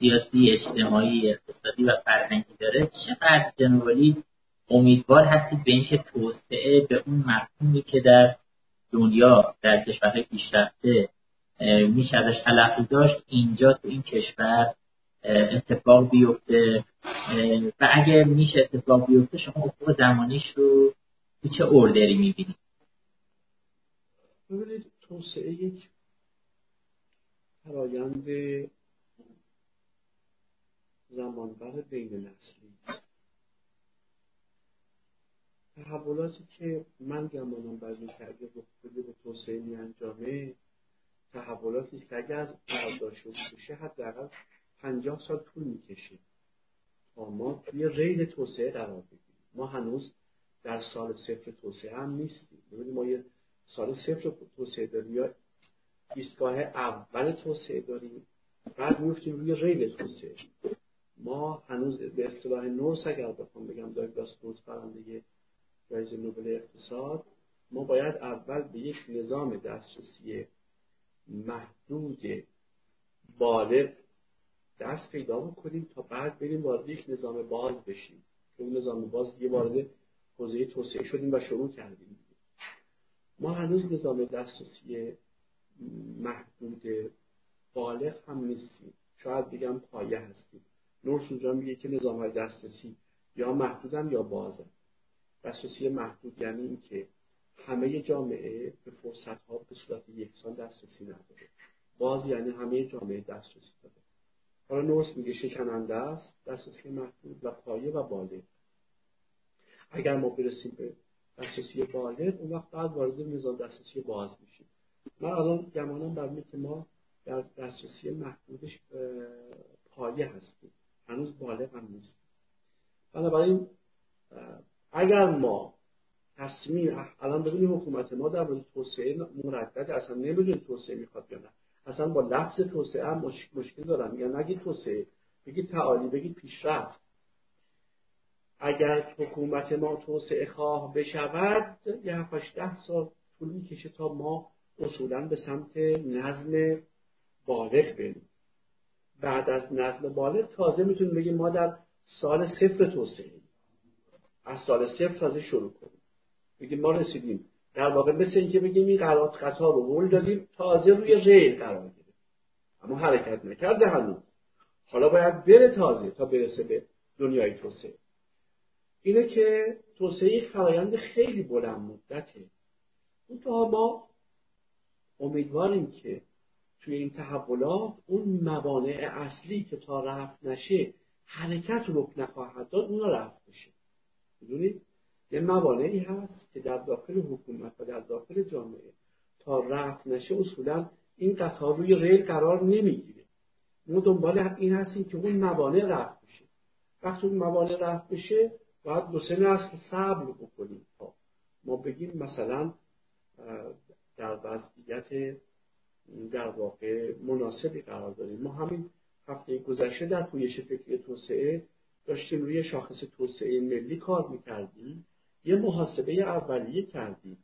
سیاسی اجتماعی اقتصادی و فرهنگی داره. چقدر جنوالی امیدوار هستید به اینکه توسعه به اون مفهومی که در دنیا در کشورهای پیشرفته میشه ازش تلقی داشت اینجا تو این کشور اتفاق بیفته. و اگر میشه اتفاق بیفته شما افق زمانیش رو تو چه اردری می‌بینید؟ ببینید توسعه یک فرایند زمانبر بین نسلی است تحولاتی که من گمانم بعضی اگه به توسعه می انجامه تحولاتی که اگر از برداشت بشه حداقل پنجاه سال طول می‌کشه تا ما توی ریل توسعه قرار بگیریم. ما هنوز در سال صفر توسعه هم نیستیم. ببینید ما یه سال صفر توسعه داریم یا ایستگاه اول توسعه داریم بعد میفتیم روی ریل توسعه. ما هنوز به اصطلاح نورس اگر بخوام بگم داگلاس نورس برنده جایزه نوبل اقتصاد ما باید اول به یک نظام دسترسی محدود بالغ دست پیدا بکنیم تا بعد بریم وارد یک نظام باز بشیم. که اون نظام باز دیگه وارد حوزه توسعه شدیم و شروع کردیم. ما هنوز نظام دسترسی محدود بالغ هم نیستیم. شاید بگم پایه هستیم. نورس اونجا میگه که نظام های دسترسی یا محدودن یا بازن. دسترسی محدود یعنی اینکه همه جامعه به فرصت ها به صورت یکسان دسترسی نداره. باز یعنی همه جامعه دسترسی داره. حالا نورس میگه شکننده است دسترسی محدود و پایه و بالغ. اگر ما برسیم به دسترسی بالغ اون وقت بعد وارد نظام دسترسی باز میشیم. من الان گمانم بر که ما در دسترسی محدودش پایه هستیم. هنوز بالغ هم نیست. بنابراین اگر ما تصمیم الان ببینیم حکومت ما در مورد توسعه مردد اصلا نمی‌دونیم توسعه می‌خواد یا نه. اصلا با لفظ توسعه هم مشکل دارم میگن نگید توسعه بگید تعالی بگید پیشرفت. اگر حکومت ما توسعه خواه بشود یه هفتش ده سال طول می‌کشه تا ما اصولا به سمت نظم بالغ بریم. بعد از نظم بالغ تازه می‌تونیم بگیم ما در سال صفر توسعه از سال صفر تازه شروع کنیم. بگیم ما رسیدیم. در واقع مثل اینکه بگیم این قرار قطار رو هول دادیم تازه روی ریل قرار گرفت اما حرکت نکرده هنوز. حالا باید بره تازه تا برسه به دنیای توسعه. اینه که توسعه یک فرایند خیلی بلند مدته. اون تا ما امیدواریم که توی این تحولات اون موانع اصلی که تا رفت نشه حرکت رو نخواهد داد اونا رفت بشه. می‌دونید؟ یه موانعی هست که در داخل حکومت و در داخل جامعه تا رفت نشه اصولا این قطار روی ریل قرار نمی‌گیره. ما دنبال این هستیم که اون موانع رفت بشه. وقتی اون موانع رفت بشه باید دو سه نسل صبر بکنیم. تا ما بگیم مثلا در وضعیت در واقع مناسبی قرار داریم ما همین هفته گذشته در پویش فکری توسعه داشتیم روی شاخص توسعه ملی کار می‌کردیم. یه محاسبه اولیه کردیم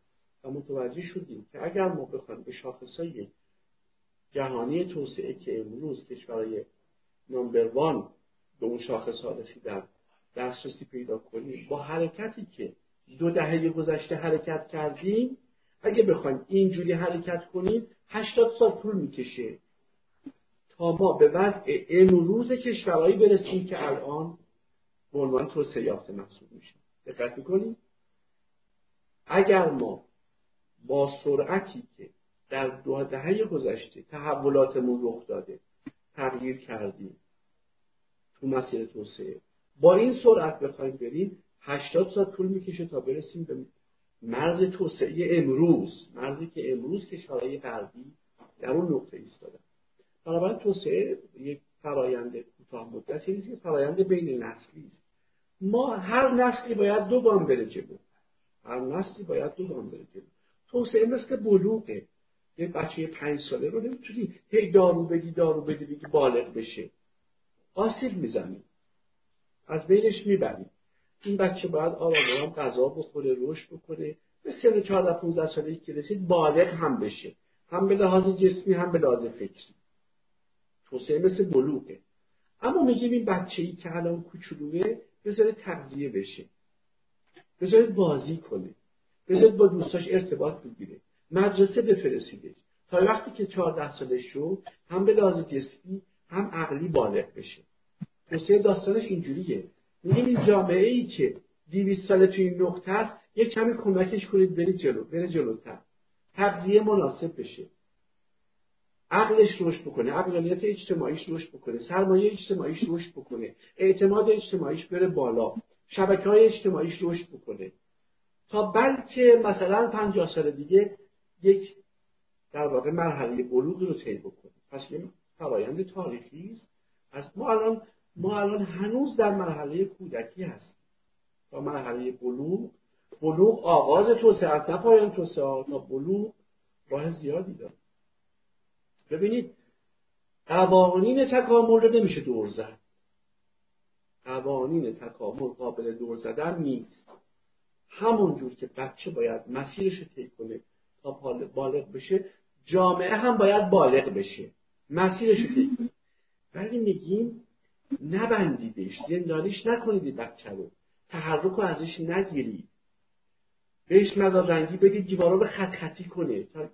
و متوجه شدیم که اگر ما بخوایم به شاخصهای جهانی توسعه که امروز کشورهای نمبر وان به اون شاخص ها رسیدن دسترسی پیدا کنیم با حرکتی که دو دهه گذشته حرکت کردیم اگه بخوایم اینجوری حرکت کنیم هشتاد سال طول می‌کشه تا ما به وضع امروز کشورهایی برسیم که الان به عنوان توسعه یافته محسوب میشه دقت می‌کنیم اگر ما با سرعتی که در دو دهه گذشته تحولاتمون رخ داده تغییر کردیم تو مسیر توسعه با این سرعت بخوایم بریم هشتاد سال طول می‌کشه تا برسیم به مرز توسعه امروز مرزی که امروز کشورهای غربی در اون نقطه ایستادن. بنابراین توسعه یک فرایند کوتاه مدتی نیست که فرایند بین نسلی است. ما هر نسلی باید دو گام بره جلو. هر نسلی باید دو گام بره جلو. توسعه مثل بلوغه. یه بچه پنج ساله رو نمی‌تونی هی دارو بدی دارو بدی بگی بالغ بشه. آسیب می‌زنی. از بینش می‌بری. این بچه باید آرام غذا بخوره رشد بکنه. به سن 14 15 سالگی که رسید بالغ هم بشه. هم به لحاظ جسمی هم به لحاظ فکری. توسعه مثل بلوغه. اما میگیم این بچه ای که الان کوچولوه بذاره تغذیه بشه. بذارید بازی کنه. بذارید با دوستاش ارتباط بگیره. مدرسه بفرستیدش. تا وقتی که 14 سالش شد هم به لحاظ جسمی هم عقلی بالغ بشه. توسعه داستانش اینجوریه. این جامعه ای که 200 ساله توی این نقطه است یک کمی کمکش کنید بره جلو بره جلوتر. تغذیه مناسب بشه. عقلش رشد بکنه عقلانیت اجتماعیش رشد بکنه سرمایه اجتماعیش رشد بکنه اعتماد اجتماعیش بره بالا شبکه های اجتماعیش رشد بکنه. تا بلکه مثلا پنجاه سال دیگه یک در واقع مرحله بلوغی رو طی بکنه. پس یه فرایند تاریخی است. از ما الان ما الان هنوز در مرحله کودکی هستیم. تا مرحله بلوغ بلوغ آغاز توسعه است نه پایان توسعه تا بلوغ راه زیادی داره. ببینید قوانین تکامل رو نمیشه دور زد. قوانین تکامل قابل دور زدن نیست. همونجور که بچه باید مسیرش رو طی کنه تا بالغ بشه جامعه هم باید بالغ بشه. مسیرش رو طی کنه. ولی میگیم نبندیدش زندانیش نکنید بچه رو. تحرک رو ازش نگیرید. بهش مدار رنگی بدید دیوارا رو خط خطی کنه تا,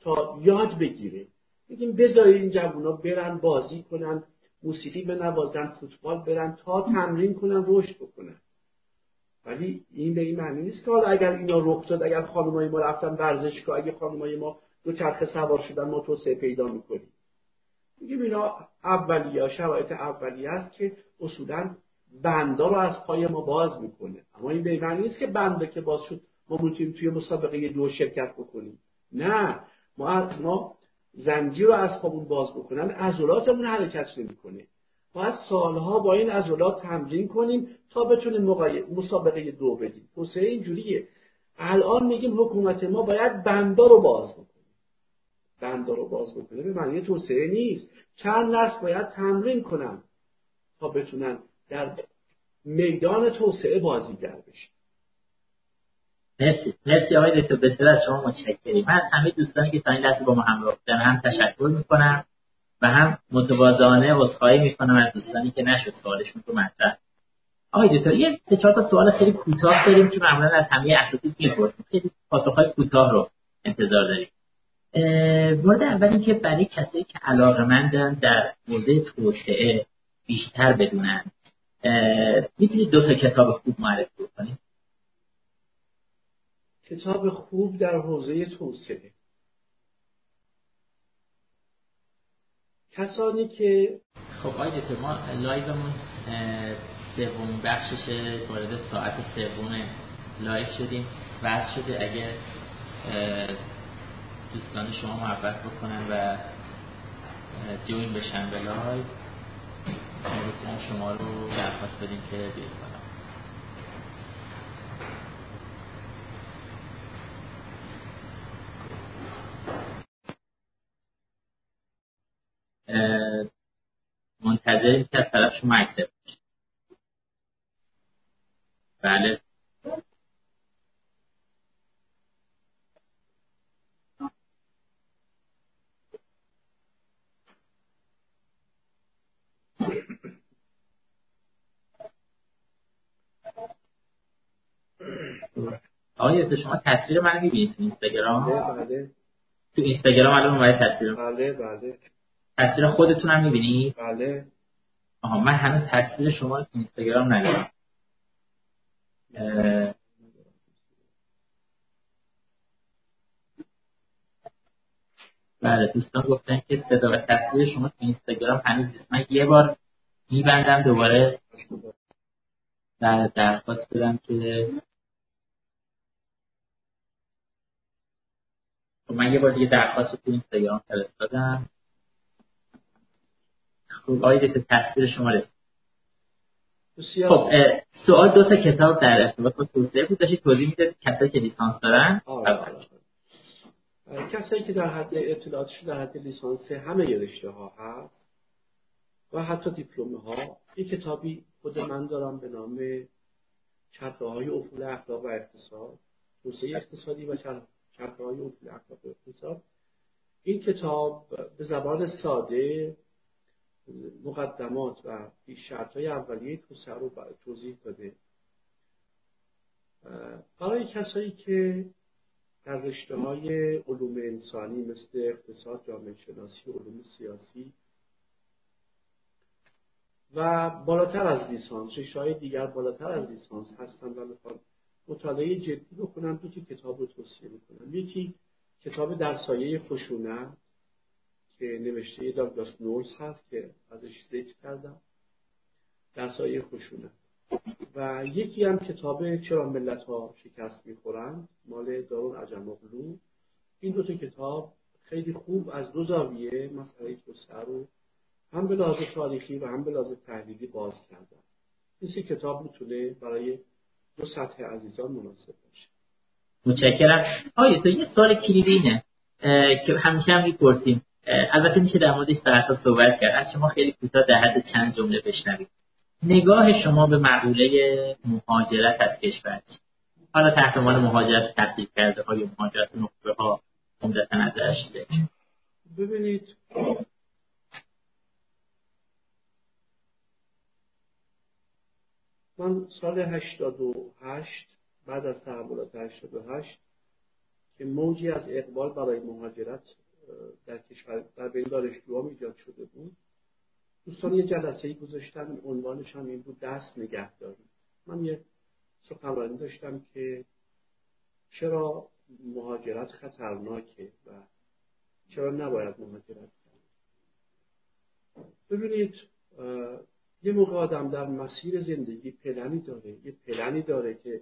تا یاد بگیره. میگیم بذارید این جوونا برن بازی کنن موسیقی بنوازن فوتبال برن تا تمرین کنن رشد بکنن. ولی این به این معنی نیست که حالا اگر اینا رخ داد اگر خانمای ما رفتن ورزشگاه اگه خانمای ما دو چرخ سوار شدن ما توسعه پیدا می‌کنیم. میگیم اینا اولیه شرایط اولیه است که اصولا بندا رو از پای ما باز می‌کنه. اما این به نیست که بنده که باز شد ما می‌تونیم توی مسابقه دو شرکت بکنیم. نه ما ما زنجیر رو از پامون باز بکنن عضلاتمون حرکت نمی‌کنه. باید سالها با این عضلات تمرین کنیم تا بتونیم مسابقه دو بدیم. توسعه اینجوریه الان میگیم حکومت ما باید بندا رو باز بکنه. بندا رو باز بکنه. به معنی توسعه نیست. چند نسل باید تمرین کنن تا بتونن در میدان توسعه بازیگر بشن مرسی. مرسی آقای دکتر. بسیار از شما متشکریم. من همه دوستانی که تا این لحظه با ما همراه بودن هم تشکر می‌کنم و هم متواضعانه عذرخواهی می‌کنم از دوستانی که نشد سوالشون رو مطرح آقای دکتر یه سه چهار تا سوال خیلی کوتاه داریم که معمولا از همه اساتید می‌پرسیم. خیلی پاسخهای کوتاه رو انتظار داریم. مورد اول این که برای کسایی که علاقمندن در مورد توسعه بیشتر بدونن می‌تونید دو تا کتاب خوب معرفی کنید کتاب خوب در حوزه توسعه. کسانی که خب آقای دکتر ما لایومون سومین بخشش وارد ساعت سوم لایو شدیم. وصل شده اگه دوستان شما محبت بکنن و جوین بشن به لایو. بتونم شما رو درخواست بدیم که بیاید کنم منتظریم که از طرف شما اکسپ بله. آقای شما تصویر من می‌بینید تو اینستاگرام؟ بله بله. تو اینستاگرام الان اومده تصویر. بله بله. تصویر خودتون هم می‌بینید؟ بله. آها من هنوز تصویر شما رو تو اینستاگرام ندیدم. اه، بله دوستان گفتن که صدا و تصویر شما تو اینستاگرام هنوز نیست. من یه بار میبندم دوباره. در درخواست بدم که من یه بار دیگه درخواست تو اینستاگرام فرستادم خب آقای دکتر تصویر شما رسید. خب سوال دو تا کتاب در ارتباط با توسعه بود. داشتید توضیح می‌دادید کسایی که لیسانس دارن؟ کسایی که در حد اطلاعاتش در حد لیسانس همه رشته ها هست و حتی دیپلم ها یک کتابی خود من دارم به نام چرخه های افول اخلاق و اقتصاد توسعه اقتصادی و چرخه های افول اخلاق اقتصاد. این کتاب به زبان ساده مقدمات و شرط های اولیه توسعه رو توضیح داده. برای کسایی که در رشته های علوم انسانی مثل اقتصاد، جامعه شناسی، علوم سیاسی و بالاتر از لیسانس، رشته های دیگر بالاتر از لیسانس هستن و می‌خوان مطالعه جدی بکنن دو تا کتاب رو توصیه می‌کنم. یکی کتاب در سایه خشونت که نوشته داگلاس نورس هست که ازش ذکر کردم. در سایه خشونت. و یکی هم کتاب چرا ملت ها شکست می‌خورند مال دارون عجم اغلو این دو تا کتاب خیلی خوب از دو زاویه مسئله توسعه رو هم به لحاظ تاریخی و هم به لحاظ تحلیلی باز کردن. این سه کتاب می‌تونه برای دو سطح عزیزان مناسب باشه. متشکرم. آیا تو یه سوال کلیدی اینه که همیشه هم می‌پرسیم. البته میشه در موردش ساعتها صحبت کرد. از شما خیلی کوتاه در حد چند جمله بشنوید. نگاه شما به مقوله مهاجرت از کشور؟ حالا تحت عنوان مهاجرت تحصیل کرده ها یا مهاجرت نخبه ها عمدتا ازش. ببینید من سال 88 بعد از تحولات 88 که موجی از اقبال برای مهاجرت در کشور در بین دانشجوها ایجاد شده بود. دوستان یه جلسه ای گذاشتن عنوانش هم این بود دست نگه داریم من یه سخنرانی داشتم که چرا مهاجرت خطرناکه و چرا نباید مهاجرت کرد. ببینید یه موقع آدم در مسیر زندگی پلنی داره یه پلنی داره که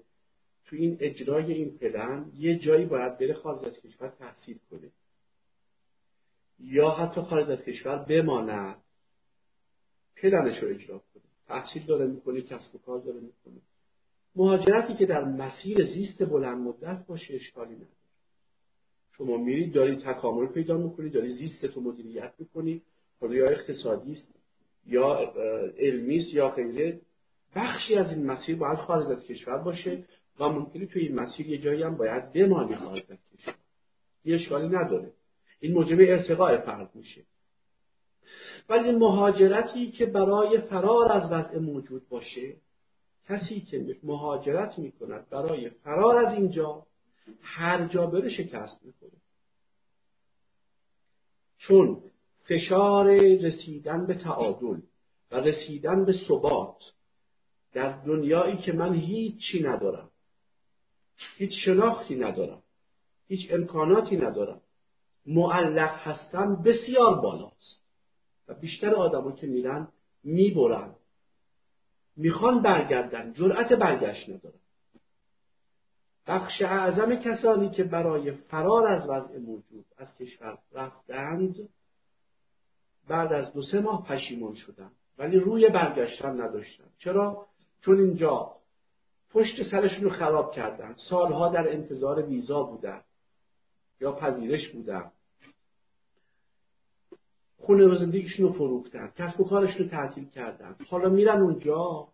تو این اجرای این پلن یه جایی باید بره خارج از کشور تحصیل کنه. یا حتی خارج از کشور بماند پلنش رو اجرا کنه. تحصیل داره می‌کنه کسب و کار داره می‌کنه. مهاجرتی که در مسیر زیست بلند مدت باشه اشکالی نداره. شما میرید داری تکامل پیدا می‌کنی داری زیست تو مدیریت می‌کنی حالا یا اقتصادی است. یا علمی یا غیره بخشی از این مسیر باید خارج از کشور باشه و ممکنه توی این مسیر یه جایی هم باید بمانی خارج از کشور. یه اشکالی نداره. این موجب ارتقاء فرد میشه. ولی مهاجرتی که برای فرار از وضع موجود باشه کسی که مهاجرت می‌کند برای فرار از اینجا هر جا بره شکست می‌کنه چون فشار رسیدن به تعادل و رسیدن به ثبات در دنیایی که من هیچی ندارم هیچ شناختی ندارم هیچ امکاناتی ندارم. معلق هستم بسیار بالاست و بیشتر آدما که میرن می‌برن. می‌خوان برگردن جرأت برگشت ندارن. بخش اعظم کسانی که برای فرار از وضع موجود از کشور رفتند بعد از دو سه ماه پشیمان شدن. ولی روی برگشتن نداشتن. چرا؟ چون اینجا پشت سرشون رو خراب کردن. سالها در انتظار ویزا بودن یا پذیرش بودن. خونه و زندگیشون رو فروختن. کسب و کارشون رو تعطیل کردن. حالا میرن اونجا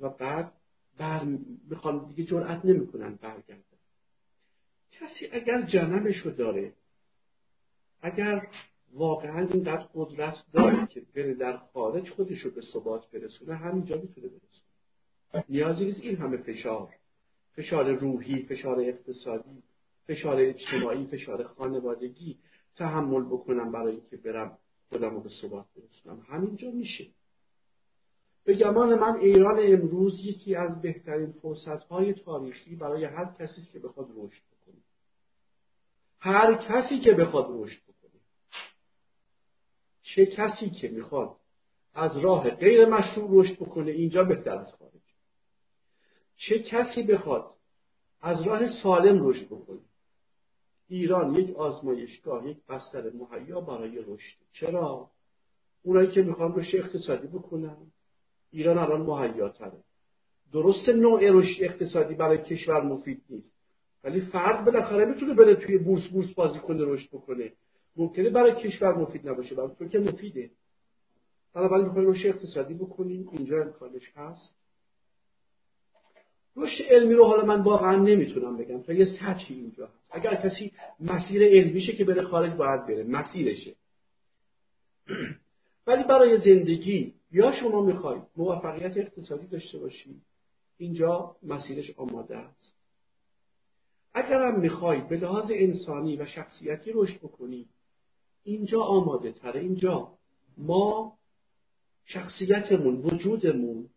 و بعد بر می‌خوان دیگه جرأت نمی‌کنن برگردن. کسی اگر جنبش رو داره اگر واقعا اینقدر قدرت داره که بره در خارج خودش رو به ثبات برسونه همینجا می‌تونه برسونه. نیازی نیست این همه فشار. فشار روحی فشار اقتصادی فشار اجتماعی فشار خانوادگی تحمل بکنم برای اینکه برم خودم رو به ثبات برسونم. همینجا میشه. به گمان من ایران امروز یکی از بهترین فرصت های تاریخی برای هر کسی که بخواد رشد بکنه. هر کسی که بخواد رشد بکنه. چه کسی که می‌خواد از راه غیر مشروع رشد بکنه اینجا بهتر از خارج. چه کسی بخواد از راه سالم رشد بکنه؟ ایران یک آزمایشگاه یک بستر مهیا برای رشد. چرا؟ اونایی که می‌خوان رشد اقتصادی بکنن. ایران الان مهیاتره. درست نوع رشد اقتصادی برای کشور مفید نیست. ولی فرد بالاخره می‌تونه بره توی بورس بورس بازی کنه رشد بکنه. ممکنه برای کشور مفید نباشه. برای که مفیده. بنابراین می‌خوایم رشد اقتصادی بکنیم. اینجا امکانش هست. رشد علمی رو حالا من واقعا نمی‌تونم بگم. تا یه سطحی اینجا هست. اگر کسی مسیر علمیشه که بره خارج باید بره. مسیرشه. <clears throat> ولی برای زندگی یا شما می‌خواید موفقیت اقتصادی داشته باشید اینجا مسیرش آماده است. اگرم می‌خواید به لحاظ انسانی و شخصیتی رشد بکنید اینجا آماده تره اینجا. ما شخصیتمون وجودمون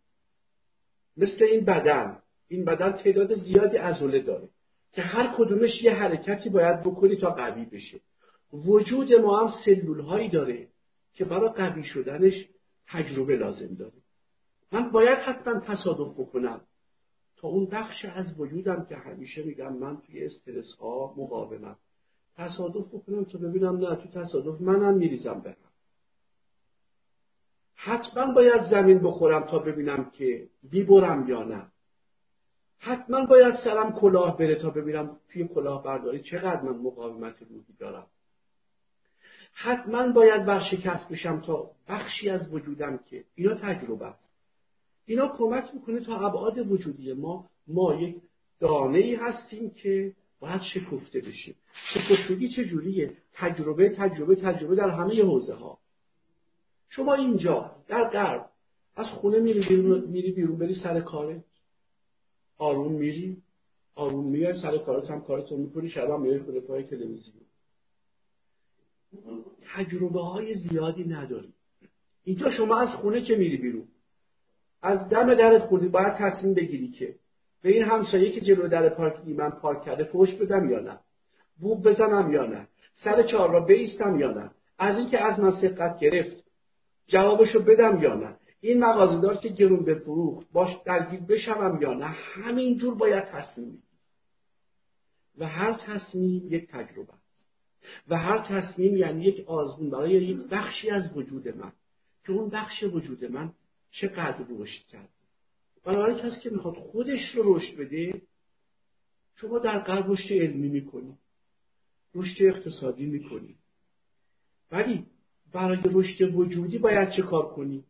مثل این بدن. این بدن تعداد زیادی عضله داره که هر کدومش یه حرکتی باید بکنی تا قوی بشه. وجود ما هم سلول هایی داره که برای قوی شدنش تجربه لازم داره. من باید حتما تصادف بکنم تا اون بخش از وجودم که همیشه میگم من توی استرس ها مقاومم. تصادف بکنم تا ببینم نه تو تصادف منم میریزم برم. حتما باید زمین بخورم تا ببینم که بیبرم یا نه. حتما باید سرم کلاه بره تا ببینم توی کلاه برداری چقدر من مقاومت روحی دارم. حتما باید ورشکست بشم تا بخشی از وجودم که اینا تجربه است. اینا کمک می‌کنه تا ابعاد وجودی ما ما یک دانه ای هستیم که باید شکفته بشیم. شکفتگی چجوریه تجربه تجربه تجربه در همه حوزه ها شما اینجا در غرب از خونه میری بیرون, میری بیرون بری سر کاره. آروم میری. آروم میای سر کارت هم کارتون می‌کنی شب هم میای خود پای تلویزیون. تجربه های زیادی نداری. اینجا شما از خونه که میری بیرون از دم در خونه باید تصمیم بگیری که به این همسایه که جلو در پارکی من پارک کرده فوش بدم یا نه؟ بوب بزنم یا نه؟ سر چهار را بیستم یا نه؟ از اینکه از من سقت گرفت جوابشو بدم یا نه؟ این مغازهدار که گرون بفروخت باش درگیر بشوم یا نه؟ همینجور باید تصمیم بگیری و هر تصمیم یک تجربه است. و هر تصمیم یعنی یک آزمون برای یک بخشی از وجود من. که اون بخش وجود من چقدر رشد کرد؟ بنابراین کسی که می‌خواد خودش رو رشد بده شما در قلب رشد علمی می‌کنی. رشد اقتصادی می‌کنی. ولی برای رشد وجودی باید چه کار کنی؟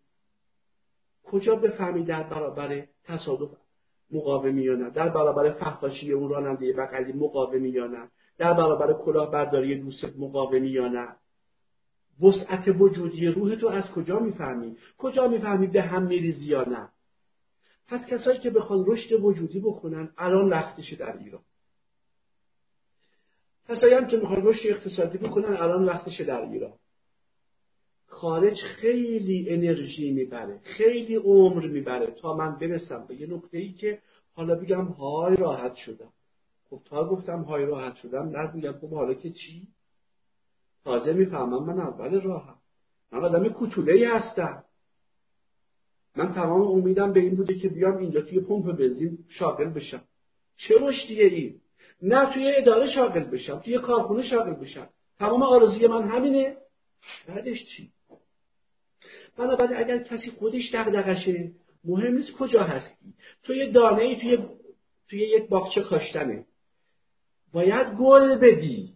کجا بفهمی در برابر تصادف مقاومی یا نه؟ در برابر فحاشی اون راننده بغلی مقاومی یا نه؟ در برابر کلاهبرداری دوست مقاومی یا نه؟ وسعت وجودی روح تو از کجا می‌فهمی؟ کجا می‌فهمی به هم میریزی یا نه؟ پس کسایی که بخوان رشد وجودی بکنن الان وقتشه در ایران کسایی هم که می‌خوان رشد اقتصادی بکنن الان وقتشه در ایران خارج خیلی انرژی می‌بره خیلی عمر می‌بره تا من برسم به یه نقطه ای که حالا بگم های راحت شدم. خب تا گفتم های راحت شدم بگم خب حالا که چی؟ تازه می‌فهمم من اول راهم. من آدم کتوله ای هستم. من تمام امیدم به این بوده که بیام اینجا توی پمپ بنزین شاغل بشم. چه رشدیه این؟ نه توی اداره شاغل بشم توی کارخونه شاغل بشم. تمام آرزوی من همینه. بعدش چی؟ بنابراین اگر کسی خودش دغدغشه مهم نیست کجا هستی. تو یه دانه ای توی توی یک باغچه کاشتنه. باید گل بدی.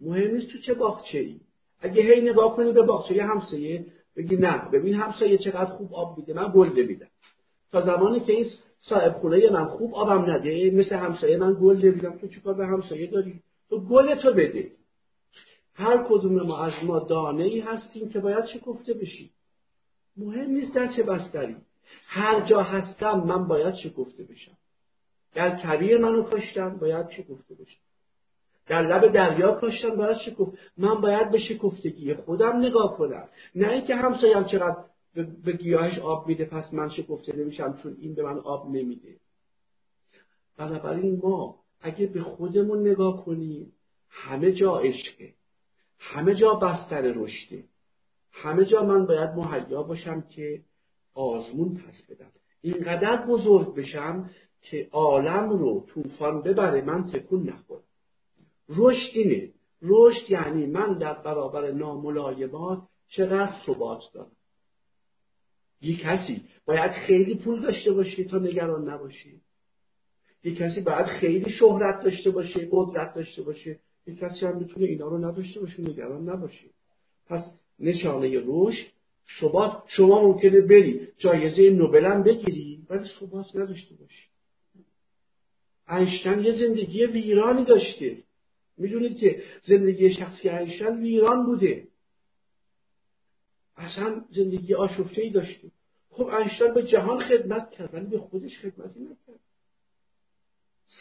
مهم نیست تو چه باغچه ای اگه هی نگاه کنی به باغچه همسایه بگی نه. ببین همسایه چقدر خوب آب میده. من گل نمیدم تا زمانی که این صاحب خونه من خوب آبم نده مثل همسایه من گل نمیدم تو چیکار به همسایه داری؟ تو گل تو بده. هر کدوم ما از ما دانه ای هستیم که باید شکفته بشیم؟ مهم نیست در چه بستری. هر جا هستم من باید شکفته بشم؟ در کبیر منو کاشتم باید شکفته بشم؟ در لب دریا کاشتم باید شکفت. من باید به شکفتگی خودم نگاه کنم. نه اینکه همسایم چقدر به گیاهش آب میده پس من شکفته نمیشم چون این به من آب نمیده. بنابراین ما اگه به خودمون نگاه کنیم همه جا عشقه همه جا بستر رشده همه جا من باید مهیا باشم که آزمون پس بدم. اینقدر بزرگ بشم که عالم رو طوفان ببره من تکون نخورم. رشد اینه. رشد یعنی من در برابر ناملایمات چقدر ثبات دارم. یک کسی باید خیلی پول داشته باشه تا نگران نباشه یک کسی باید خیلی شهرت داشته باشه قدرت داشته باشه یک کسی هم می‌تونه اینا رو نداشته باشه نگران نباشه پس نشانه رشد ثبات. شما ممکنه بری جایزه نوبل هم بگیری ولی ثبات نداشته باشی. اینشتین یه زندگی ویرانی داشته می‌دونید که زندگی شخصی اینشتین ویران بوده. اصلا زندگی آشفته ای داشته خب اینشتین به جهان خدمت کرد ولی به خودش خدمتی نکرد.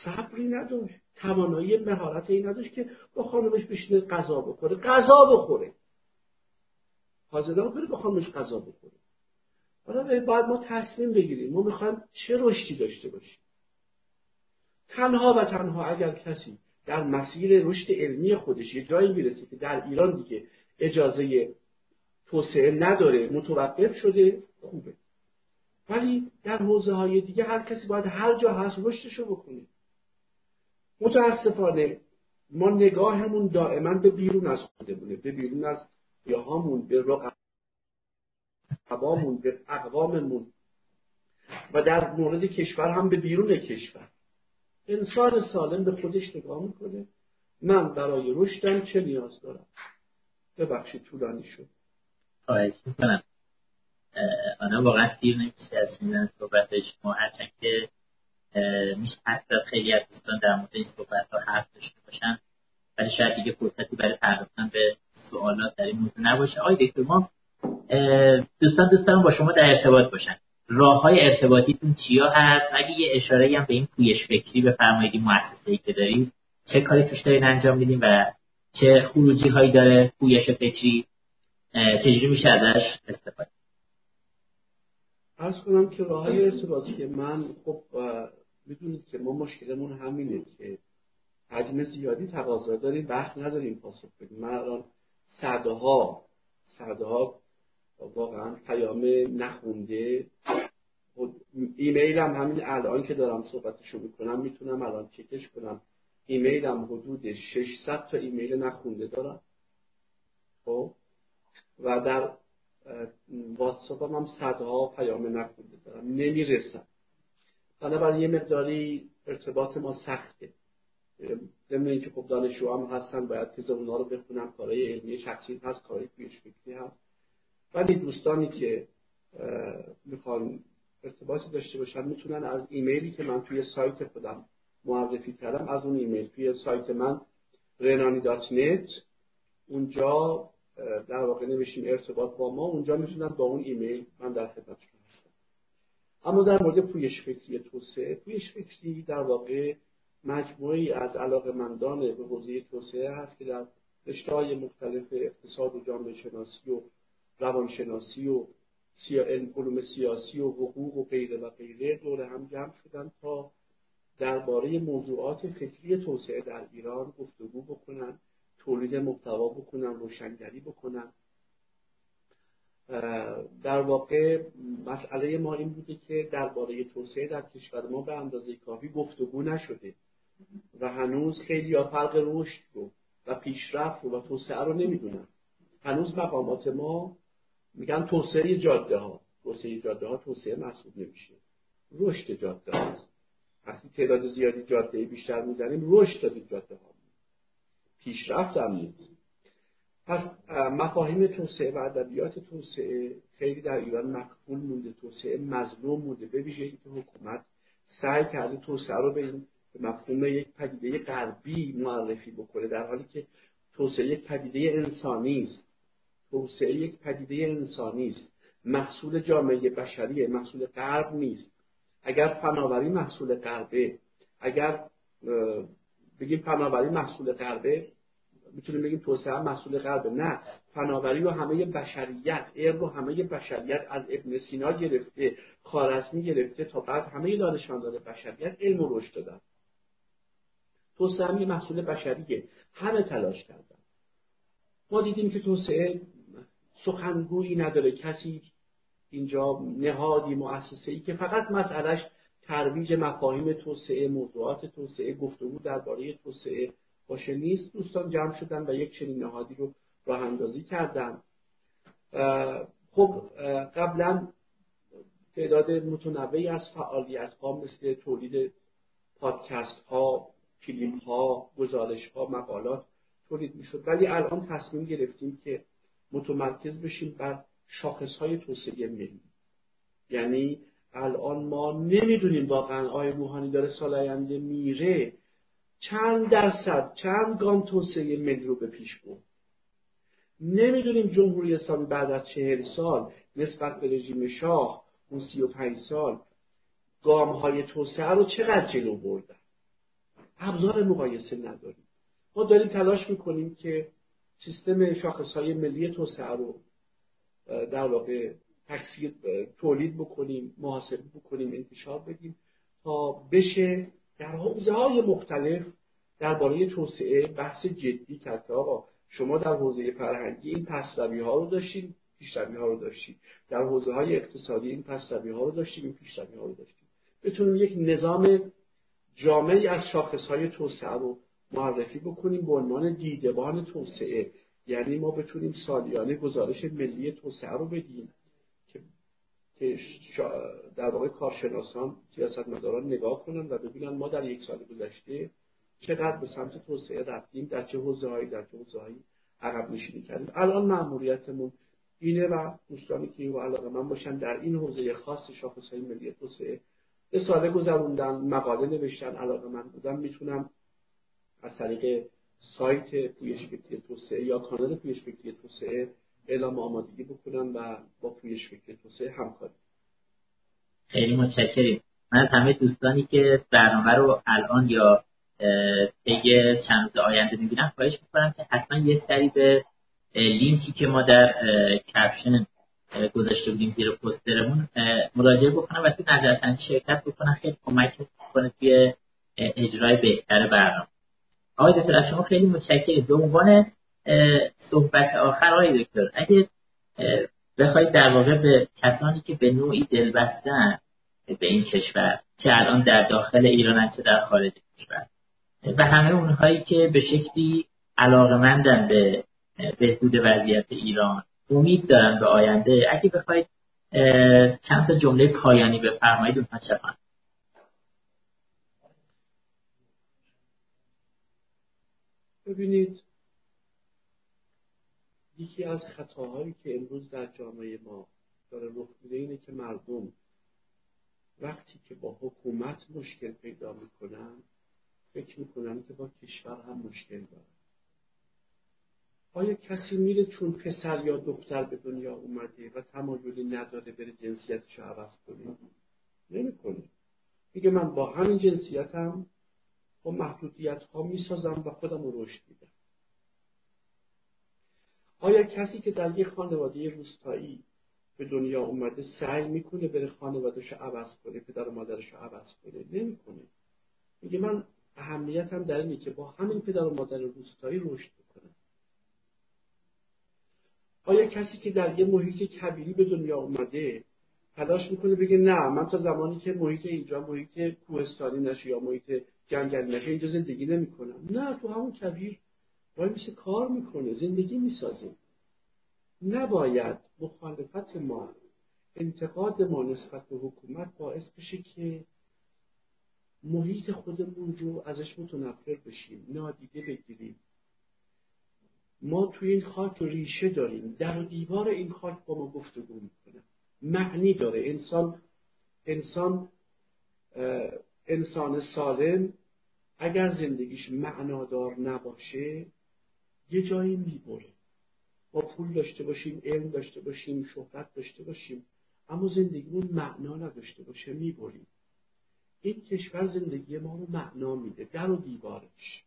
صبری نداشت توانایی مهارت این نداشت که با خانمش بشینه غذا بخوره غذا بخوره. حاضر بره با خانمش غذا بخوره. حالا باید ما تصمیم بگیریم. ما می‌خوایم چه رشدی داشته باشیم؟ تنها و تنها اگر کسی در مسیر رشد علمی خودش یه جایی می‌رسه که در ایران دیگه اجازه توسعه نداره متوقف شده خوبه. ولی در حوزه های دیگه هر کسی باید هر جا هست رشدشو بکنه. متاسفانه ما نگاهمون دائما به بیرون از خودمونه به بیرون از یاهامون به رقبامون به اقواممون. و در مورد کشور هم به بیرون کشور. انسان سالم به خودش نگاه می‌کنه. من برای رشدم چه نیاز دارم؟ ببخشید طولانی شد. خواهش می‌کنم. آنها واقعا سیر نمیشه از شنیدن صحبت شما. هرچند که میشه حتی خیلی از دوستان در مورد این صحبت ها حرف داشته باشن ولی شاید دیگه فرصتی برای پرداختن به سوالات در این موضوع نباشه. آقای دکتر ما دوستان دوستان با شما در ارتباط باشن. راه های ارتباطیتون چیا هست؟ اگه یه اشاره هم به این پویش فکری بفرمایید این مؤسسه ای که دارید چه کاری توش دارین انجام میدین و چه خروجی هایی داره پویش فکری چجوری میشه ازش استفاده؟ ارز کنم که راه های ارتباطی که من خب می‌دونید که ما مشکلمون همینه که حجم زیادی تقاضا داریم وقت نداریم پاسخ بدیم. من الان صدها صدها واقعا پیام نخونده ایمیل هم همین الان که دارم صحبتشو می‌کنم می‌تونم الان چکش کنم. ایمیلم حدود 600 تا ایمیل نخونده دارم. خب؟ و در واتساپ هم صدها پیام نخونده دارم. نمی‌رسم. بنابراین یه مقداری ارتباط ما سخته. ضمن اینکه خب دانشجو هم هستن باید تز اونا رو بخونم کارهای علمی شخصی هست کارهای پیش فکری هست. ولی دوستانی که می‌خوان ارتباطی داشته باشن می‌تونن از ایمیلی که من توی سایت خودم معرفی کردم از اون ایمیل توی سایت من رنانی dot net اونجا در واقع نوشتیم ارتباط با ما اونجا می‌تونن با اون ایمیل من در خدمتشون هستم. اما در مورد پویش فکری توسعه پویش فکری در واقع مجموعه‌ای از علاقمندان به حوزه توسعه هست که در رشته های مختلف اقتصاد و جامعه شناسی و روانشناسی و علوم سیاسی و حقوق و غیره و غیره دور هم جمع شدن تا درباره موضوعات فکری توسعه در ایران گفتگو بکنن تولید محتوا بکنن روشنگری بکنن. در واقع مسئله ما این بوده که درباره توسعه در کشور ما به اندازه کافی گفتگو نشده و هنوز خیلی یا فرق رشد رو و پیشرفت رو و توسعه رو نمی‌دونن. هنوز مقامات ما میگن توسعه جاده ها توسعه جاده ها توسعه محسوب نمیشه. رشد جاده هاست وقتی تعداد زیادی جاده بیشتر می‌زنیم رشد دادیم جاده ها پیشرفت هم نیست. پس مفاهیم توسعه و ادبیات توسعه خیلی در ایران مقبول مونده. توسعه مظلوم مونده. به ویژه اینکه حکومت سعی کرده توسعه رو به مفهوم یک پدیده غربی معرفی بکنه در حالی که توسعه یک پدیده انسانی است. توسعه یک پدیده انسانی است. محصول جامعه بشری محصول غرب نیست. اگر فناوری محصول غربه اگر بگیم فناوری محصول غربه می‌تونیم بگیم توسعه محصول غربه. نه فناوری رو همه بشریت علم رو همه بشریت از ابن سینا گرفته خارزمی گرفته تا بعد همه دانشمندان بشریت علم رو رشد دادن. توسعه محصول بشریه. همه تلاش کردن. ما دیدیم که توسعه سخنگویی نداره. کسی اینجا نهادی مؤسسه ای که فقط مسئلهش ترویج مفاهیم توسعه موضوعات توسعه گفتگو درباره توسعه باشه نیست. دوستان جمع شدن و یک چنین نهادی رو راه اندازی کردن. خب قبلا تعداد متنوعی از فعالیت ها مثل تولید پادکست ها فیلم ها گزارش ها مقالات تولید می‌شد. ولی الان تصمیم گرفتیم که متمرکز بشیم بر شاخص های توسعه ملی یعنی الان ما نمی‌دونیم واقعا آقای روحانی داره سال آینده میره. چند درصد چند گام توسعه ملی رو به پیش برد. نمی‌دونیم جمهوری اسلامی بعد از چهل سال نسبت به رژیم شاه اون سی و پنج سال گام های توسعه رو چقدر جلو بردن؟ ابزار مقایسه نداریم. ما داریم تلاش می‌کنیم که سیستم شاخص های ملی توسعه رو در واقع تکثیر تولید بکنیم محاسبه بکنیم انتشار بدیم تا بشه در حوزه های مختلف درباره توسعه بحث جدی کرد آقا شما در حوزه فرهنگی این پسروی ها رو داشتین پیشروی ها رو داشتید در حوزه های اقتصادی این پسروی ها رو داشتیم این پیشروی ها رو داشتیم بتونیم یک نظام جامعی از شاخص های توسعه رو معرفی بکنیم به عنوان دیدبان توسعه. یعنی ما بتونیم سالیانه گزارش ملی توسعه رو بدیم که در واقع کارشناسان سیاستمداران نگاه کنن و ببینن ما در یک سال گذشته چقدر به سمت توسعه رفتیم در چه حوزه هایی در چه حوزه هایی عقب نشینی کردیم. الان مأموریتمون اینه و دوستانی که رو علاقه من باشن در این حوزه خاص شاخص های ملی توسعه به ساله گذروندن مقاله نوشتن علاقه من بودم می‌تونم از طریق سایت پویش فکری توسعه یا کانال پویش فکری توسعه اعلام آمادگی بکنن و با پویش فکری توسعه همکاری. خیلی متشکریم. من از همه دوستانی که برنامه رو الان یا طی چند روز آینده می‌بینم خواهش می‌کنم که حتما یه سری به لینکی که ما در کپشن گذاشته بودیم زیر پسترمون مراجعه بکنم و تو نظرسنجی شرکت بکنم خیلی کمک کنه توی اجرای بهتر برنامه. آقای دکتر از شما خیلی متشکرم. به عنوان صحبت آخر آقای دکتر اگه بخواید در واقع به کسانی که به نوعی دل بستن به این کشور چه الان در داخل ایران چه در خارج کشور و همه اونهایی که به شکلی علاقمندن به بهبود وضعیت ایران امید دارن به آینده اگه بخواید چند تا جمله پایانی بفرمایید اونها چه ببینید. یکی از خطاهایی که امروز در جامعه ما داره رخ میده اینه که مردم وقتی که با حکومت مشکل پیدا می‌کنن فکر می‌کنن که با کشور هم مشکل دارن. آیا کسی میره چون پسر یا دختر به دنیا اومده و تمایلی نداره بره جنسیتش عوض کنه؟ نمی‌کنه. میگه من با همین جنسیتم با محدودیت ها می‌سازم و خودم رو رشد میدم. آیا کسی که در یک خانواده روستایی به دنیا اومده سعی می‌کنه بره خانوادهش عوض کنه پدر و مادرش رو عوض کنه؟ نمی‌کنه. میگه من اهمیتم در اینه که با همین پدر و مادر روستایی رشد بکنم آیا کسی که در یه محیط کبیری به دنیا اومده تلاش می‌کنه بگه نه من تا زمانی که محیط اینجا محیط کوهستانی نشه یا محیط جنگلی نشه اینجا زندگی نمی‌کنم. نه تو همون کبیر وای میشه کار می‌کنه زندگی می‌سازه. نباید مخالفت ما انتقاد ما نسبت به حکومت باعث بشه که محیط خودمون رو ازش متنفر بشیم نادیده بگیریم. ما توی این خاک ریشه داریم. در دیوار این خاک با ما گفتگو می‌کنه. معنی داره. انسان انسان انسان سالم اگر زندگیش معنادار نباشه یه جایی می‌بره. ما پول داشته باشیم علم داشته باشیم شهرت داشته باشیم اما زندگیمون معنا نداشته باشه می‌بریم. این کشور زندگی ما رو معنا میده در و دیوارش.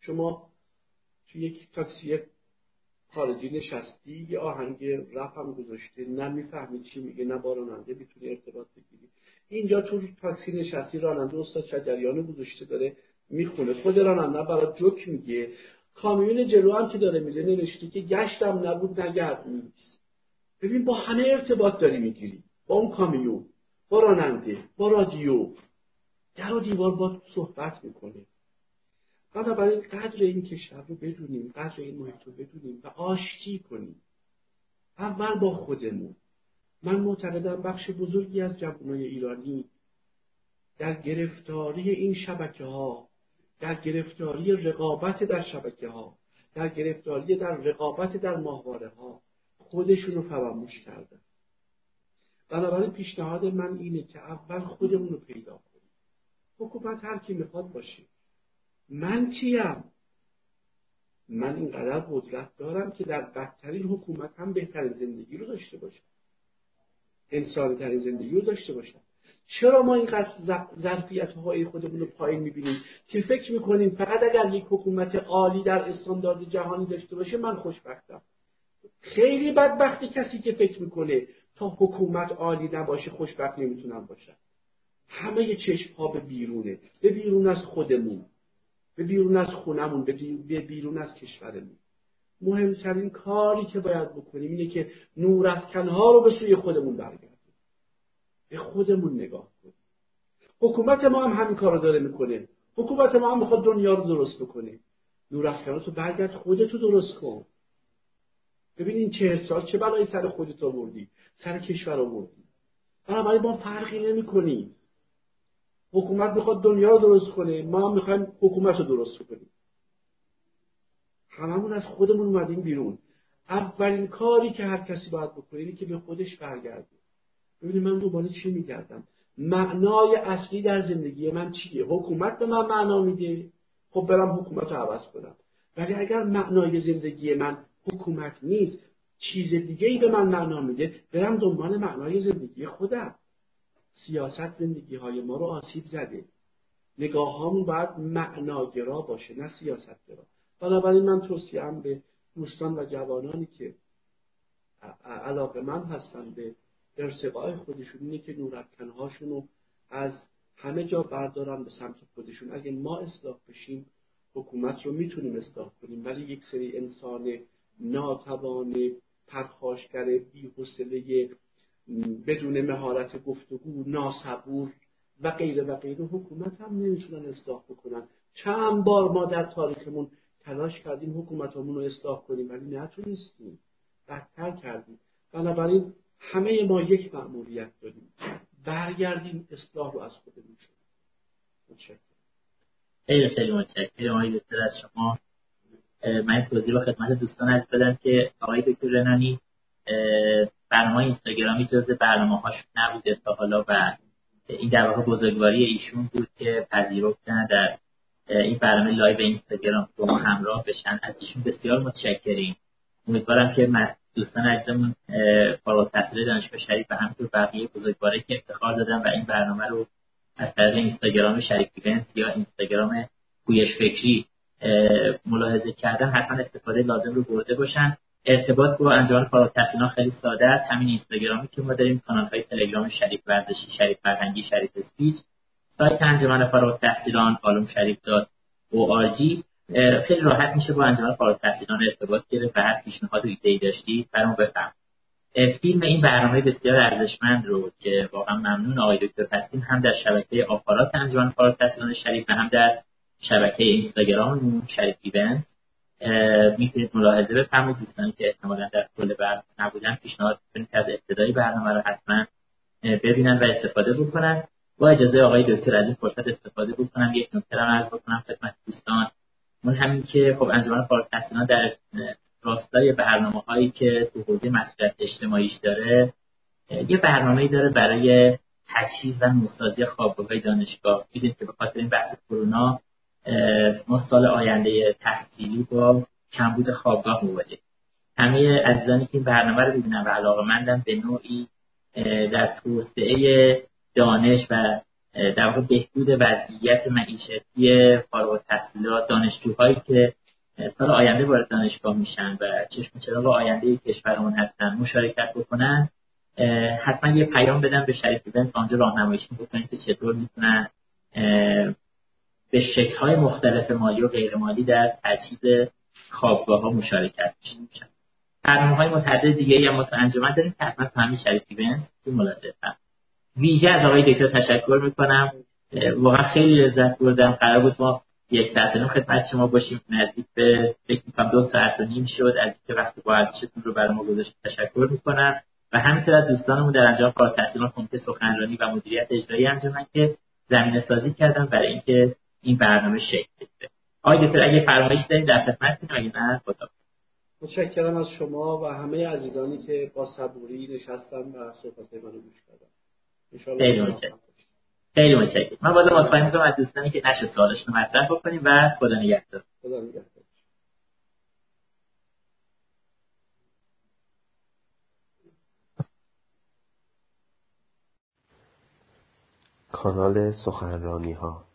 شما توی یک تاکسی خارجی نشستی یه آهنگ رپ گذاشته نه می‌فهمی چی میگه نه با راننده می‌تونی ارتباط بگیری. اینجا تو تاکسی نشستی راننده استاد شجریان گذاشته داره می‌خونه. خود راننده برای جوک میگه. کامیون جلو هم که داره میره نوشته که گشتم نبود نگرد نیست ببین با همه ارتباط داری می‌گیری. با اون کامیون با راننده با رادیو. در و دیوار با صحبت می‌کنه. بنابراین قدر این کشور رو بدونیم قدر این محیط رو بدونیم و آشتی کنیم. اول با خودمون. من معتقدم بخش بزرگی از جوانای ایرانی در گرفتاری این شبکه ها در گرفتاری رقابت در شبکه ها در گرفتاری در رقابت در ماهواره ها خودشون رو فراموش کردن. بنابراین پیشنهاد من اینه که اول خودمون رو پیدا کنیم. حکومت هر کی می‌خواد باشه. من کیم؟ من اینقدر قدرت دارم که در بدترین حکومت هم بهترین زندگی رو داشته باشم. انسانی ترین زندگی رو داشته باشم چرا ما اینقدر ظرفیت های خودمون رو پایین می‌بینیم؟ که فکر می‌کنیم فقط اگر یک حکومت عالی در استاندارد جهانی داشته باشه من خوشبختم. خیلی بدبختی کسی که فکر می‌کنه تا حکومت عالی نباشه خوشبخت نمی‌تونم باشم همه چشم ها به بیرونه. به بیرون از خودمون. به بیرون از خونمون. به بیرون از کشورمون. مهمترین کاری که باید بکنیم اینه که نورافکنها رو به سوی خودمون برگردیم. به خودمون نگاه کنیم. حکومت ما هم همین کار رو داره می‌کنه. حکومت ما هم می‌خواد دنیا رو درست بکنه. نورافکنات رو برگرد خودتو درست کن. ببین این چه سال چه بلایی سر خودت آوردی؟ سر کشور آوردی. بنابراین ما فرقی نمی کنیم حکومت می‌خواد دنیا رو درست کنه. ما هم می‌خوایم حکومت رو درست کنیم هممون از خودمون اومدیم بیرون. اولین کاری که هر کسی باید بکنه اینه که به خودش برگرده. ببینید من دوباره چی میگردم؟ معنای اصلی در زندگی من چیه؟ حکومت به من معنا میده؟ خب برم حکومت رو عوض کنم. ولی اگر معنای زندگی من حکومت نیست چیز دیگه ای به من معنا میده برم دنبال معنای زندگی خودم. سیاست زندگی های ما رو آسیب زده. نگاه هامون باید معناگرا باشه نه سیاستگرا. بنابراین من توصیم به دوستان و جوانانی که علاقه من هستن به ارتقاء خودشون اینه که نورافکنهاشون رو از همه جا بردارن به سمت خودشون. اگه ما اصلاح بشیم حکومت رو می‌تونیم اصلاح کنیم. ولی یک سری انسان ناتوان پرخاشگر بی‌حوصله بدون مهارت گفتگو ناسبور و غیره و غیره حکومت هم نمی‌تونن اصلاح بکنن. چند بار ما در تاریخمون تلاش کردیم حکومتمون رو اصلاح کنیم ولی نتونستیم بدتر کردیم. بنابراین همه ما یک مأموریت داریم. برگردیم اصلاح رو از خودمون شد خیلی خیلی متشکرم آقای دکتر از شما. من توضیح رو خدمت دوستان عرض بدم که آقای دکتر رنانی برنامه اینستاگرامی جز برنامه هاش نبوده تا حالا و این در واقع بزرگواری ایشون بود که پذیرفتن در این برنامه لایو اینستاگرام با ما همراه بشن. از ایشون بسیار متشکریم. امیدوارم که دوستان عزیزمون فارغ التحصیل دانشگاه شریف و همینطور بقیه بزرگوارهایی که افتخار دادن و این برنامه رو از طریق اینستاگرام شریف event یا اینستاگرام پویش فکری ملاحظه کردن حتما استفاده لازم رو برده باشن. ارتباط با انجمن فارغ التحصیلان خیلی ساده است. همین اینستاگرامی که ما داریم کانال های تلگرام شریف ورزشی شریف فرهنگی شریف اسپیچ. سایت انجمن فارغ التحصیلان آلوم شریف دات او خیلی راحت میشه با انجمن فارغ التحصیلان ارتباط گرفت و هر پیشنهاد و ایده داشتی برام بفهم فیلم این برنامه بسیار ارزشمند رو که واقعا ممنون آقای دکتر هستیم هم در شبکه آپارات انجمن فارغ التحصیلان شریف و هم در شبکه اینستاگرام شریف ایونت. می‌تونید ملاحظه بفرمایید. دوستانی که احتمالا در کل برنامه نبودن پیشنهاد کنید از ابتدای برنامه رو حتما ببینن و استفاده بکنن. با اجازه آقای دکتر از این فرصت استفاده بکنم یک نکته رو عرض بکنم خدمت دوستان. اون همین که خب انجمن فارغ التحصیلان در راستای برنامه هایی که تو حوزه مسئولیت اجتماعیش داره یه برنامه داره برای تجهیز و نوسازی خوابگاه دانشگاه. دیدیم که به خاطر این بحث کرونا ما سال آینده تحصیلی با کمبود خوابگاه مواجه همه عزیزانی که این برنامه رو ببینن و علاقه مندن به نوعی در توسعه دانش و در واقع بهبود وضعیت معیشتی فارغ التحصیلات دانشجوهایی که سال آینده وارد دانشگاه میشن و چشم چراغ آینده کشورمون هستن مشارکت بکنن حتما یه پیام بدن به شریف بنس آنجا راهنماییشون بکنن که چطور می‌تونن به شکل های مختلف مالی و غیر مالی در تجهیز خوابگاه ها مشارکت میشن برنامه های متعدد دیگه هم ما داریم که حتما تو همین شریف تو ملاحظه ویژه از آقای دکتر تشکر می‌کنم. واقعا خیلی لذت بردم. قرار بود ما یک ساعت نیم خدمت شما باشیم. نزدیک به فکر می‌کنم دو ساعت و نیم شد. از اینکه وقت با ارزشتون رو برای ما گذاشت تشکر می‌کنم. و همینطور از دوستانمون در انجام کار تحصیلان کمیته سخنرانی و مدیریت اجرایی انجامن که زمینه سازی کردن برای اینکه این برنامه شکل بگیره. آقای دکتر اگه فرمایش دارید در خدمتتون اگه نه خدا متشکرم از شما و همه عزیزانی که با صبوری نشستن و صحبت منو گوش کردن. خیلی متشکرم. خیلی متشکرم. من باید مطمئن می‌کنم از دوستانی که نشه سوالشون مطرح بکنیم و خدا نگهدار. خدا نگهدار. کانال سخنرانی ها